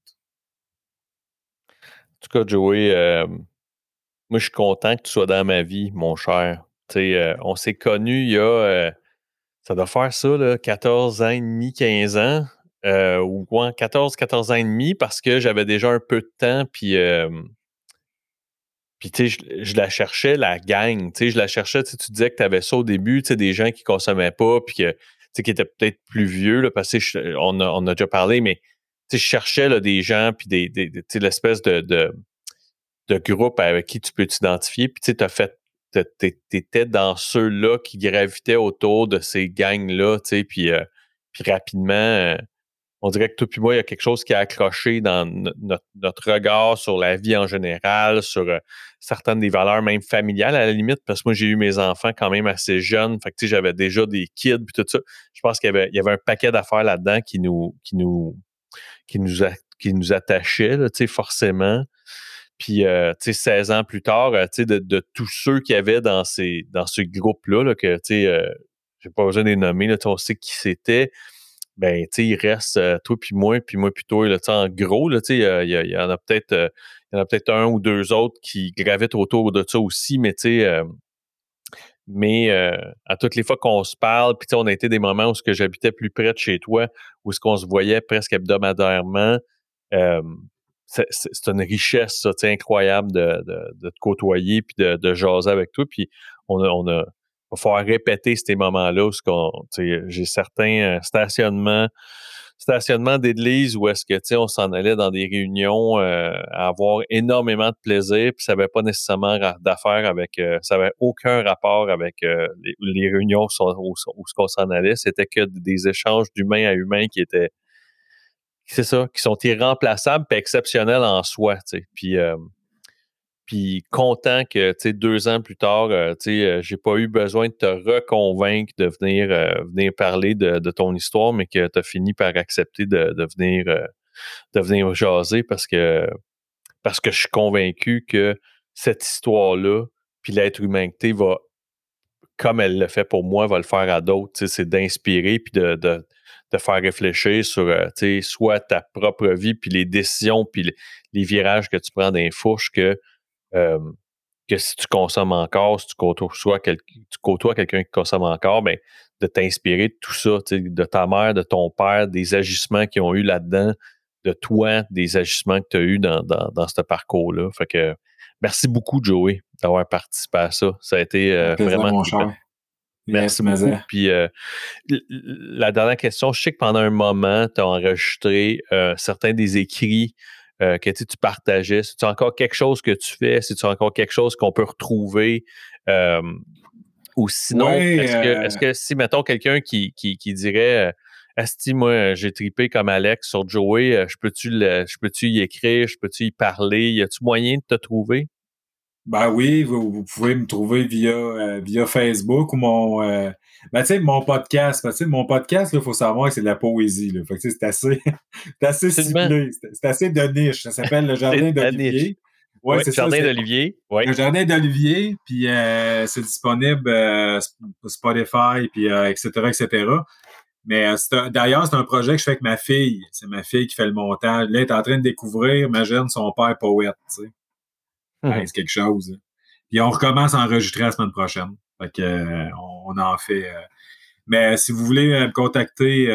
[SPEAKER 1] En tout cas, Joey, euh, moi, je suis content que tu sois dans ma vie, mon cher. Tu sais, euh, on s'est connus il y a, ça doit faire ça, là, 14 ans et demi, 15 ans, ou ouais, 14, 14 ans et demi, parce que j'avais déjà un peu de temps, puis, puis tu sais, je, je la cherchais, la gang, tu sais, je la cherchais, tu sais, tu disais que tu avais ça au début, tu sais, des gens qui consommaient pas, puis que, tu sais, qui étaient peut-être plus vieux, là, parce que on, a, on a déjà parlé, mais tu sais, je cherchais là, des gens, puis des, des, tu sais, l'espèce de, de, de groupe avec qui tu peux t'identifier, puis tu sais, t'as fait, t'étais dans ceux-là qui gravitaient autour de ces gangs-là, tu sais, puis, euh, puis rapidement, euh, on dirait que toi puis moi, il y a quelque chose qui a accroché dans no- notre, regard sur la vie en général, sur euh, certaines des valeurs même familiales à la limite, parce que moi, j'ai eu mes enfants quand même assez jeunes, fait j'avais déjà des kids puis tout ça. Je pense qu'il y avait, un paquet d'affaires là-dedans qui nous, qui nous, qui nous, qui nous attachait, forcément. Puis, euh, tu sais, 16 ans plus tard, euh, tu sais, de, tous ceux qu'il y avait dans, ce groupe-là, là, que, tu sais, j'ai pas besoin de les nommer, on sait qui c'était. Ben, tu il reste euh, toi puis moi, puis moi puis toi, là, en gros, là, euh, il y, en a peut-être euh, y en a peut-être un ou deux autres qui gravitent autour de ça aussi, mais tu sais, euh, mais euh, à toutes les fois qu'on se parle, puis on a été des moments où ce que j'habitais plus près de chez toi, où ce qu'on se voyait presque hebdomadairement, euh, c'est une richesse, ça, incroyable de, de, de te côtoyer puis de, de jaser avec toi. Puis on a, on a, va falloir répéter ces moments-là où j'ai certains euh, stationnements, stationnements d'église où est-ce que, tu on s'en allait dans des réunions euh, à avoir énormément de plaisir, puis ça n'avait pas nécessairement d'affaires avec, euh, ça avait aucun rapport avec euh, les, réunions sur- où, où ce qu'on s'en allait. C'était que des échanges d'humain à humain qui étaient c'est ça, qui sont irremplaçables et exceptionnels en soi. tu sais. Puis, euh, puis content que deux ans plus tard, euh, euh, j'ai pas eu besoin de te reconvaincre de venir, euh, venir parler de, ton histoire, mais que tu as fini par accepter de, venir, euh, de venir jaser parce que, parce que je suis convaincu que cette histoire-là, puis l'être humain que t'es va, comme elle le fait pour moi, va le faire à d'autres. C'est d'inspirer puis de, de, faire réfléchir sur euh, soit ta propre vie, puis les décisions, puis les, les virages que tu prends dans les fourches que, euh, que si tu consommes encore, si tu côtoies, quel- tu côtoies quelqu'un qui consomme encore, ben, de t'inspirer de tout ça, de ta mère, de ton père, des agissements qu'ils ont eu là-dedans, de toi, des agissements que tu as eu dans, dans, dans ce parcours-là. Fait que merci beaucoup, Joey, d'avoir participé à ça. Ça a été euh,
[SPEAKER 2] plaisir,
[SPEAKER 1] vraiment. Merci
[SPEAKER 2] Yes,
[SPEAKER 1] beaucoup.
[SPEAKER 2] mais,
[SPEAKER 1] Puis euh, la dernière question, je sais que pendant un moment, tu as enregistré euh, certains des écrits euh, que tu partageais. C'est-tu encore quelque chose que tu fais? C'est-tu encore quelque chose qu'on peut retrouver? Euh, ou sinon,
[SPEAKER 2] Ouais,
[SPEAKER 1] est-ce que,
[SPEAKER 2] euh,
[SPEAKER 1] est-ce que si, mettons, quelqu'un qui, qui, qui dirait Asti, moi, j'ai tripé comme Alex sur Joey, je peux-tu le- je peux-tu y écrire, je peux-tu y parler? Y a-tu moyen de te trouver?
[SPEAKER 2] Ben oui, vous, vous pouvez me trouver via, euh, via Facebook ou mon. euh, ben, mon podcast. Que mon podcast, il faut savoir que c'est de la poésie. Là. Fait que, tu sais, c'est assez, c'est assez ciblé. C'est assez de niche. Ça s'appelle le Jardin d'Olivier. Ouais,
[SPEAKER 1] Oui,
[SPEAKER 2] c'est ça.
[SPEAKER 1] Jardin d'Olivier.
[SPEAKER 2] Le Jardin d'Olivier, puis euh, c'est disponible Sp- Spotify, puis etc., etc. Mais d'ailleurs, c'est un projet que je fais avec ma fille. C'est ma fille qui fait le montage. Là, elle est en train de découvrir, imagine, son père poète, Mhm. c'est quelque chose. Hein. Puis on recommence à enregistrer la semaine prochaine. Fait que, on, en fait. mais si vous voulez me contacter,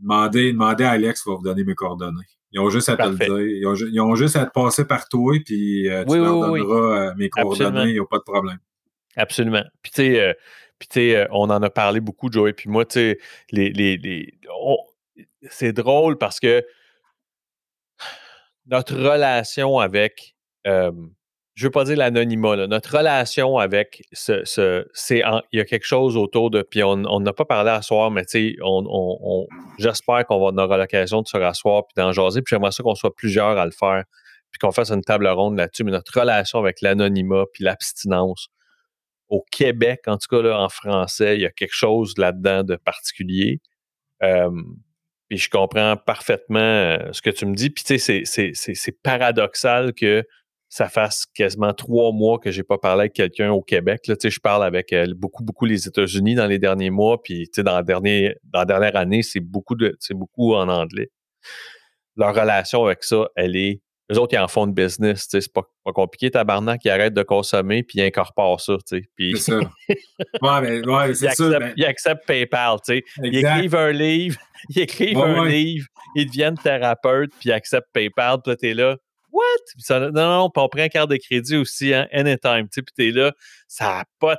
[SPEAKER 2] demandez, demandez à Alex, va vous donner mes coordonnées. Ils ont juste à te le dire. Ils ont, juste à te passer par toi, puis euh, tu leur donneras euh, mes coordonnées, il n'y a pas de problème.
[SPEAKER 1] Absolument. Puis tu sais, euh, on en a parlé beaucoup, Joey, puis moi, tu sais, les, les, c'est drôle parce que notre relation avec je veux pas dire l'anonymat, notre relation avec ce, ce c'est il y a quelque chose autour de, puis on n'a pas parlé à soir, mais tu sais, j'espère qu'on aura l'occasion de se rasseoir puis d'en jaser, puis j'aimerais ça qu'on soit plusieurs à le faire, puis qu'on fasse une table ronde là-dessus, mais notre relation avec l'anonymat puis l'abstinence au Québec, en tout cas là, en français, il y a quelque chose là-dedans de particulier. Euh, puis je comprends parfaitement euh, ce que tu me dis. Puis tu sais, c'est paradoxal que ça fasse quasiment trois mois que j'ai pas parlé avec quelqu'un au Québec. Là, je parle avec euh, beaucoup, beaucoup les États-Unis dans les derniers mois, puis dans, la dernière, dans la dernière année, c'est beaucoup, beaucoup en anglais. Leur relation avec ça, elle est. Eux autres, ils en font une business. C'est pas, pas compliqué. Tabarnak, ils arrêtent de consommer, puis ils incorporent ça. Puis...
[SPEAKER 2] C'est ça. Ouais, mais, ouais, c'est ça.
[SPEAKER 1] Mais... Ils acceptent PayPal. Ils écrivent un livre, ils écrivent un livre, ils deviennent thérapeutes, puis ils acceptent PayPal. Puis là, t'es là What? non, non, on prend un carte de crédit aussi, hein, anytime. Puis t'es là, ça n'a pas,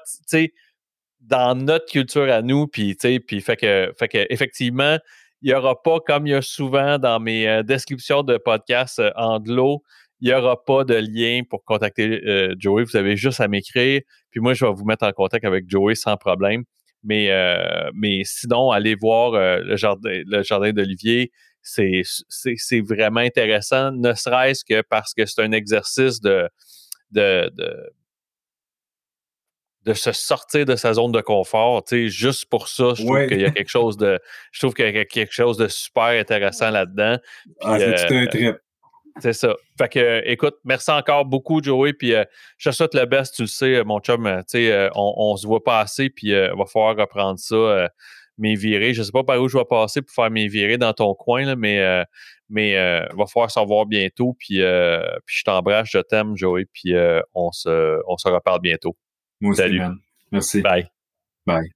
[SPEAKER 1] dans notre culture à nous, puis puis fait que, fait que, effectivement, il n'y aura pas, comme il y a souvent dans mes euh, descriptions de podcasts euh, anglo, il n'y aura pas de lien pour contacter euh, Joey. Vous avez juste à m'écrire. Puis moi, je vais vous mettre en contact avec Joey sans problème. Mais, sinon, allez voir le jardin, le jardin d'Olivier c'est vraiment intéressant, ne serait-ce que parce que c'est un exercice de, de, de, se sortir de sa zone de confort. Juste pour ça, je trouve qu'il y a quelque chose de. Je trouve qu'il y a quelque chose de super intéressant là-dedans.
[SPEAKER 2] Ah, c'est un euh, trip?
[SPEAKER 1] C'est ça. Fait que, écoute, merci encore beaucoup, Joey. Puis euh, je te souhaite le best, tu le sais, mon chum. Euh, tu sais, on, on se voit pas assez, puis il va falloir reprendre ça mes virées. Je ne sais pas par où je vais passer pour faire mes virées dans ton coin, là, mais, euh, mais euh, va falloir s'en voir bientôt. Puis, euh, puis je t'embrasse, je t'aime, Joey. Puis on, se, on se reparle bientôt.
[SPEAKER 2] Moi Salut. Merci.
[SPEAKER 1] Bye.
[SPEAKER 2] Bye.